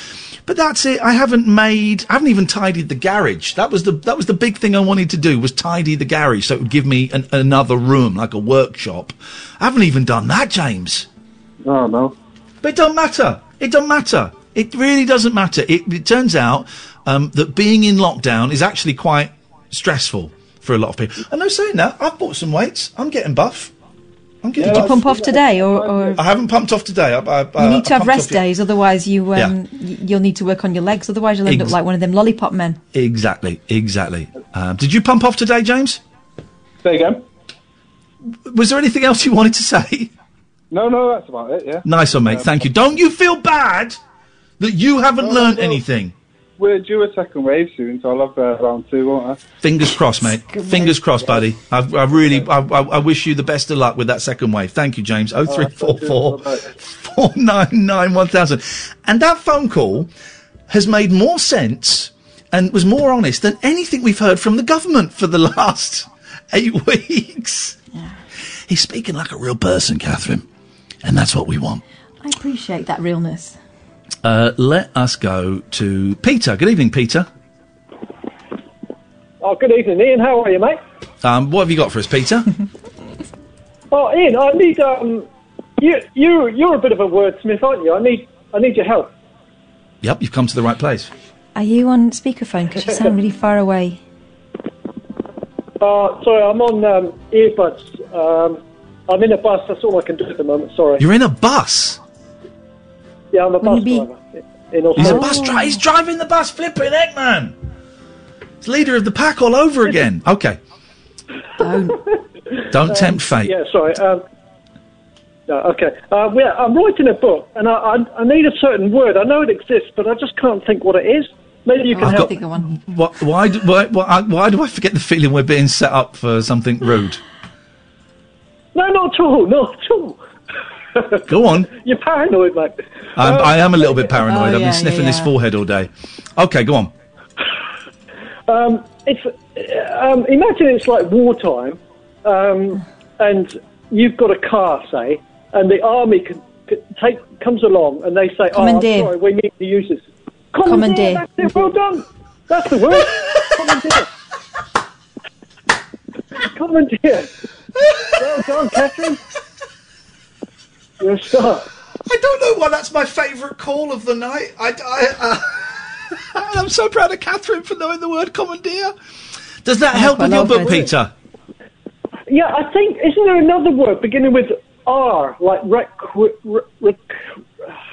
But that's it. I haven't made. I haven't even tidied the garage. That was the that was the big thing I wanted to do was tidy the garage so it would give me an, another room like a workshop. I haven't even done that, James. Oh no. But it don't matter. It don't matter. It really doesn't matter. It, it turns out um, that being in lockdown is actually quite stressful for a lot of people. And I'm no saying that I've bought some weights. I'm getting buff. I'm Did you pump off today, or, or I haven't pumped off today. I, I, I, you need to I have rest off ye- days, otherwise you um, yeah. you'll need to work on your legs. Otherwise, you'll end Ex- up like one of them lollipop men. Exactly, exactly. Um, did you pump off today, James? There you go. Was there anything else you wanted to say? No, no, that's about it. Yeah. Nice one, mate. Thank you. Don't you feel bad that you haven't No, learnt no. anything? We're due a second wave soon, so I'll have uh, round two, won't I? Fingers crossed, mate. Fingers crossed, buddy. I, I really, I, I, I wish you the best of luck with that second wave. Thank you, James. Oh three four four four nine nine one thousand. And that phone call has made more sense and was more honest than anything we've heard from the government for the last eight weeks. He's speaking like a real person, Catherine, and that's what we want. I appreciate that realness. Uh, let us go to Peter. Good evening, Peter. Oh, good evening, Iain. How are you, mate? Um, what have you got for us, Peter? Oh, Iain, I need um, you you you're a bit of a wordsmith, aren't you? I need I need your help. yep, you've come to the right place. Are you on speakerphone? Because you sound really far away. Uh, sorry, I'm on um, earbuds. Um, I'm in a bus. That's all I can do at the moment. Sorry. You're in a bus. Yeah, I'm a bus driver. In He's a bus driver. He's driving the bus, flipping heck, man. He's leader of the pack all over again. Okay. Don't don't tempt fate. Yeah, sorry. Um, no, okay. Uh, yeah, I'm writing a book, and I, I I need a certain word. I know it exists, but I just can't think what it is. Maybe you can help. I've help. got- Why, why, do, why, why, why do I forget the feeling we're being set up for something rude? No, not at all. Not at all. Go on. You're paranoid, mate. I'm, Uh, I am a little bit paranoid. Oh, I've yeah, been sniffing yeah, this yeah. forehead all day. Okay, go on. Um, it's um, imagine it's like wartime, um, and you've got a car, say, and the army can, can take comes along, and they say, "Oh, sorry, we need to use this." Commandeer. That's it. Well done. That's the word. Commandeer. Commandeer. Well done, Catherine. You're a star. I don't know why that's my favourite call of the night. I, I, uh, I'm so proud of Catherine for knowing the word commandeer. Does that help with your book, Peter? Yeah, I think isn't there another word beginning with R, like rec? rec, rec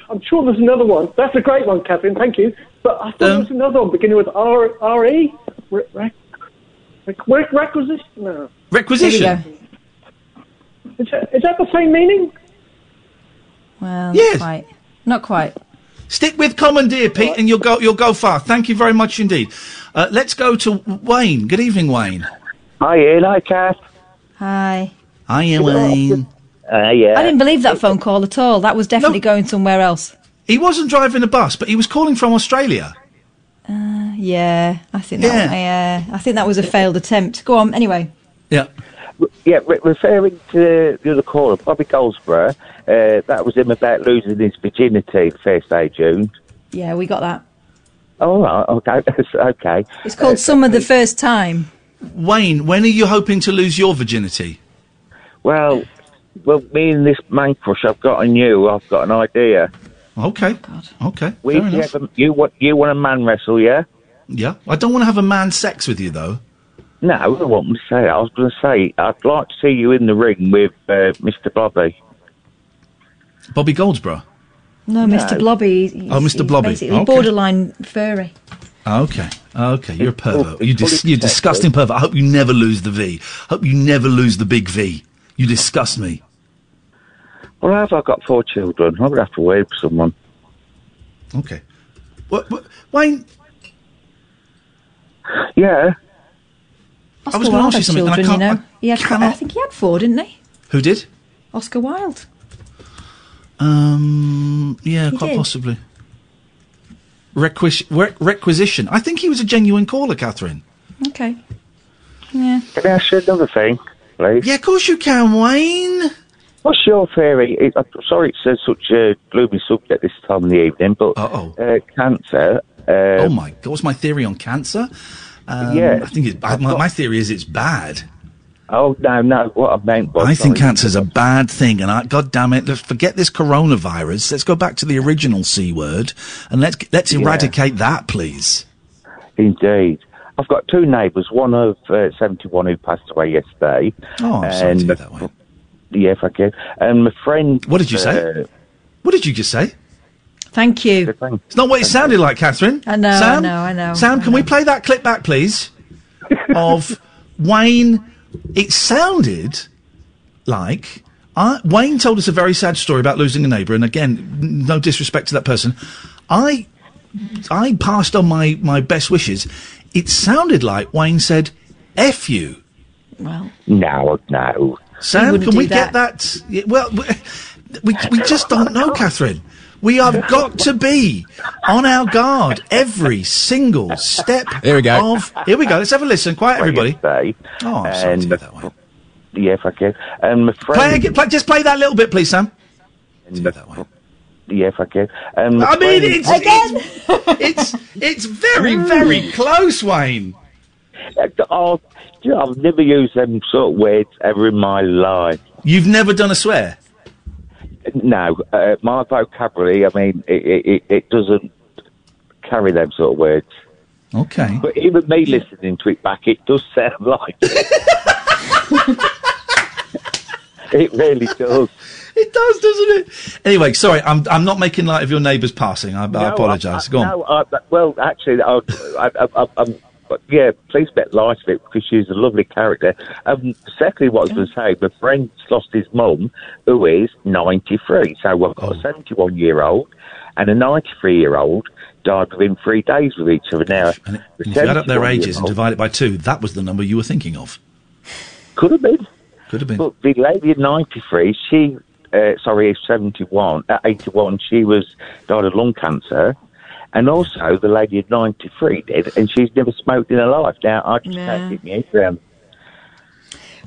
I'm sure there's another one. That's a great one, Catherine. Thank you. But I thought there was another one beginning with R, R E. Rec, rec, rec, rec, requisition. No. Requisition. Is that, is that the same meaning? Well, Yes. not quite. Not quite. Stick with commandeer, Pete, and you'll go. You'll go far. Thank you very much indeed. Uh, let's go to Wayne. Good evening, Wayne. Hi, Iain. Hi, Kath. Hi. Hiya, Wayne. Uh, yeah. I didn't believe that phone call at all. That was definitely going somewhere else. He wasn't driving a bus, but he was calling from Australia. Uh, yeah, I think that. Yeah, I think that was a failed attempt. Go on. Anyway. Yeah. Yeah, re- referring to the other caller, Bobby Goldsboro, uh, that was him about losing his virginity the first day of June. Yeah, we got that. All right, okay, okay. It's called Summer the First Time. Wayne, when are you hoping to lose your virginity? Well, well, me and this man crush I've got on you, I've got an idea. Okay. Okay. We fair you, have a, you want you want a man wrestle, yeah? Yeah. I don't want to have a man sex with you though. No, I don't want to say. I was going to say I'd like to see you in the ring with uh, Mr. Bobby. Bobby Goldsboro. No, No. Mr. Blobby. Oh, Mr. he's Blobby. Basically, Okay. borderline furry. Okay. Okay. You're a pervert. You it's fully dis- you protected. disgusting pervert. I hope you never lose the V. Hope you never lose the big V. You disgust me. Well, I have I got four children? I'm going to have to wait for someone. Okay. What, what, Wayne, Yeah. Oscar I was going to ask you had something. and I children, can't. you know. He had, cannot- I think he had four, didn't he? Who did? Oscar Wilde. Um. Yeah, He quite did. possibly. Requis- re- requisition. I think he was a genuine caller, Catherine. Okay. Yeah. Can I ask you another thing, please? Yeah, of course you can, Wayne. What's your theory? It, I'm sorry it's uh, such a gloomy subject this time of the evening, but uh, cancer. Uh, oh my God! What's my theory on cancer? Um, Yeah. I think it's, I, my, my theory is it's bad. Oh no, no! What I meant was, I think cancer's a bad thing, and I, God damn it, let's forget this coronavirus. Let's go back to the original c word, and let's let's Yeah. eradicate that, please. Indeed. I've got two neighbours, one of uh, 71 who passed away yesterday. Oh, I'm sorry to hear that, Wayne. Yeah, thank you. And my friend. What did you say? What did you just say? Thank you. It's not what it sounded like, Catherine. I know, I know, I know, Sam, I can we play that clip back, please? of Wayne. It sounded like I, Wayne told us a very sad story about losing a neighbour, and again, no disrespect to that person. I, I passed on my my best wishes. It sounded like Wayne said, "F you." Well, No, no. Sam, can we that. get that? Well, we, we we just don't know, Catherine. We have got to be on our guard every single step. Here we go. Of, here we go. Let's have a listen. Quiet, everybody. Say, Oh, I'm sorry to hear that one. Yeah, thank you. And my friend. Play, play, just play that little bit, please, Sam. Yeah, thank you. And my I mean, friend- it's, it's it's it's very very close, Wayne. Oh, do I've never used them sort of words ever in my life. You've never done a swear. No, uh, my vocabulary. I mean, it, it, it, doesn't carry them sort of words. Okay. But even me listening to it back, it does sound like. it really does. It does, doesn't it? Anyway, sorry, I'm I'm not making light of your neighbour's passing. I, I apologise. Go on. No, I, well, actually, I, I, I, I, I'm, but yeah, please bet light of it because she's a lovely character. Um, secondly, what I was going to say, my friend's lost his mum, who is 93. So we've got a 71 year old and a 93 year old died within three days with each other. Now, the If you add up their ages and divide it by two, that was the number you were thinking of. Could have been. Could have been. But the lady at 93, she, uh, sorry, 71, uh, 81, she was died of lung cancer. And also, the lady at 93 did, and she's never smoked in her life. Now, I just Yeah. can't get my head around.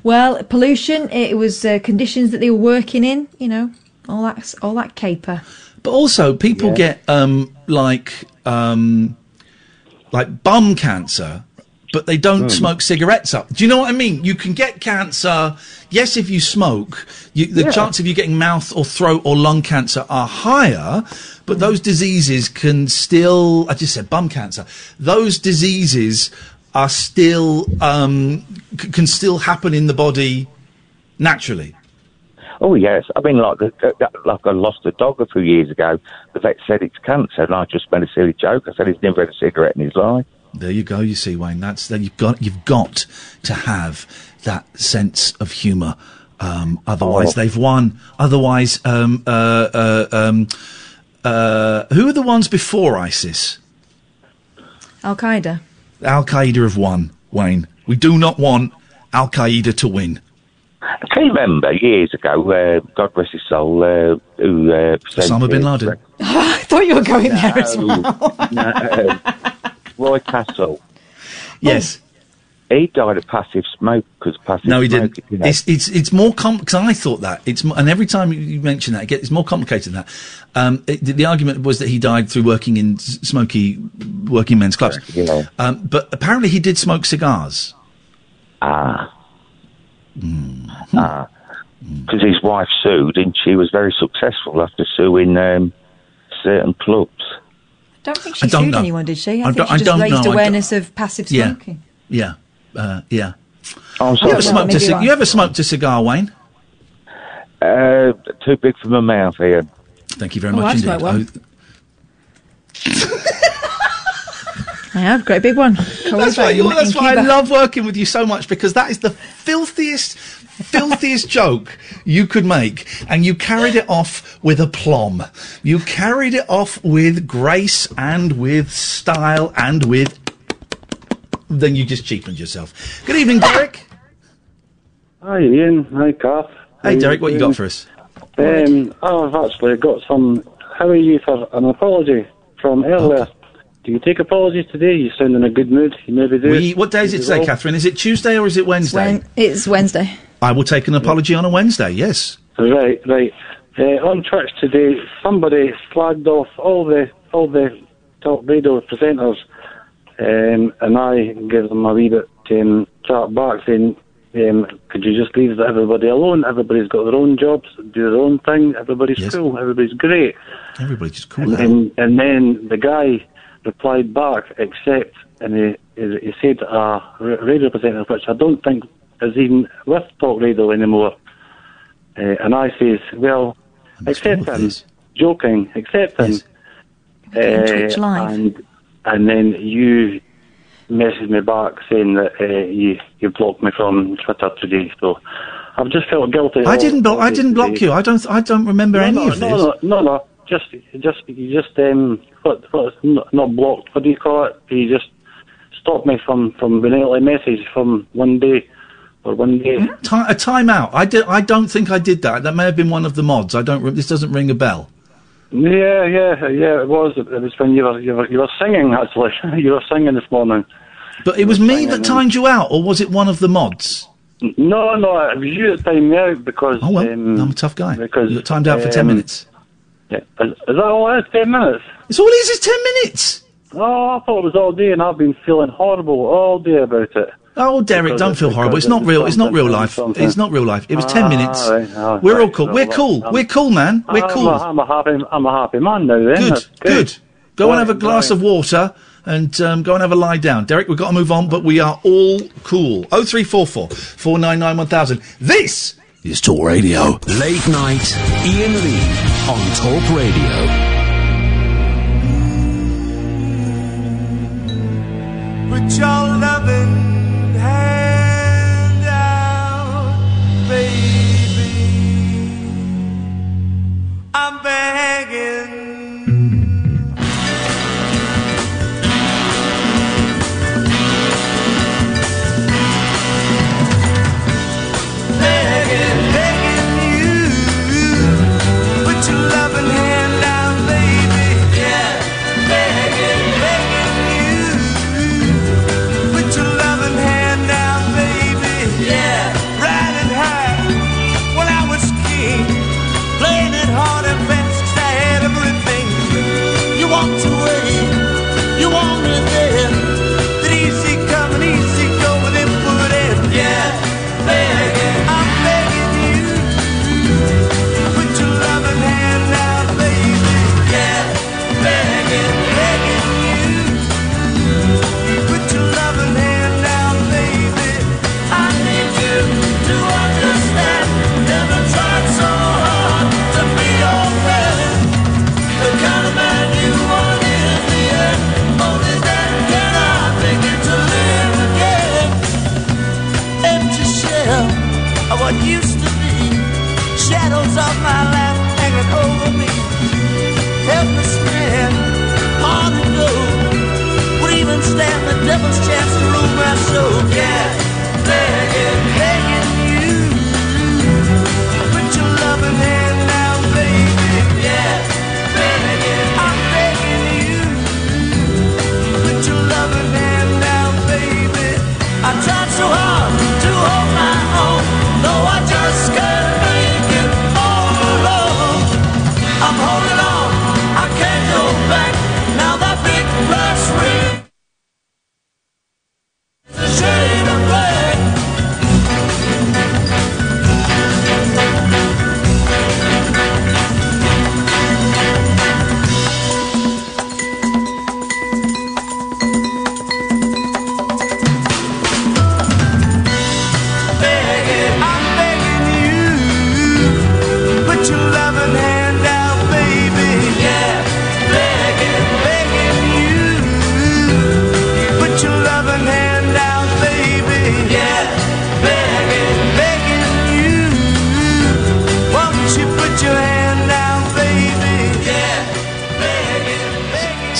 Well, pollution. It was uh, conditions that they were working in. You know, all that, all that caper. But also, people Yeah. get um, like um, like bum cancer, but they don't smoke cigarettes up. Do you know what I mean? You can get cancer. Yes, if you smoke, you, the Yeah. chance of you getting mouth or throat or lung cancer are higher. But those diseases can still. I just said bum cancer. Those diseases are still um, c- can still happen in the body naturally. Oh, yes. I mean, like, the, like I lost a dog a few years ago. The vet said it's cancer, and I just made a silly joke. I said he's never had a cigarette in his life. There you go. You see, Wayne. That's then you've got you've got to have that sense of humour. Um, otherwise, Oh. they've won. Otherwise, um, uh, uh, um, uh, who are the ones before ISIS? Al Qaeda. Al Qaeda have won. Wayne, we do not want Al Qaeda to win. I Can you remember years ago, uh, God rest his soul, uh, who uh, Osama bin Laden. I thought you were going there as well. no, Roy Castle. Yes. He died of passive smoke because passive No, he smoke, didn't. you know. It's it's it's more complex. I thought that it's and every time you- mention that, it's more complicated than that. Um, it, the, the argument was that he died through working in smoky working men's clubs. Yeah. Um, but apparently he did smoke cigars. Ah. Hmm. Ah. Because his wife sued, and she was very successful after suing um, certain clubs. Don't think she I don't sued know. anyone, did she? I, I think don't- she I just don't raised know. Awareness of passive smoking. Yeah, uh, yeah. I'm You ever, smoked a, maybe you ever smoked a cigar, Wayne? Uh, too big for my mouth, Iain. Thank you very Oh, much I indeed. smoke one. Oh, I have great big one. That's why, that's why I love working with you so much because that is the filthiest, filthiest joke you could make, and you carried it off with aplomb. You carried it off with grace and with style and with. Then you just cheapened yourself. Good evening, Derek. Hi Iain, hi Kath. Hey, Derek, what you got for us? Um, I've actually got some. How are you for an apology from earlier? Do you take apologies today? You sound in a good mood. You maybe do. We, what day is it today, well. Catherine? Is it Tuesday or is it Wednesday? When, it's Wednesday. I will take an apology on a Wednesday. Yes. Right, right. Uh, on Twitch today, somebody flagged off all the all the top radio presenters, um, and I gave them a wee bit um, chat back saying, um, "Could you just leave everybody alone? Everybody's got their own jobs, do their own thing. Everybody's cool. Everybody's great." Everybody's just cool. And then, and then the guy replied back, except, and he, he he said a radio presenter, which I don't think is even with talk radio anymore. Uh, and I says, well, accepting, joking, accepting. Twitch Uh, live. and and then you messaged me back saying that uh, you you blocked me from Twitter today. So I've just felt guilty. I didn't block. I didn't block you. I don't. I don't remember no, any no, of no, this. No, no, no. Just, just, you just um, what, what, not, not blocked. What do you call it? You just stopped me from from being able to message from one day or one day. Ti a timeout. I did. I don't think I did that. That may have been one of the mods. I don't. This doesn't ring a bell. Yeah, yeah, yeah. It was. It was when you were you were, you were singing actually. you were singing this morning. But it was me that timed you out, or was it one of the mods? No, no, it was you that timed me out because. Oh well, um, I'm a tough guy. Because You timed out for 10 um, minutes. Yeah, is, is that all it is? Ten minutes. It's all it is. Is ten minutes. Oh, I thought it was all day, and I've been feeling horrible all day about it. Oh, Derek, don't feel horrible. It's not real. It's not real life. something. It's not real life. It was ten Ah, minutes. right, oh, We're all cool. We're cool. I'm- We're cool, man. We're I'm cool. A, I'm a happy. I'm a happy man now. Then. Good, That's good. Go and have a glass of water and um, go and have a lie down. Derek, we've got to move on, but we are all cool. 0344 499 1000. This is Talk Radio. Late night, Iain Lee on Talk Radio. Put your loving I'm begging. Chance to rule my soul. Yeah,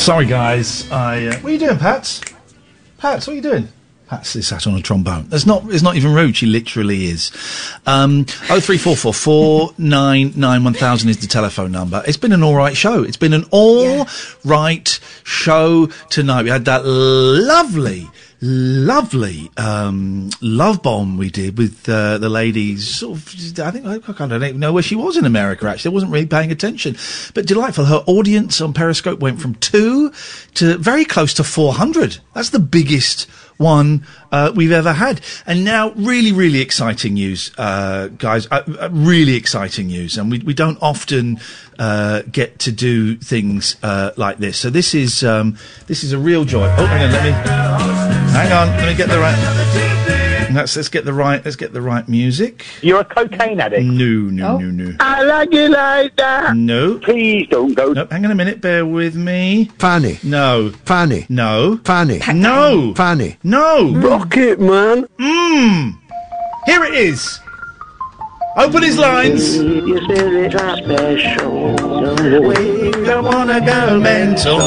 Sorry, guys. I. Uh, what are you doing, Pats? Pats, what are you doing? Pats is sat on a trombone. That's not. It's not even rude. She literally is. Um, oh three four four four nine nine one thousand is the telephone number. It's been an all right show. It's been an all right show tonight. We had that lovely. Lovely um, love bomb we did with uh, the ladies. Sort of, I think I, I don't even know where she was in America. Actually, I wasn't really paying attention, but delightful. Her audience on Periscope went from two to very close to four hundred. That's the biggest one uh, we've ever had. And now, really, really exciting news, uh, guys. Uh, uh, really exciting news, and we we don't often uh, get to do things uh, like this. So this is um, this is a real joy. Oh, hang on, let me hang on, let me get the right. Let's let's get the right let's get the right music. You're a cocaine addict. No, no, Oh. no, no. I like you like that. No. Please don't go. Nope, hang on a minute, bear with me. Fanny. No. Fanny. No. Fanny. No. Fanny. No. Rocket Man. Mmm. Here it is. Open his lines. Your spirits are special. We don't wanna go mental.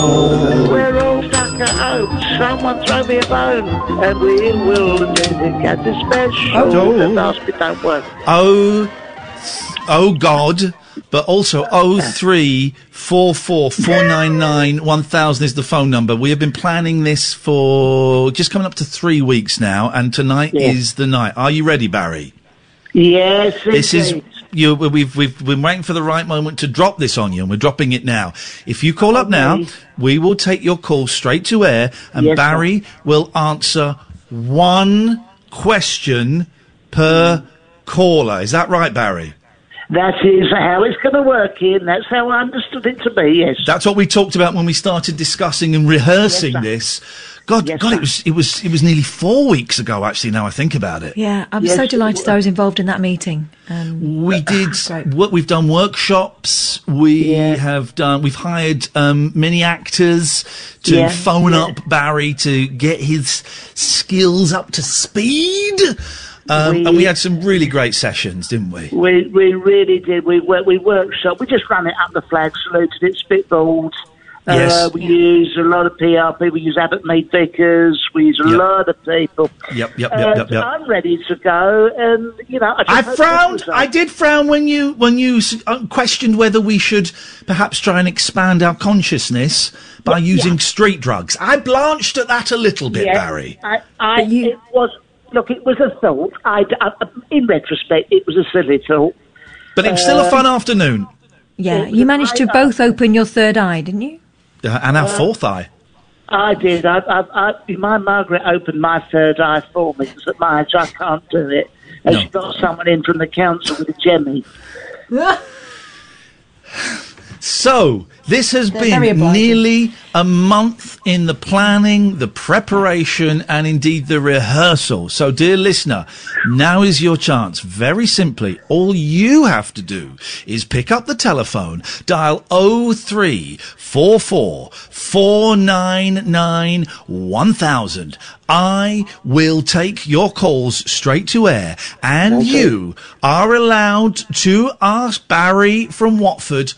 We're all stuck at home. Someone throw me a bone, and we will get the special. Oh. The basket don't work. Oh, oh God. But also oh three four four four nine nine one thousand is the phone number. We have been planning this for just coming up to three weeks now, and tonight Yeah. is the night. Are you ready, Barry? Yes, This is you. We've we've been waiting for the right moment to drop this on you, and we're dropping it now. If you call up now, we will take your call straight to air, and Yes, Barry will answer one question per caller. Is that right, Barry? That is how it's going to work, Iain. That's how I understood it to be, yes. That's what we talked about when we started discussing and rehearsing Yes, this. God, God, it was it was it was nearly four weeks ago. Actually, now I think about it. Yeah, I'm Yes, so it delighted I was involved in that meeting. Um, We did. What we've done workshops. We have done. We've hired um, many actors to Yeah, phone yeah. up Barry to get his skills up to speed. Um, We- and we had some really great sessions, didn't we? We we really did. We we workshop. We just ran it up the flag, saluted it, spitballed. Yes. Uh, we use a lot of PR people. We use Abbott Mead Vickers. We use a Yep. lot of people. Yep, yep, Uh, yep, yep, yep. I'm ready to go, and you know, I, I frowned. this is, uh, I did frown when you when you uh, questioned whether we should perhaps try and expand our consciousness by using street drugs. I blanched at that a little bit, Yeah, Barry. I, I, it was look. It was a thought. I, I, in retrospect, it was a silly thought. But it was still a Uh, fun afternoon. yeah, you managed to both open your third eye, didn't you? Uh, and our Uh, fourth eye. I did. I, I, I, my Margaret opened my third eye for me because at my age I can't do it. And No. she got someone in from the council with a jemmy. So, this has They're been nearly a month in the planning, the preparation, and indeed the rehearsal. So, dear listener, now is your chance. Very simply, all you have to do is pick up the telephone, dial 0344 499 1000. I will take your calls straight to air, and Okay. you are allowed to ask Barry from Watford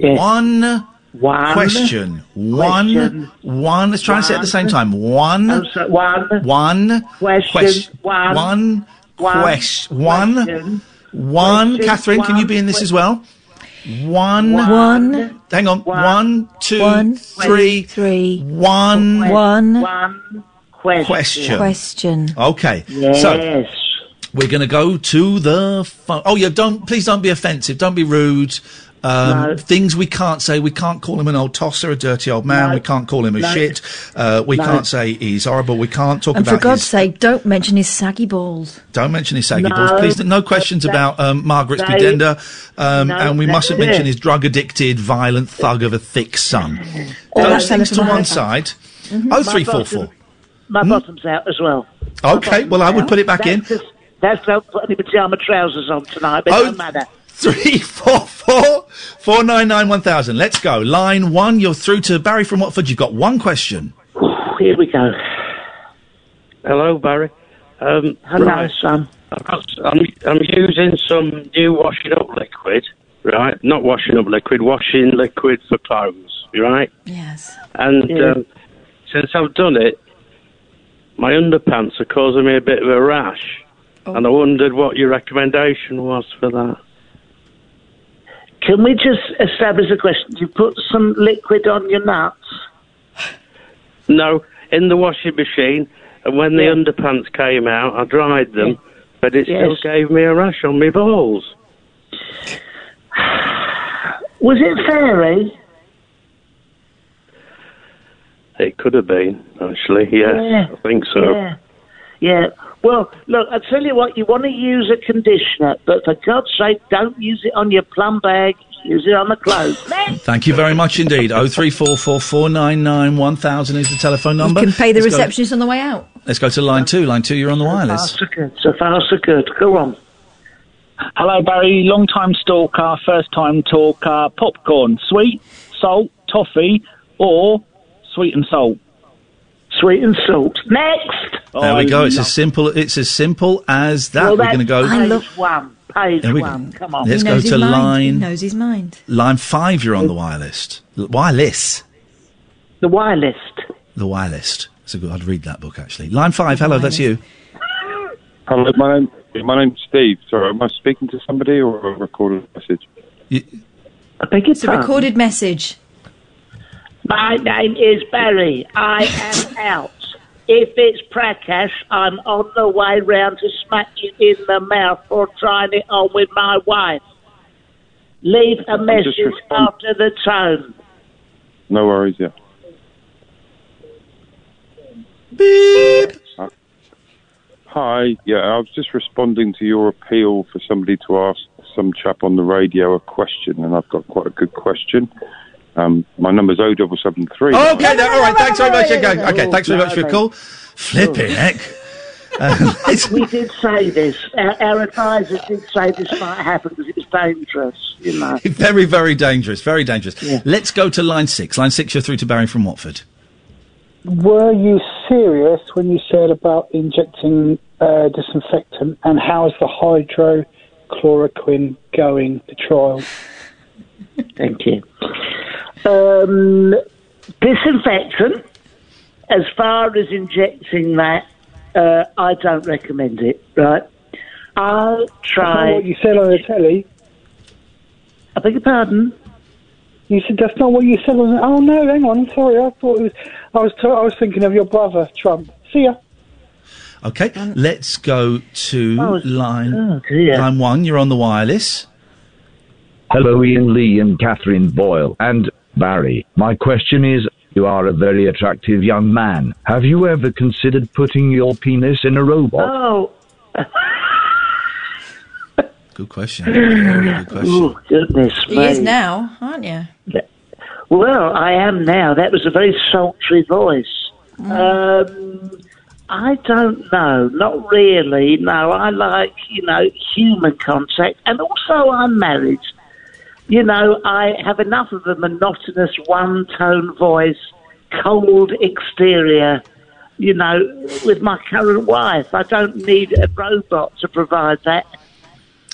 one One question. One, question. one. Let's try and say it at the same time. One, Oh, so one one question. quest- One. one, One quest- one, question. one. Question. Catherine, can you be in this que- as well? One, One. Hang on. One, two, One, three, three. one, One. One question. question. Question. Okay. Yes. So we're going to go to the phone. Oh yeah, don't please don't be offensive. Don't be rude. Um, No. Things we can't say. We can't call him an old tosser, a dirty old man. No. We can't call him a No. shit. Uh, we can't say he's horrible. We can't talk And about for God's his. sake, don't mention his saggy balls. Don't mention his saggy balls, please. No questions about um, Margaret's Pudenda, um, and we mustn't it. mention his drug-addicted, violent thug of a thick son. All Those things to one side. Mhm. Oh My three four four. My bottom's out as well. Okay, well I would out. put it back in. That's just- That's don't put any pajama trousers on tonight, but Oh, it don't matter. Three four four four nine nine one thousand. Let's go. Line one. You're through to Barry from Watford. You've got one question. Here we go. Hello, Barry. Um, Hello, right. son. I've got, I'm, I'm using some new washing up liquid, right? Not washing up liquid, washing liquid for clothes, right? Yes. And Yeah. um, since I've done it, my underpants are causing me a bit of a rash. And I wondered what your recommendation was for that. Can we just establish a question? You put some liquid on your nuts. No, in the washing machine, and when the Yeah. underpants came out, I dried them, but it Yes. still gave me a rash on my balls. Was it fairy? It could have been, actually, yes, Yeah. I think so. Yeah. Yeah. Well, look, I tell you what, you want to use a conditioner, but for God's sake, don't use it on your plum bag. Use it on the clothes. Thank you very much indeed. Oh three four four four nine nine one thousand is the telephone number. You can pay the Let's go. receptionist on the way out. Let's go to line two. Line two, you're on the wireless. So good, so far so good. Go on. Hello, Barry. Long time stalker, first time talker. Popcorn, sweet, salt, toffee, or sweet and salt. Sweet and salt. Next. There we oh, go. It's as simple. It's as simple as that. Well, We're going to go. that's page one. Page There we go. one. Come on. Let's he go knows his to mind. He line knows his mind. line five. You're on the wireless. L- Wireless. The wireless. The wireless. It's a good. I'd read that book actually. Line five. Hello, that's you. Hello, my name my name's Steve. Sorry, am I speaking to somebody or a recorded message? I beg your It's a recorded message. My name is Barry. I am out. If it's Prakash, I'm on the way round to smack you in the mouth for trying it on with my wife. Leave a I'm message after the tone. No worries, yeah. Beep. Uh, hi, yeah, I was just responding to your appeal for somebody to ask some chap on the radio a question, and I've got quite a good question. Um, my number's O double seven three. Okay, no, all right. Thanks very much. Okay, okay. Thanks very much for your call. Flipping heck. Um, we did say this. Our, our advisor did say this might happen because it was dangerous, you know. very, very dangerous. Very dangerous. Let's go to line six. Line six. You're through to Barry from Watford. Were you serious when you said about injecting uh, disinfectant? And how's the hydrochloroquine going, the trial? Thank you. Um, disinfectant, as far as injecting that, uh, I don't recommend it, right? I'll That's not try. what you said on the telly. I beg your pardon? You said that's not what you said on the... Oh, no, hang on. Sorry, I thought it was... I was, t- I was thinking of your brother, Trump. See ya. Okay. Let's go to Oh, line oh, line one. You're on the wireless. Hello, Iain Lee and Catherine Boyle and Barry. My question is you are a very attractive young man. Have you ever considered putting your penis in a robot? Oh. Good question. Good question. Oh, goodness He me. is now, aren't you? Well, I am now. That was a very sultry voice. Um, I don't know. Not really. No, I like, you know, human contact. And also, I'm married. You know, I have enough of a monotonous one tone voice, cold exterior, you know, with my current wife. I don't need a robot to provide that.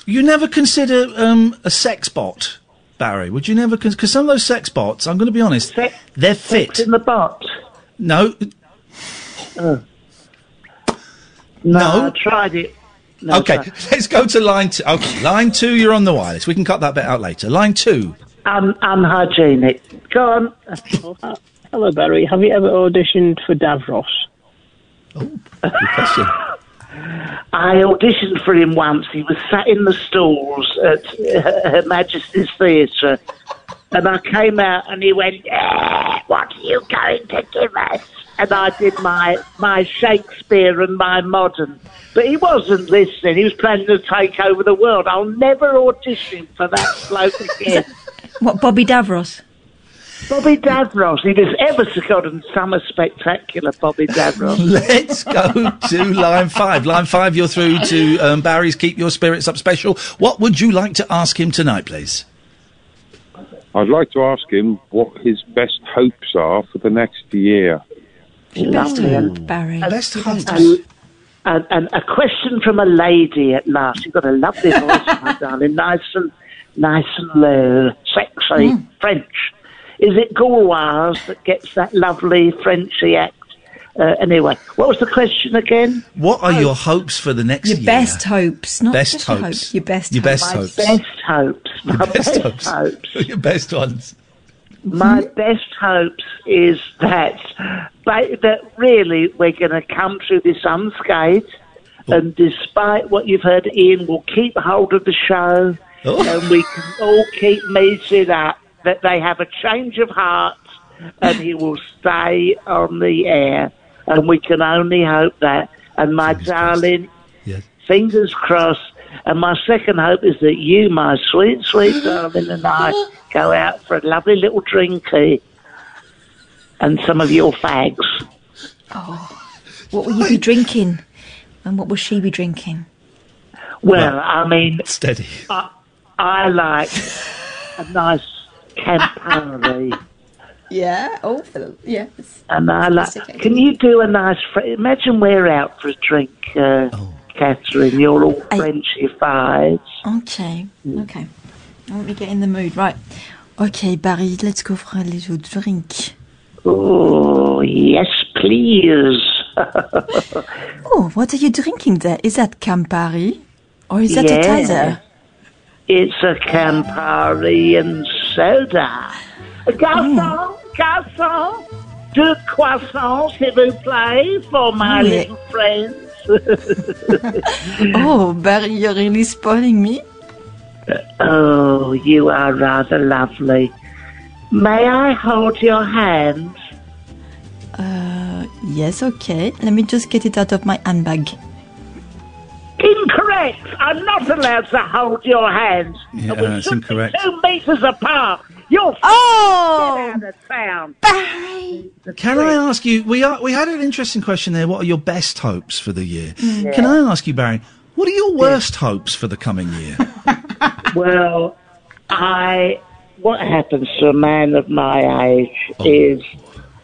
You never consider um, a sex bot, Barry? Would you never? Because some of those sex bots, I'm going to be honest, they're fit. in the bot. No. No, No. I tried it. No, okay, sorry. let's go to line two. Okay, line two. You're on the wireless. We can cut that bit out later. Line two. Un- unhygienic. Go on. Hello, Barry. Have you ever auditioned for Davros? Good question. I auditioned for him once. He was sat in the stalls at Her, Her Majesty's Theatre. And I came out and he went, "Eh, What are you going to give us? And I did my, my Shakespeare and my modern. But he wasn't listening. He was planning to take over the world. I'll never audition for that bloke again. What, Bobby Davros? Bobby Davros. He was ever so good and summer spectacular, Bobby Davros. Let's go to line five. Line five. You're through to um, Barry's Keep Your Spirits Up special. What would you like to ask him tonight, please? I'd like to ask him what his best hopes are for the next year. Lovely. And, Barry. Best hopes. And, and, and a question from a lady at last. You've got a lovely voice, my darling. Nice and nice and low, sexy, French. Is it Gauloise that gets that lovely Frenchy act? Uh, anyway, what was the question again? What are your hopes for the next year? Your year? best hopes, not Best hopes. hopes. Your best. Your best hopes. hopes. Best hopes. My Your best, best hopes. hopes. Your best ones. My best hopes is that ba- that really we're going to come through this unscathed, oh. and despite what you've heard, Iain we'll keep hold of the show, oh. and we can all keep meeting up. That they have a change of heart, and he will stay on the air, and we can only hope that. And my darling, fingers crossed. And my second hope is that you, my sweet, sweet darling, and I go out for a lovely little drinky and some of your fags. Oh, what will you be drinking? And what will she be drinking? Well, I mean, steady. I, I like a nice Campari, Yeah. Oh, yes. and I like. Can you do a nice? Fr- Imagine we're out for a drink, uh, Oh. Catherine. You're all Frenchified. Okay. Okay. Let me get in the mood. Right. Okay, Barry, let's go for a little drink. Oh yes, please. Oh, what are you drinking there? Is that Campari? Or is that Yeah. a Tizer? It's a Campari and soda. Garçon, mm. garçon, deux croissants, s'il vous plaît, for my yeah. little friends. Oh, Barry, you're really spoiling me. oh, you are rather lovely. May I hold your hand? Uh, yes, okay. Let me just get it out of my handbag. Incorrect. I'm not allowed to hold your hand. Yeah, And we that's should be incorrect. Two meters apart. You're oh, get out of town. Can I ask you? We are, we had an interesting question there. What are your best hopes for the year? Mm. Can I ask you, Barry? What are your worst hopes for the coming year? Well, I. What happens to a man of my age Oh. is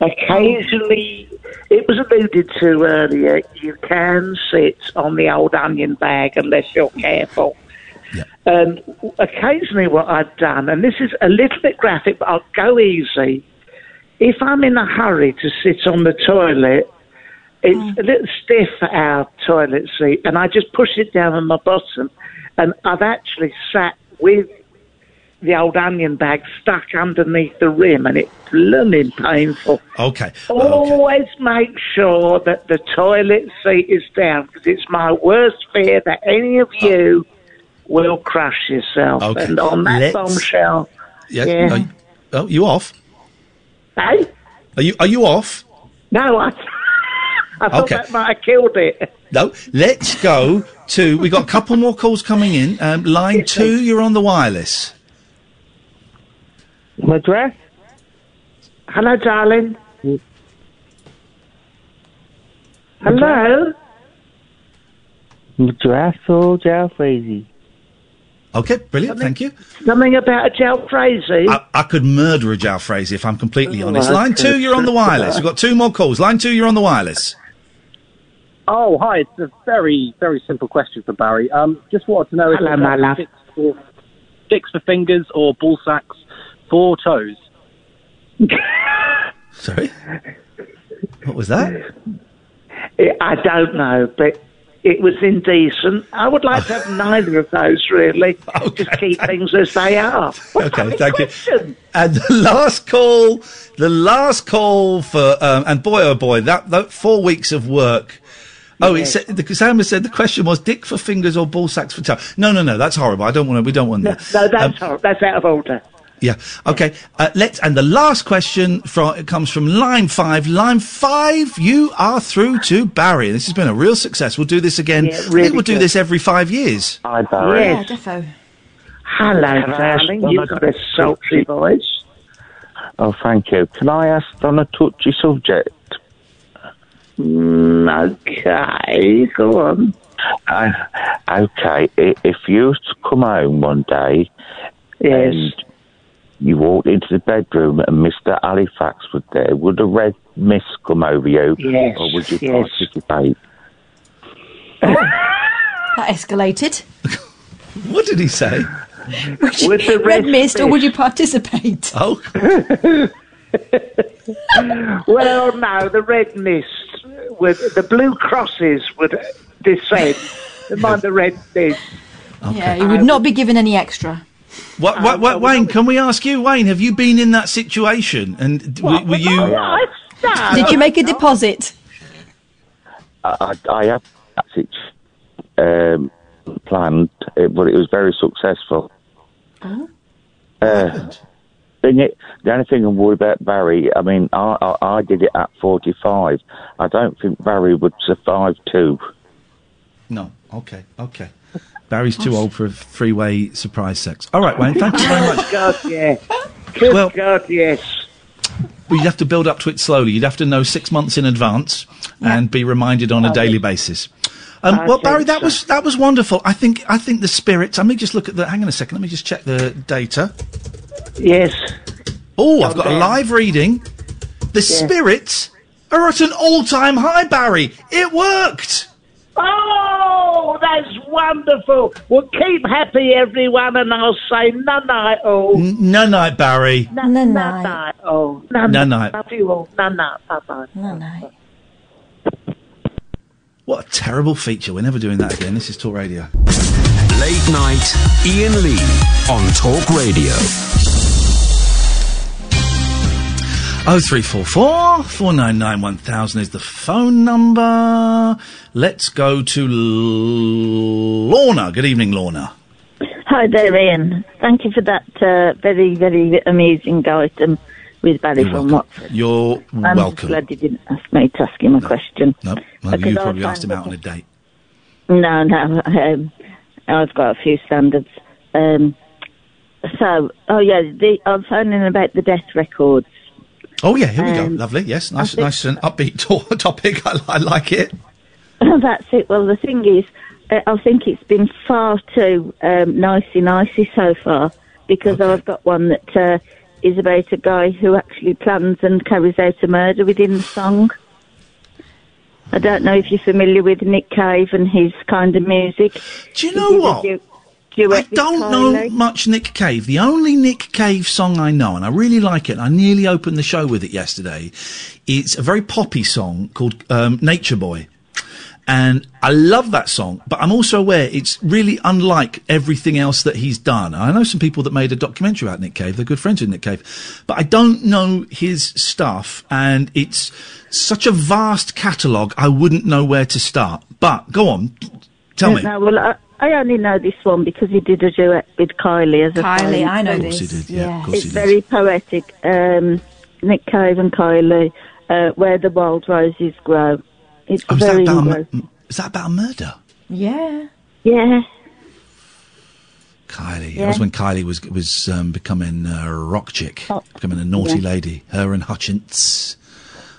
occasionally, it was alluded to earlier, you can sit on the old onion bag unless you're careful. And um, occasionally, what I've done, and this is a little bit graphic, but I'll go easy. If I'm in a hurry to sit on the toilet, it's mm. a little stiff our toilet seat, and I just push it down on my bottom, and I've actually sat with the old onion bag stuck underneath the rim, and it's blooming painful. Okay. Always make sure that the toilet seat is down, because it's my worst fear that any of you will crush yourself. Okay. And on that Let's- bombshell, Yes. Yeah. Are you, oh, you off? hey, Are you are you off? no, I, I thought Okay. that might have killed it. No. Let's go to. We got a couple more calls coming in. Um, line two, you're on the wireless. Madras? Hello, darling. Hello? Madrasso Jalfrezi. Okay, brilliant. Thank you. Something about a jalfrezi? I, I could murder a jalfrezi if I'm completely Oh, honest. Line two, you're on the wireless. We've got two more calls. Line two, you're on the wireless. Oh, hi. It's a very, very simple question for Barry. Um, just wanted to know if Hello, it's my love. sticks for, sticks for fingers or ball sacks for toes. Sorry? What was that? I don't know, but it was indecent. I would like to have neither of those, really. Just keep things as they are. Okay, thank you. And the last call, the last call for, um, and boy oh boy, that, that four weeks of work. Oh, it Yes. said, the, Sam has said the question was dick for fingers or ball sacks for toe. No, no, no, that's horrible. I don't want to, we don't want that. No, that's, hor- that's out of order. Yeah. Okay. Uh, let's. And the last question from it comes from line five. Line five, you are through to Barry. This has been a real success. We'll do this again. Yeah, I think really we'll do this every five years. Hi, Yes. defo. Hello, Can darling. You've got a sultry voice. Oh, thank you. Can I ask on a touchy subject? Mm, okay, go on. Uh, okay, if you come home one day Yes. and you walked into the bedroom and Mr. Halifax was there, would a red mist come over you? Yes, Or would you yes. participate? That escalated. What did he say? Would you, With the red red mist, or would you participate? Oh. well, no, the red mist, with the blue crosses would descend. Mind the red mist. Yeah, you would not be given any extra. What, what, what, Wayne, can we ask you, Wayne, have you been in that situation? And d- were, were you. Did you make a deposit? I, I, I have it um, planned, but it was very successful. Oh. Uh, thing it, the only thing I'm worried about Barry, I mean, I, I, I did it at 45. I don't think Barry would survive two. No. Okay. Okay. Barry's too old for a freeway surprise sex. All right, Wayne, thank you very much. God, yeah. Good Well- God, yes. Well, you'd have to build up to it slowly. You'd have to know six months in advance. and be reminded on a daily basis. Um, well, Barry, think that was that was wonderful. I think I think the spirits. Let me just look at the. Hang on a second. Let me just check the data. Yes. Oh, I've got a live reading. The spirits are at an all-time high, Barry. It worked. Oh, that's wonderful. Well, keep happy, everyone, and I'll say no night all. N- no night, Barry. No night all. No No night. Love you all. No night. Bye bye. No night. What a terrible feature. We're never doing that again. This is Talk Radio. Late night, Iain Lee on Talk Radio. Oh three four four four nine nine one thousand is the phone number. Let's go to Lorna. Good evening, Lorna. Hi there, Iain. Thank you for that uh, very, very amusing item with Barry You're from Watford. You're I'm welcome. glad you didn't ask me to ask him a question. No, well, you probably asked him out on a date. No, no. Um, I've got a few standards. Um, so, oh yeah, the, I'm phoning about the death records. Oh yeah, here we go. Um, Lovely. Yes, nice, nice and upbeat topic. I, I like it. That's it. Well, the thing is, uh, I think it's been far too um, nicey nicey so far because I've got one that uh, is about a guy who actually plans and carries out a murder within the song. I don't know if you're familiar with Nick Cave and his kind of music. Do you know what? I don't know much Nick Cave. The only Nick Cave song I know, and I really like it, and I nearly opened the show with it yesterday, it's a very poppy song called um, Nature Boy. And I love that song, but I'm also aware it's really unlike everything else that he's done. I know some people that made a documentary about Nick Cave. They're good friends with Nick Cave. But I don't know his stuff, and it's such a vast catalogue, I wouldn't know where to start. But go on, tell me. Well, I, I only know this one because he did a duet with Kylie as a Kylie, friend. I know Of course he did, yeah, of course it's he did. very poetic. Um, Nick Cave and Kylie, uh, where the wild roses grow. It's Oh, is, that very about a, is that about a murder? Yeah. Yeah. Kylie. Yeah. That was when Kylie was was um, becoming a rock chick, Oh, becoming a naughty yeah. lady. Her and Hutchence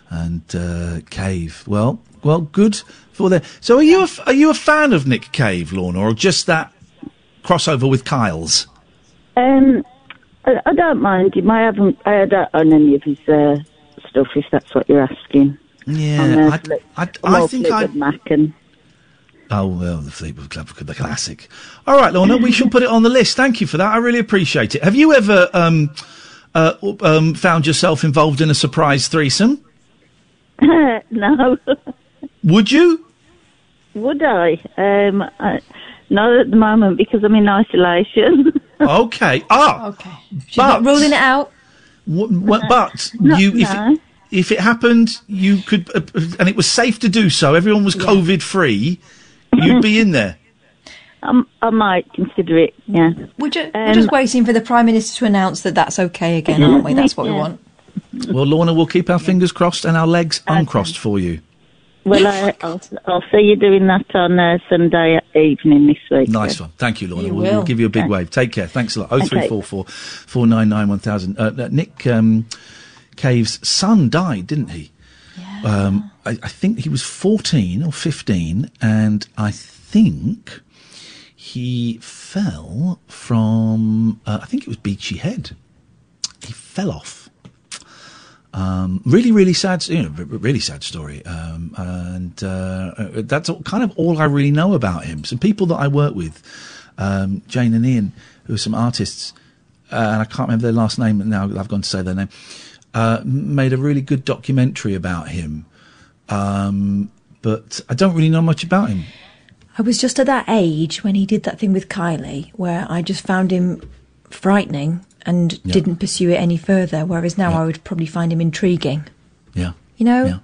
and uh, Cave. Well, well, good for. So, are you a, are you a fan of Nick Cave, Lorna, or just that crossover with Kyle's? Um, I, I don't mind him. I haven't. I don't own any of his uh, stuff. If that's what you're asking. Yeah, uh, I- I- I'm I all Fleetwood Mac and Oh well, the Fleetwood Club, the classic. All right, Lorna, we shall put it on the list. Thank you for that. I really appreciate it. Have you ever um, uh, um, found yourself involved in a surprise threesome? no. Would you? Would I? Um, I? Not at the moment because I'm in isolation. Okay. Ah. Okay. She's not ruling it out. W- w- but No, you, if, no. it, if it happened, you could, uh, uh, and it was safe to do so. Everyone was COVID free. You'd be in there. um, I might consider it. Yeah. We're, ju- we're Um, just waiting for the Prime Minister to announce that that's okay again, aren't we? That's what we want. Well, Lorna, we'll keep our fingers crossed and our legs uncrossed for you. Well, I, I'll, I'll see you doing that on uh, Sunday evening this week. Nice one. Thank you, Lorna. You We'll, we'll give you a big Okay. wave. Take care. Thanks a lot. Okay. 0344 499 1000. Uh, Nick um, Cave's son died, didn't he? Um, I, I think he was 14 or 15, and I think he fell from, uh, I think it was Beachy Head. He fell off. Um, really, really sad, you know, really sad story. Um, and uh, uh, that's kind of all I really know about him. Some people that I work with, um, Jane and Iain, who are some artists, uh, and I can't remember their last name now. I've gone to say their name. Uh, made a really good documentary about him, um, but I don't really know much about him. I was just at that age when he did that thing with Kylie, where I just found him frightening and Yeah. didn't pursue it any further. Whereas now I would probably find him intriguing. Yeah. You know. Yeah.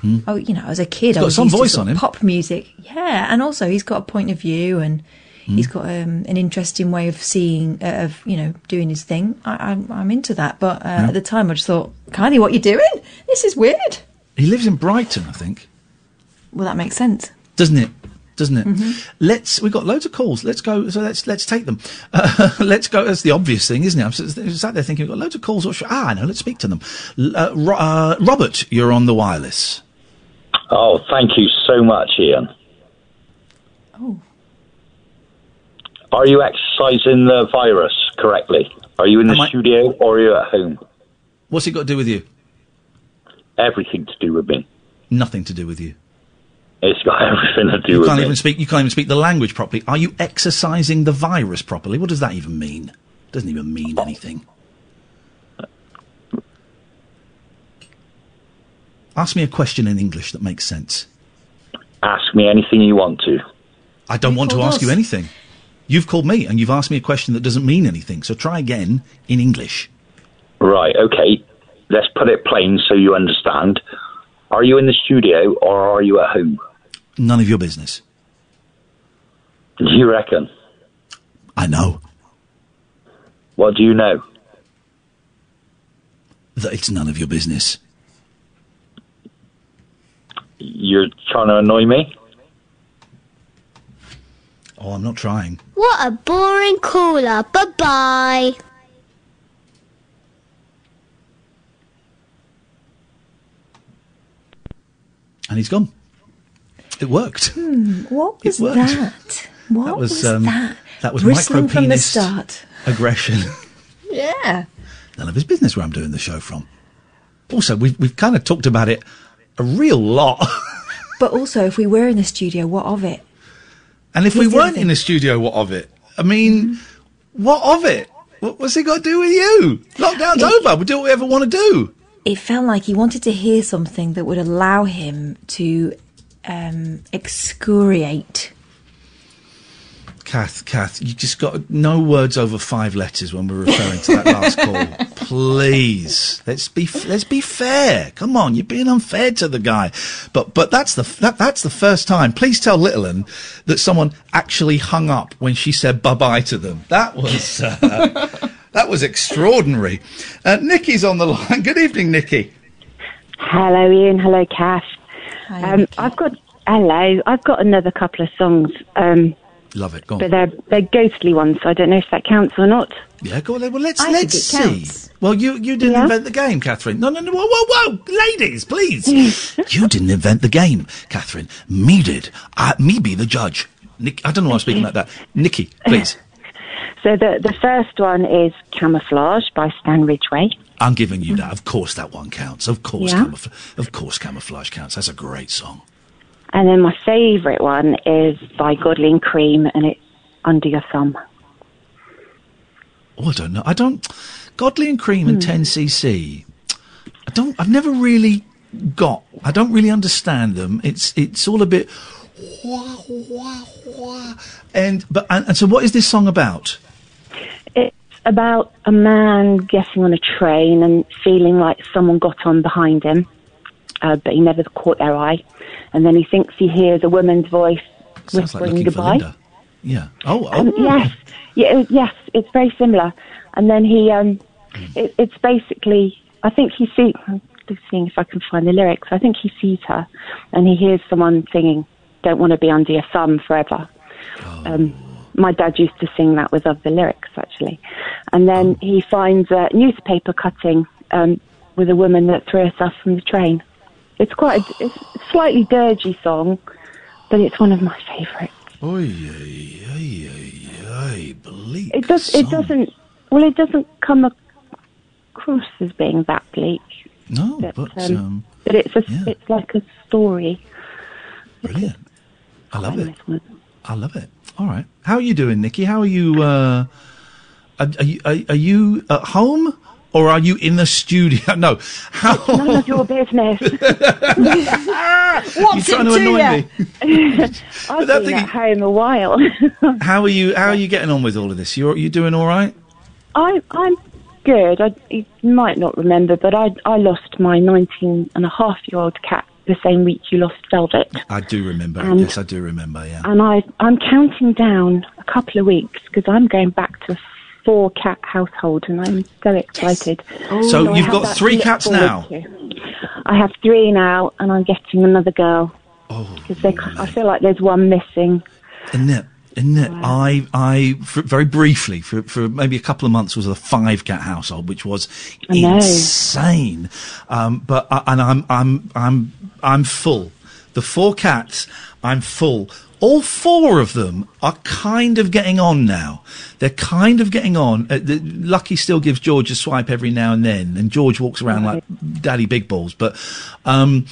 Hmm. Oh, you know, as a kid, He's I got was some voice on him. Pop music, yeah, and also he's got a point of view and Hmm. he's got um, an interesting way of seeing, uh, of you know, doing his thing. I, I'm, I'm into that, but uh, Yeah. at the time, I just thought, Kylie, what are you doing? This is weird. He lives in Brighton, I think. Well, that makes sense. doesn't it? Doesn't it? Mhm. Let's. We've got loads of calls. Let's go. So let's let's take them. Uh, let's go. That's the obvious thing, isn't it? I'm s- s- sat there thinking, we've got loads of calls. What should, ah, I know. Let's speak to them. Uh, Ro- uh, Robert, you're on the wireless. Oh, thank you so much, Iain. Oh. Are you exercising the virus correctly? Are you in the studio or are you at home? What's it got to do with you? Everything to do with me. Nothing to do with you. It's got everything to do You with can't me. even speak. You can't even speak the language properly. Are you exercising the virus properly? What does that even mean? It Doesn't even mean anything. Ask me a question in English that makes sense. Ask me anything you want to. I don't want to ask us. you anything. You've called me and you've asked me a question that doesn't mean anything. So try again in English. Right, okay. Let's put it plain so you understand. Are you in the studio or are you at home? None of your business. Do you reckon? I know What do you know? that it's none of your business. You're trying to annoy me? Oh, I'm not trying. What a boring caller. Bye bye. And he's gone. It worked. Hmm, what was worked. that? What that was, was, um, that? that was Bristling the micropenis aggression. Yeah. None of his business where I'm doing the show from. Also, we've we've kind of talked about it a real lot. But also, if we were in the studio, what of it? and if Here's we weren't in the studio, what of it? I mean, what of it? What, what's it got to do with you? Lockdown's It- over. We do what we ever want to do. It felt like he wanted to hear something that would allow him to um, excoriate. Kath, Kath, you just got no words over five letters when we're referring to that last call. Please, let's be let's be fair. Come on, you're being unfair to the guy. But but that's the that, that's the first time. Please tell Littleton that someone actually hung up when she said bye bye to them. That was uh, that was extraordinary. Uh, Nikki's on the line. Good evening, Nikki. Hello, Iain. Hello, Kath. Um, I've got hello. I've got another couple of songs, um, Love it. Go on. but they're they're ghostly ones, so I don't know if that counts or not. Yeah, go on. then. Well, let's I let's see. counts. Well, you you didn't Yeah? invent the game, Catherine. No, no, no. Whoa, whoa, whoa, ladies, please. you didn't invent the game, Catherine. Me did. I, me be the judge. Nick, I don't know why I'm speaking like that. Nikki, please. So the the first one is Camouflage by Stan Ridgway. I'm giving you that. Mm. Of course, that one counts. Of course, Yeah? camouflage. Of course, camouflage counts. That's a great song. And then my favourite one is by Godley and Creme, and it's Under Your Thumb. Oh, I don't know. I don't. Godley and Creme and hmm. 10cc. I don't. I've never really got. I don't really understand them. It's it's all a bit. wah, wah, wah. And but and, and so what is this song about? About a man getting on a train and feeling like someone got on behind him, uh, but he never caught their eye. And then he thinks he hears a woman's voice Sounds like whispering for goodbye. Yeah. Oh. oh. Um, yes, yeah, yes, it's very similar. And then he, um, it, it's basically, I think he sees. Seeing if I can find the lyrics. I think he sees her, and he hears someone singing, "Don't want to be under your thumb forever." Um, my dad used to sing that with other lyrics, actually. And then he finds a newspaper cutting um, with a woman that threw herself from the train. It's quite a, it's a slightly dirgy song, but it's one of my favourites. Oy, oy, oy, oy, bleak. It does. It doesn't. Well, it doesn't come across as being that bleak. No, but but, um, um, but it's a. It's like a story. Brilliant. I love it. I love it. All right. How are you doing, Nikki? How are you? Uh, are, are you are, are you at home or are you in the studio? No. How? None of your business. What's trying to annoy me? I've been thing- at home a while. How are you? How are you getting on with all of this? You're you doing all right? I, I'm good. I, you might not remember, but I, I lost my 19 and a half year old cat the same week you lost Velvet. I do remember. And- yes, I do remember. Yeah. And I, I'm counting down a couple of weeks because I'm going back to a four cat household and I'm so excited. Oh, so I you've got three cats now? to. I have three now and I'm getting another girl. Oh, Because I feel like there's one missing. Isn't it? Isn't it? I, I, for, very briefly, for, for maybe a couple of months, was a five cat household, which was insane. Um, but I, and I'm, I'm, I'm, I'm full. The four cats, I'm full. All four of them are kind of getting on now. They're kind of getting on. Uh, the, Lucky still gives George a swipe every now and then, and George walks around like Daddy Big Balls. But um,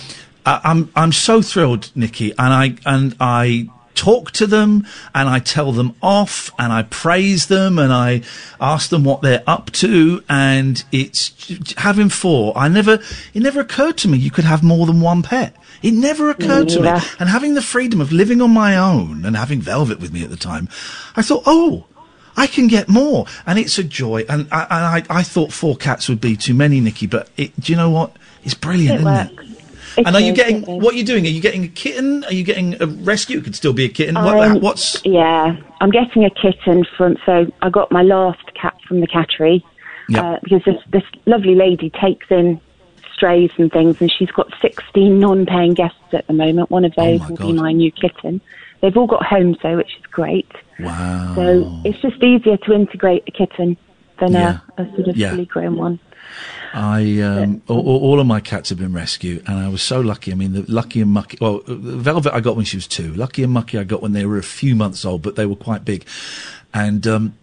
I, I'm I'm so thrilled, Nikki, and I and I talk to them and I tell them off and I praise them and I ask them what they're up to and it's having four. I never, it never occurred to me you could have more than one pet. It never occurred to me. And having the freedom of living on my own and having Velvet with me at the time, I thought, oh, I can get more, and it's a joy. And I, and I, I thought four cats would be too many, Nikki. But it, do you know what? It's brilliant, It isn't works. it? It and are you getting is. what are you doing? Are you getting a kitten? Are you getting a rescue? It could still be a kitten. What, what's Yeah, I'm getting a kitten from. So I got my last cat from the cattery Yep. uh, because this this lovely lady takes in strays and things, and she's got 16 non-paying guests at the moment. One of Oh those will be my new kitten. They've all got homes though, which is great. wow? So it's just easier to integrate a kitten than Yeah. a, a sort of Yeah. fully grown one. I um, all, all of my cats have been rescued, and I was so lucky. I mean, the Lucky and Mucky. Well, Velvet I got when she was two. Lucky and Mucky I got when they were a few months old, but they were quite big, and um,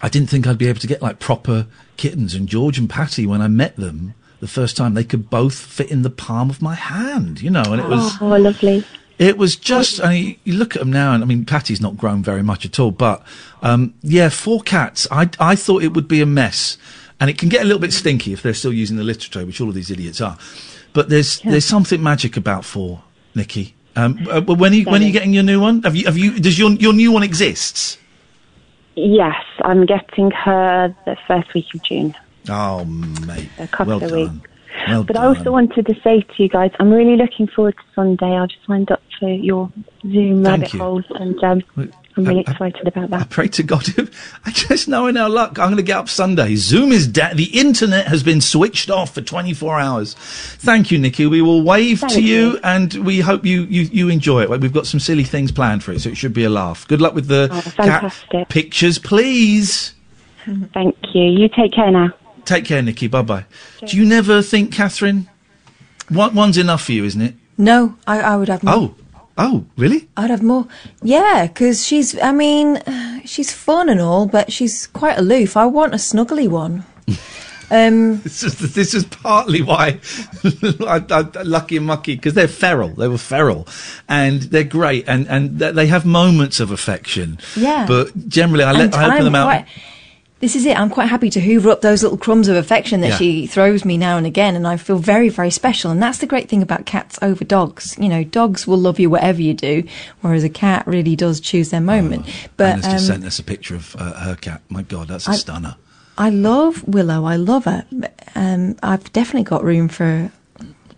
I didn't think I'd be able to get like proper kittens. And George and Patty, when I met them the first time, they could both fit in the palm of my hand. You know, and it was. oh, lovely. It was just, I mean, you look at them now, and I mean, Patty's not grown very much at all, but, um, yeah, four cats. I, I thought it would be a mess. And it can get a little bit stinky if they're still using the litter tray, which all of these idiots are. But there's, there's something magic about four, Nikki. Um, uh, when are you, when are you getting your new one? Have you, have you, does your, your new one exists? Yes, I'm getting her the first week of June. Oh, mate. A couple well of done. weeks. Well but I also wanted to say to you guys, I'm really looking forward to Sunday. I've signed up for your Zoom Thank rabbit you. hole, and um, I'm really excited about that. I pray to God. I just know in our luck, I'm going to get up Sunday. Zoom is dead. The internet has been switched off for 24 hours. Thank you, Nikki. We will wave Thank to you, you. and we hope you, you, you enjoy it. We've got some silly things planned for it, so it should be a laugh. Good luck with the Oh, cat pictures, please. Thank you. You take care now. Take care, Nikki. Bye bye. Do you never think, Catherine? One, one's enough for you, isn't it? No, I, I would have more. Oh, oh, really? I'd have more. Yeah, because she's, I mean, she's fun and all, but she's quite aloof. I want a snuggly one. um, This is this is partly why I, I, Lucky and Mucky because they're feral. They were feral, and they're great, and and they have moments of affection. Yeah. But generally, I let and I open I'm them out. quite- This is it. I'm quite happy to hoover up those little crumbs of affection that Yeah. she throws me now and again, and I feel very, very special. And that's the great thing about cats over dogs. You know, dogs will love you whatever you do, whereas a cat really does choose their moment. but Anna's just um, sent us a picture of uh, her cat. My God, that's a I- stunner. I love Willow. I love her. Um, I've definitely got room for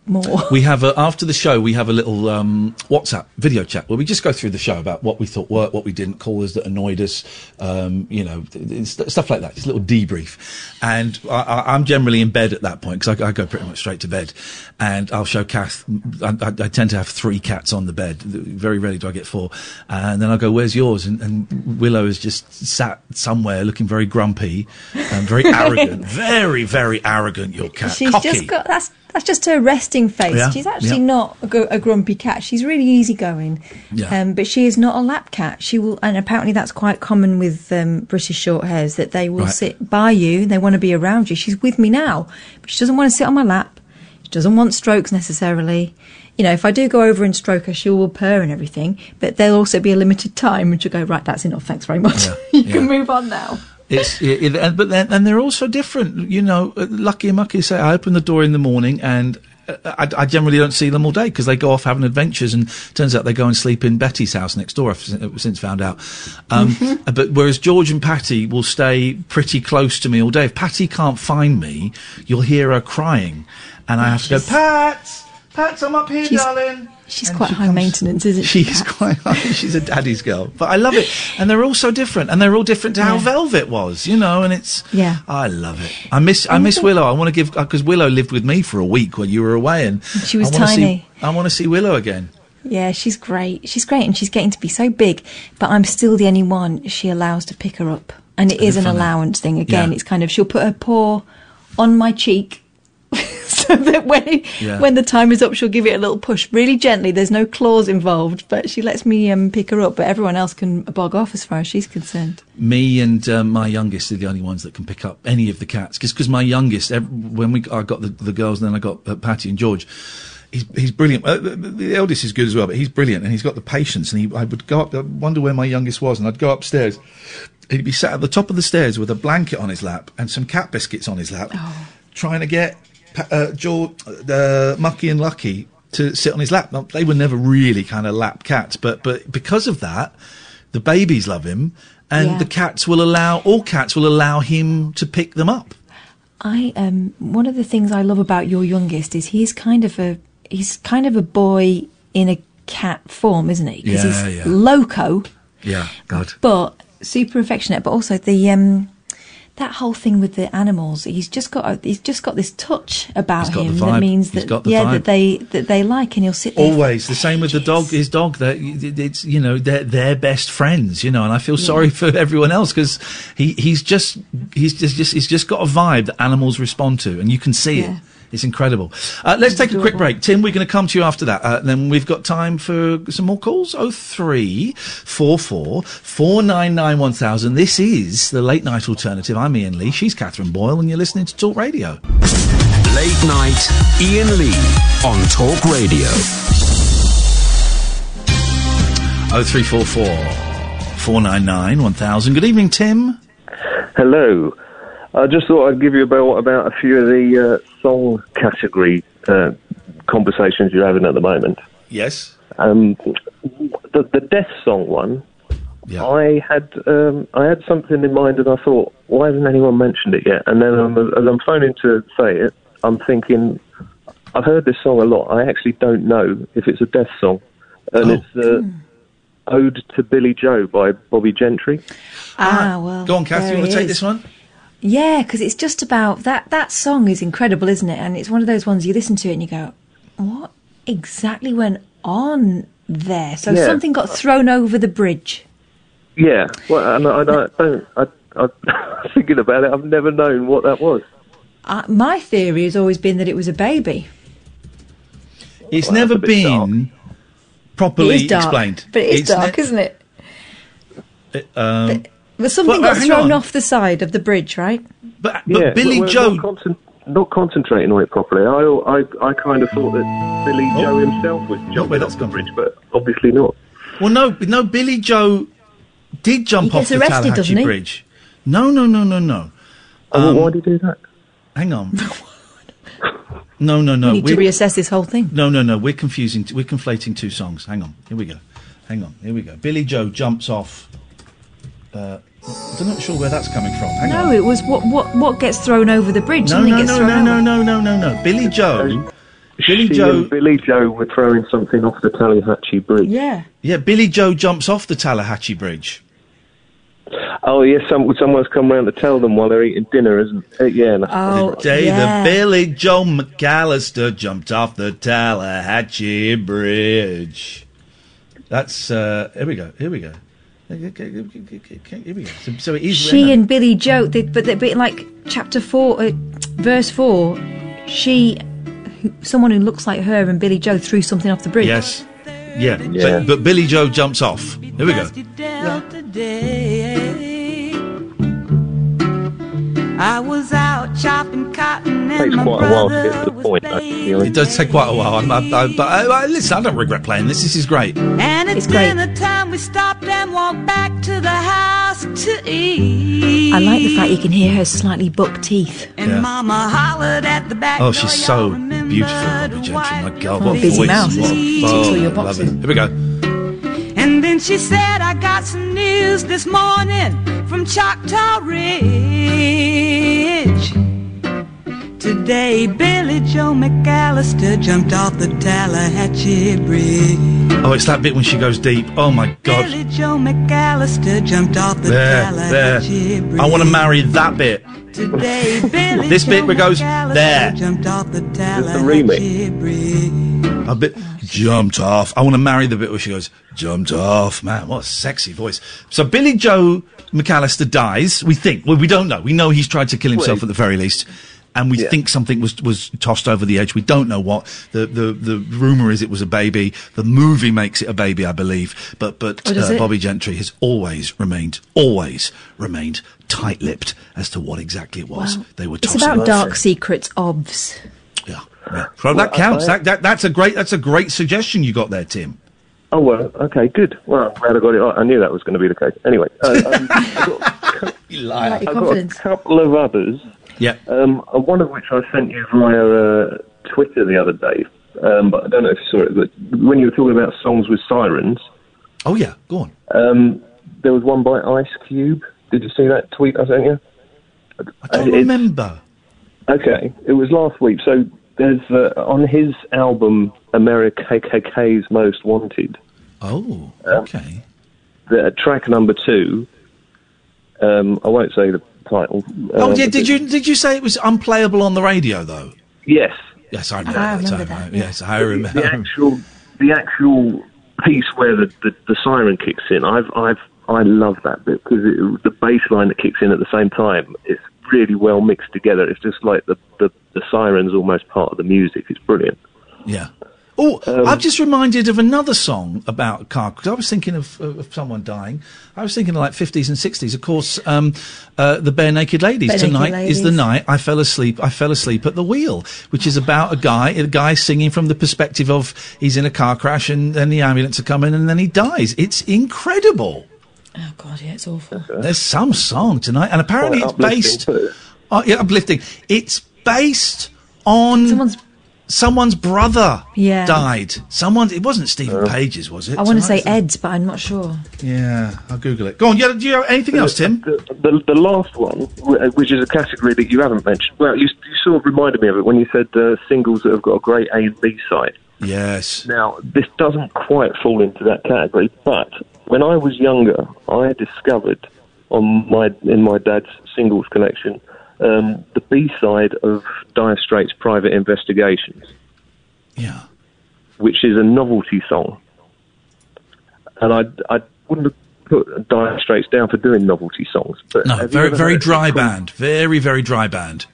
more. we have a, after the show we have a little um, WhatsApp video chat where we just go through the show about what we thought worked, what we didn't, callers that annoyed us, um, you know, th- th- st- stuff like that. Just a little debrief. And I, I, I'm generally in bed at that point because I, I go pretty much straight to bed. And I'll show Kath. I, I, I tend to have three cats on the bed. Very rarely do I get four. And then I'll go, "Where's yours?" And, and Willow is just sat somewhere, looking very grumpy, and very arrogant. Very, very arrogant. Your cat. She's Cocky. just got that's that's just her resting face. Yeah, She's actually yeah. not a, gr- a grumpy cat. She's really easygoing. Yeah. Um, but she is not a lap cat. She will, and apparently that's quite common with um, British short hairs that they will Right. sit by you. They want to be around you. She's with me now, but she doesn't want to sit on my lap. She doesn't want strokes necessarily. You know, if I do go over and stroke her, she will purr and everything. But there'll also be a limited time, and she'll go right. That's enough. Thanks very much. you yeah. can move on now. It's it, it- but then and they're also different. You know, uh, Lucky and Mucky say I open the door in the morning and. uh, I, I generally don't see them all day because they go off having adventures, and turns out they go and sleep in Betty's house next door. I've since found out. Um, uh, But whereas George and Patty will stay pretty close to me all day. If Patty can't find me, you'll hear her crying, and I have to go, Pat, Pat, I'm up here, She's- darling. She's And quite she high comes- maintenance, isn't she? She's quite. she's a daddy's girl, but I love it, and they're all so different, and they're all different to how Velvet was, you know. And it's Yeah. I love it. I miss I miss Willow. I want to give because Willow lived with me for a week while you were away, and She was I tiny. See, I want to see Willow again. Yeah, she's great. She's great, and she's getting to be so big. But I'm still the only one she allows to pick her up, and it Isn't is an funny? allowance thing. Again, Yeah. it's kind of she'll put her paw on my cheek, so that when he, Yeah. when the time is up, she'll give it a little push, really gently. There's no claws involved, but she lets me um, pick her up. But everyone else can bog off as far as she's concerned. Me and um, my youngest are the only ones that can pick up any of the cats. Because my youngest, ev- when we I got the, the girls, and then I got uh, Patty and George. He's, he's brilliant. Uh, the, the eldest is good as well, but he's brilliant, and he's got the patience. And he, I would go up, I wonder where my youngest was, and I'd go upstairs. He'd be sat at the top of the stairs with a blanket on his lap and some cat biscuits on his lap, trying to get uh, George, uh, Mucky and Lucky to sit on his lap. Now, they were never really kind of lap cats, but but because of that, the babies love him, and Yeah. the cats will allow all cats will allow him to pick them up. I um one of the things I love about your youngest is he's kind of a he's kind of a boy in a cat form, isn't he? Because Yeah, he's yeah. loco, Yeah, God. but super affectionate. But also the um that whole thing with the animals, he's just got a, he's just got this touch about him that means that yeah vibe. that they that they like, and he'll sit there. Always the same with the dog. His dog, that it's you know they're they're best friends, you know. And I feel sorry for everyone else because he he's just he's just, just he's just got a vibe that animals respond to, and you can see it. It's incredible. Uh, let's take a quick break. Tim, we're going to come to you after that. Uh, then we've got time for some more calls. Oh three four four four nine nine one thousand. This is the late night alternative. I'm Iain Lee. She's Catherine Boyle, and you're listening to Talk Radio. Late night, Iain Lee on Talk Radio. Oh three four four four nine nine one thousand. Good evening, Tim. Hello. I just thought I'd give you about about a few of the uh, song category uh, conversations you're having at the moment. Yes. Um, the the death song one. Yeah. I had um, I had something in mind, and I thought, why hasn't anyone mentioned it yet? And then um, as I'm phoning to say it, I'm thinking, I've heard this song a lot. I actually don't know if it's a death song, and it's uh, "Ode to Billie Joe" by Bobbie Gentry. Ah, well. Go on, Kath. there You want to take this one? Yeah, because it's just about that. That song is incredible, isn't it? And it's one of those ones you listen to it and you go, "What exactly went on there?" So Yeah. something got thrown over the bridge. Yeah, well, and I, I don't. I, I, thinking about it, I've never known what that was. Uh, my theory has always been that it was a baby. It's never been properly it is dark, explained. but it is It's dark, ne- isn't it? Um, But something Well, uh, got thrown on. off the side of the bridge, right? But yeah, we're- we're Not, concent- not concentrating on it properly. I, I, I kind of thought that Billie Joe himself was jumping off the bridge, but obviously not. well, no, no. Billie Joe did jump He off gets the arrested, Tallahatchie? Bridge. No, no, no, no, no. Oh, why did he do that? Hang on. no, no, no. we need to we're- reassess this whole thing. No, no, no. We're confusing. We're conflating two songs. Hang on. Here we go. Hang on. Here we go. Billie Joe jumps off. Uh, I'm not sure where that's coming from. Hang no, on. it was what what what gets thrown over the bridge. No, no, gets no, no, no, no, no, no, no. Billie Joe. Billy she Joe. and Billie Joe were throwing something off the Tallahatchie Bridge. Yeah. Yeah, Billie Joe jumps off the Tallahatchie Bridge. Oh, yes, some, someone's come round to tell them while they're eating dinner, isn't it? Uh, yeah. that's Oh, the day yeah. that Billie Joe McAllister jumped off the Tallahatchie Bridge. That's uh here we go. Here we go. Here we go. So, so it is She and Billie Joe, they, but they, but like chapter four, uh, verse four, she, who, someone who looks like her and Billie Joe threw something off the bridge. Yes. Yeah. Yeah. But, but Billie Joe jumps off. Here we go. I was out chopping cotton and Takes my quite a while to get to the point, though, to. It does take quite a while. I'm, I, I, but uh, I, I, listen, I don't regret playing this. This is great. And it's, It's great. dinner time. We stopped and walked back to the house to eat. I like the fact you can hear her slightly buck teeth. And Yeah. Mama hollered at the back Oh, she's so beautiful, Bobbie Gentry. My God, Oh, what busy voice! mouth, What isn't a- it? Ticks all oh, your love it. Here we go. And then she said, I got some news this morning from Choctaw Ridge. Today, Billie Joe McAllister jumped off the Tallahatchie Bridge. Oh, it's that bit when she goes deep. Oh my God. Billie Joe McAllister jumped off the There, Tallahatchie there. Bridge. I want to marry that bit. Today, Billy This bit where it goes there. Jumped off the remix. Tallahatchie Bridge. A bit jumped off. I want to marry the bit where she goes jumped off. Man, what a sexy voice. So Billie Joe McAllister dies. We think. Well, we don't know. We know he's tried to kill himself Well, at the very least. And we Yeah. think something was was tossed over the edge. We don't know what. The the the rumor is it was a baby. The movie makes it a baby, I believe. But but Oh, uh. Bobbie Gentry has always remained always remained tight-lipped as to what exactly it was Well, they were It's about dark secrets, obs. So that Well, counts. That, that that's a great that's a great suggestion you got there, Tim. Oh well, okay, good. Well, I'm glad I got it. right. I knew that was going to be the case. Anyway, uh, um, you liar. I've got a couple of others. Yeah. Um, one of which I sent you via uh, Twitter the other day, um, but I don't know if you saw it. But when you were talking about songs with sirens, Oh yeah, go on. um, there was one by Ice Cube. Did you see that tweet I sent you? I don't remember. Okay, it was last week. So there's uh, on his album America KKK's Most Wanted. Oh, okay. The track number two. Um, I won't say the title. Oh uh, yeah, did you did you say it was unplayable on the radio though? Yes. Yes, I remember, I that remember time. that, Yes, I remember. The actual, the actual piece where the, the, the siren kicks in. I've, I've, I love that bit because it, the bass line that kicks in at the same time is really well mixed together. It's just like the, the, the siren's almost part of the music. It's brilliant. Yeah. Oh, Um, I'm just reminded of another song about a car because I was thinking of, of, of someone dying. I was thinking of like 50s and 60s. Of course, um, uh, the Barenaked Ladies. Barenaked Tonight is the night I fell asleep. I fell asleep at the wheel, which is about a guy, a guy singing from the perspective of he's in a car crash and then the ambulance are coming and then he dies. It's incredible. Oh god, yeah, it's awful. There's some song tonight, and apparently it's based. Oh, yeah, uplifting. It's based on someone's someone's brother. Yeah. died. Someone. It wasn't Steven uh, Page's, was it? I want to say Tonight? Ed's, but I'm not sure. Yeah, I'll Google it. Go on. Yeah, do you have anything uh, else, Tim? The, the, the last one, uh, which is a category that you haven't mentioned. Well, you, you sort of reminded me of it when you said uh, singles that have got a great A and B side. Yes. Now, this doesn't quite fall into that category, but when I was younger, I discovered on my in my dad's singles collection um, the B side of Dire Straits' Private Investigations. Yeah. Which is a novelty song, and I I wouldn't have put Dire Straits down for doing novelty songs, but No, very very dry band. Very very dry band.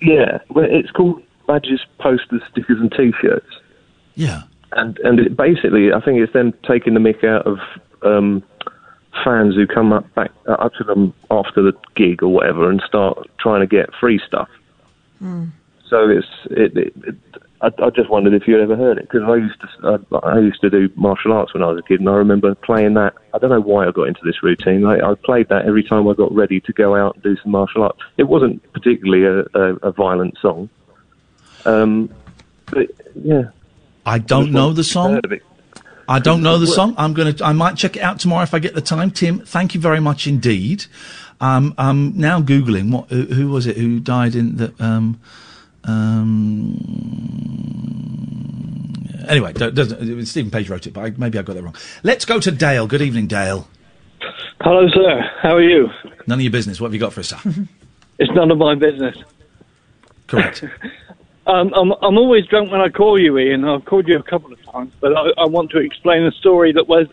Yeah, well, it's called badges, posters, stickers, and T-shirts. Yeah. and and it basically, I think it's them taking the mick out of um, fans who come up back uh, up to them after the gig or whatever and start trying to get free stuff. So it's it. it, it I, I just wondered if you had ever heard it because I used to uh, I used to do martial arts when I was a kid and I remember playing that. I don't know why I got into this routine. I, I played that every time I got ready to go out and do some martial arts. It wasn't particularly a, a, a violent song, um, but yeah. I don't know the song. I don't know the song. I'm gonna. I might check it out tomorrow if I get the time. Tim, thank you very much indeed. Um, I'm now googling what who, who was it who died in the. Um, um, anyway, don't- doesn't, Steven Page wrote it, but I, maybe I got that wrong. Let's go to Dale. Good evening, Dale. Hello, sir. How are you? None of your business. What have you got for us, sir? It's none of my business. Correct. Um, I'm, I'm always drunk when I call you, Iain. I've called you a couple of but I, I want to explain a story that was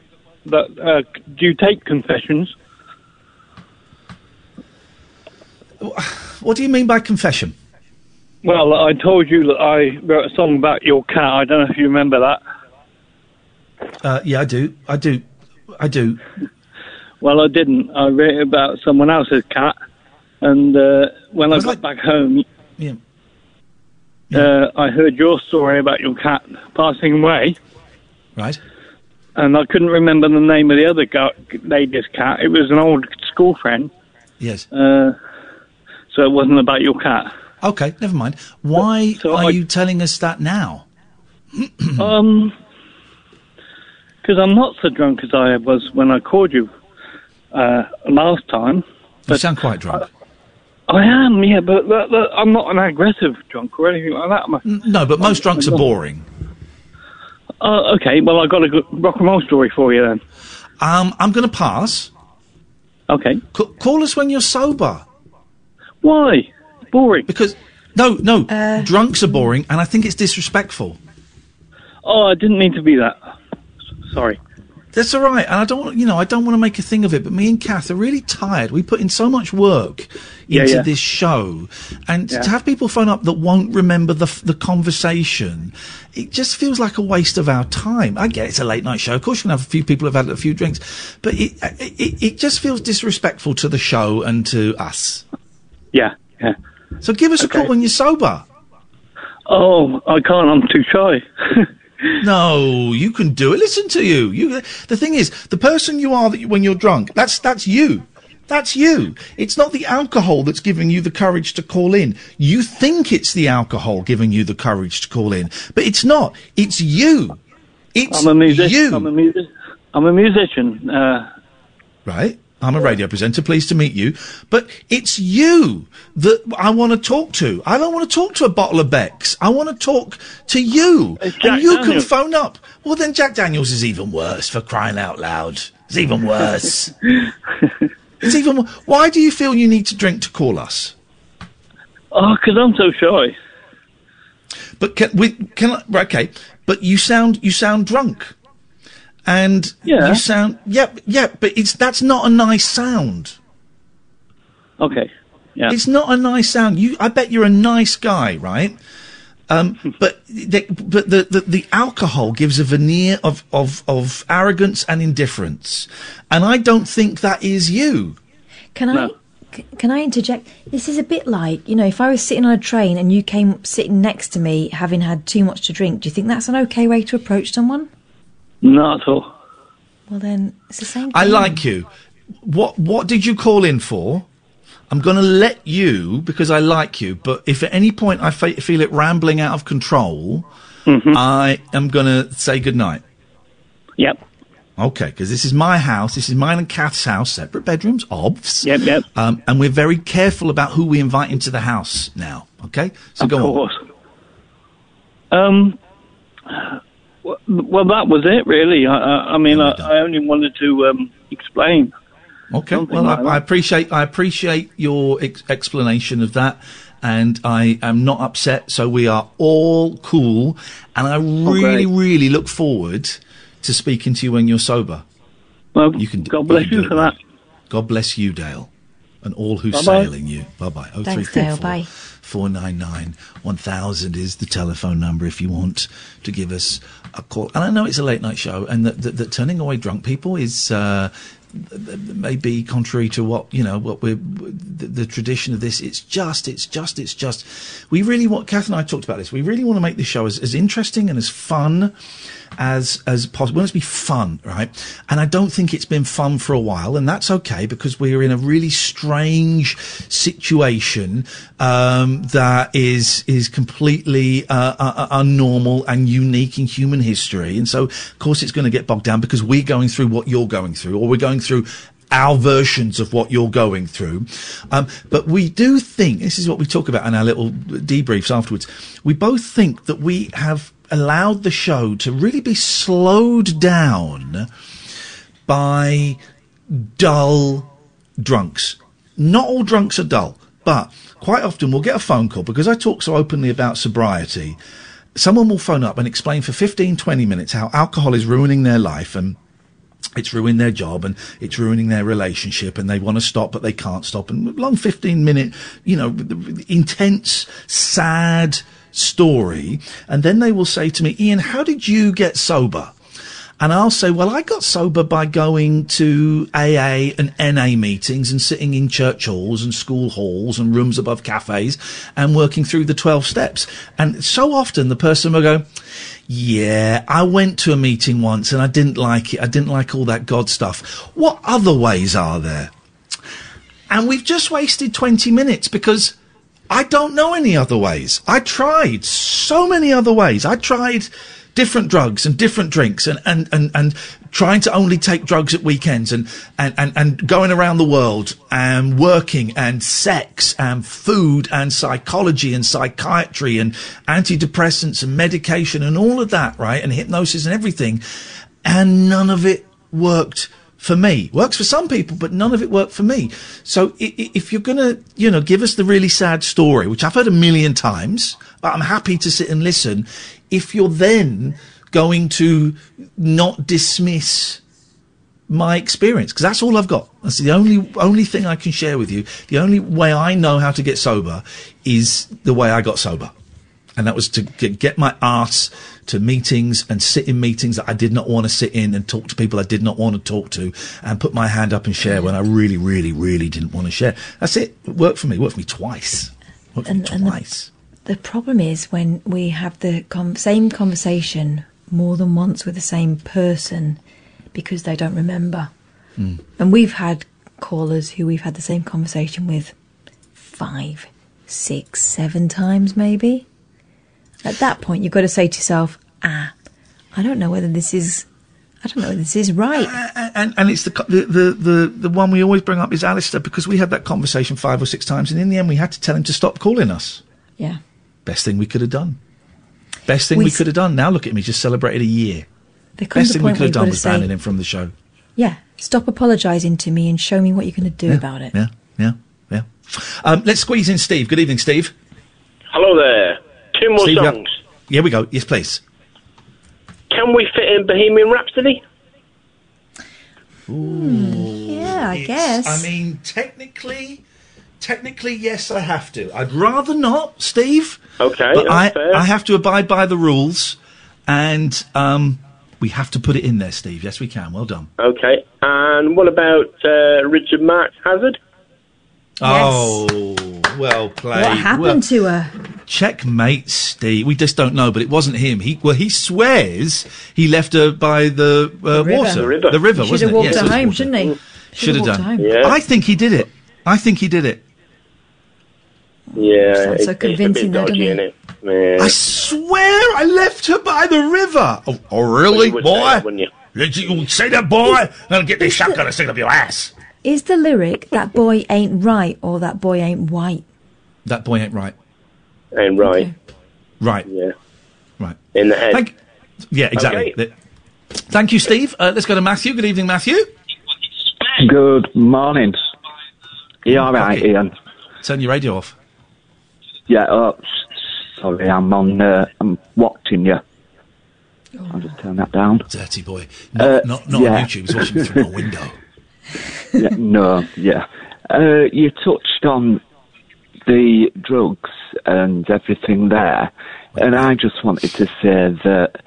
that. Uh, do you take confessions? What do you mean by confession? Well, I told you that I wrote a song about your cat. I don't know if you remember that. Uh, yeah, I do. I do. I do. Well, I didn't. I wrote about someone else's cat, and uh, when I got back home. Uh, I heard your story about your cat passing away. Right. And I couldn't remember the name of the other guy, lady's cat. It was an old school friend. Yes. Uh, so it wasn't about your cat. Okay, never mind. Why are you telling us that now? um, because I'm not so drunk as I was when I called you uh, last time. You sound quite drunk. I am, yeah, but that, that, I'm not an aggressive drunk or anything like that. am I? No, but most drunks are boring. Uh, okay, well, I've got a good rock and roll story for you then. Um, I'm going to pass. Okay. C- call us when you're sober. Why? Boring. Because no, no, Uh, drunks are boring, and I think it's disrespectful. Oh, I didn't mean to be that. Sorry. That's all right, and I don't, want you know, I don't want to make a thing of it. But me and Kath are really tired. We put in so much work Yeah, into yeah. this show, and Yeah. to have people phone up that won't remember the the conversation, it just feels like a waste of our time. I get it's a late night show. Of course, you can have a few people who've had a few drinks, but it it, it just feels disrespectful to the show and to us. Yeah, yeah. So give us a call when you're sober. Oh, I can't. I'm too shy. No, you can do it. Listen to you. You. The thing is, the person you are that you, when you're drunk, that's that's you. That's you. It's not the alcohol that's giving you the courage to call in. You think it's the alcohol giving you the courage to call in, but it's not. It's you. It's I'm a musician. you. I'm a music. I'm a musician. Uh, right? I'm a radio presenter. Pleased to meet you. But it's you that I want to talk to. I don't want to talk to a bottle of Beck's. I want to talk to you. And you can phone up. Well, then Jack Daniels is even worse for crying out loud. It's even worse. it's even. wo- Why do you feel you need to drink to call us? oh, because I'm so shy. But can we? Can I, right, okay? But you sound you sound drunk, and Yeah. you sound yeah yeah. But it's that's not a nice sound. Okay. Yeah. It's not a nice sound. You, I bet you're a nice guy, right? Um, but the, but the, the the alcohol gives a veneer of, of of arrogance and indifference, and I don't think that is you. Can I Can I interject? This is a bit like you know, if I was sitting on a train and you came sitting next to me, having had too much to drink. Do you think that's an okay way to approach someone? Not at all. Well, then it's the same. I like you. What what did you call in for? I'm going to let you because I like you. But if at any point I fe- feel it rambling out of control, I am going to say goodnight. Yep. Okay, because this is my house. This is mine and Kath's house, separate bedrooms, obvs. Yep, yep. Um, and we're very careful about who we invite into the house now. Okay, so of go on. course. Um. Well, well, that was it, really. I, I, I mean, I, I only wanted to um, explain. Okay. Well, like I. I appreciate I appreciate your ex- explanation of that, and I am not upset. So we are all cool, and I really, great. really look forward to speaking to you when you're sober. Well, you can. God bless can you for that. God bless you, Dale, and all who Bye-bye. sail in you. Bye bye. Thanks, Dale. Bye. 499 1000 is the telephone number if you want to give us call. And I know it's a late night show, and that, that, that turning away drunk people is. Uh, may be contrary to what you know what we're the, the tradition of this it's just it's just it's just we really want kath and i talked about this we really want to make this show as, as interesting and as fun as as possible. It to be fun right? And i don't think it's been fun for a while and that's okay because we're in a really strange situation um, that is is completely uh, uh, uh, unnormal and unique in human history. And so of course it's going to get bogged down because we're going through what you're going through or we're going through our versions of what you're going through. Um, but we do think, this is what we talk about in our little debriefs afterwards, we both think that we have allowed the show to really be slowed down by dull drunks. Not all drunks are dull, but quite often we'll get a phone call because I talk so openly about sobriety. Someone will phone up and explain for 15, 20 minutes how alcohol is ruining their life and it's ruined their job and it's ruining their relationship and they want to stop but they can't stop and long 15 minute you know intense sad story and then they will say to me Iain how did you get sober and I'll say, well, I got sober by going to AA and NA meetings and sitting in church halls and school halls and rooms above cafes and working through the 12 steps. And so often the person will go, yeah, I went to a meeting once and I didn't like it. I didn't like all that God stuff. What other ways are there? And we've just wasted 20 minutes because I don't know any other ways. I tried so many other ways. I tried different drugs and different drinks and, and, and, and trying to only take drugs at weekends and, and, and, and going around the world and working and sex and food and psychology and psychiatry and antidepressants and medication and all of that, right? And hypnosis and everything. And none of it worked for me. Works for some people, but none of it worked for me. So if you're gonna, you know, give us the really sad story, which I've heard a million times, but I'm happy to sit and listen. If you're then going to not dismiss my experience because that's all I've got. That's the only only thing I can share with you. The only way I know how to get sober is the way I got sober, and that was to get, my ass to meetings and sit in meetings that I did not want to sit in and talk to people I did not want to talk to and put my hand up and share when I really, really, really didn't want to share. That's it. It worked for me. It worked for me twice. Worked for me And, and the, twice. the problem is when we have the con same conversation more than once with the same person because they don't remember. Mm. And we've had callers who we've had the same conversation with five, six, seven times maybe. At that point, you've got to say to yourself, ah, I don't know whether this is, I don't know whether this is right. and and it's the, the the the the one we always bring up is Alistair because we had that conversation five or six times, and in the end, we had to tell him to stop calling us. Yeah. Best thing we could have done. Best thing we, We could have done. Now look at me, just celebrated a year. There comes Best thing we could have done was say, banning him from the show. yeah, stop apologising to me and show me what you're going to do about it. Yeah, yeah, yeah. Um, let's squeeze in Steve. Good evening, Steve. Hello there. Two more Steve, yeah. songs. Here we go. Yes, please. Can we fit in Bohemian Rhapsody? Yeah, I guess. I mean, technically, technically, yes, I have to. I'd rather not, Steve. Okay, but I, fair. I have to abide by the rules, and um, we have to put it in there, Steve. Yes, we can. Well done. Okay. And what about uh, Richard Marx Hazard? Oh, well played. What happened Well, to her? checkmate, Steve. We just don't know, but it wasn't him. He well, he swears he left her by the, uh, river. water, The river. the river, Should wasn't have walked Yes, her it home, water. shouldn't he? Should have walked done. Yeah. I think he did it. I think he did it. Yeah. Sounds so convincing it's though, a bit doesn't it? Yeah. I swear I left her by the river. Oh, oh really, you would say boy? that, you? Did you say that, boy? I'll get this shotgun and stick it up your ass. Is the lyric that boy ain't right or that boy ain't white? That boy ain't right. Ain't right. Right. Yeah. Right. In the head. Thank, yeah, exactly. Okay. Th- Thank you, Steve. Uh, let's go to Matthew. Good evening, Matthew. Good morning. You all right, Iain? Turn your radio off. Yeah. Oh, sorry, I'm on. Uh, I'm watching you. I'll just turn that down. Dirty boy. Not, Uh, not, not yeah. on YouTube. He's watching me through my window. yeah, no, yeah. Uh, you touched on the drugs and everything there, and I just wanted to say that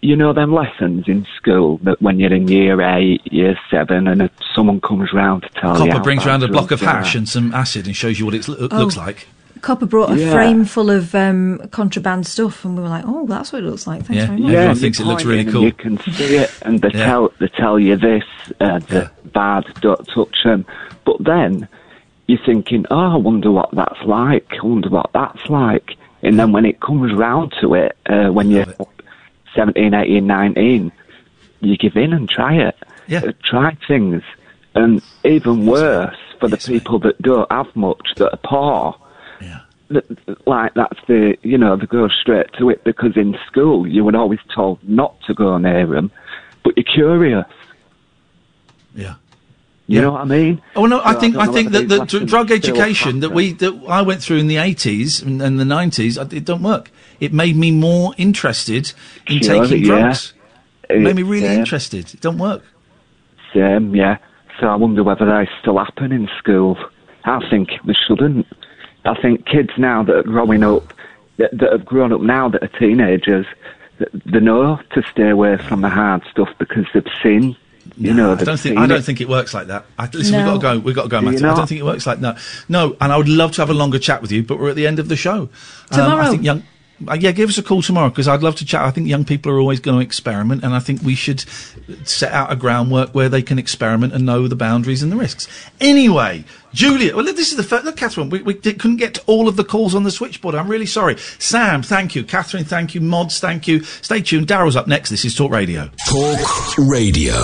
you know them lessons in school that when you're in year eight, year seven, and if someone comes round to tell you Copper brings bad round a block of drugs are. hash and some acid and shows you what it lo- Oh. looks like. Copper brought a Yeah. frame full of um, contraband stuff, and we were like, "Oh, that's what it looks like." Thanks Yeah. very much. Everyone and thinks it looks really in cool. You can see it, and they Yeah. tell they tell you this, uh, the bad, don't touch them. But then you're thinking, oh, I wonder what that's like. I wonder what that's like. And then when it comes round to it, uh, when you're 17, 18, 19, you give in and try it. Yeah. Uh, try things. And even worse for the people that don't have much, that are poor. Th- Like that's the you know they go straight to it because in school you were always told not to go near them, but you're curious. Yeah. You know what I mean? Oh no, I So think don't I think that the drug education that we that I went through in the eighties and, and the nineties, it don't work. It made me more interested in Sure, taking yeah. drugs. It made me really interested. It don't work. Same, yeah. So I wonder whether they still happen in school. I think they shouldn't. I think kids now that are growing up, that, that have grown up now that are teenagers, they know to stay away from the hard stuff because they've seen. You know, I don't think I don't it. think it works like that. I, listen, No. we've got to go. We've got to go, Do Matthew. I don't think it works like that. No, and I would love to have a longer chat with you, but we're at the end of the show. Um, I Tomorrow. think young. Uh, yeah, give us a call tomorrow because I'd love to chat. I think young people are always going to experiment, and I think we should set out a groundwork where they can experiment and know the boundaries and the risks. Anyway, Julia, well, this is the first. Look, Catherine, we, we did, couldn't get to all of the calls on the switchboard. I'm really sorry. Sam, thank you. Catherine, thank you. Mods, thank you. Stay tuned. Daryl's up next. This is Talk Radio. Talk Radio.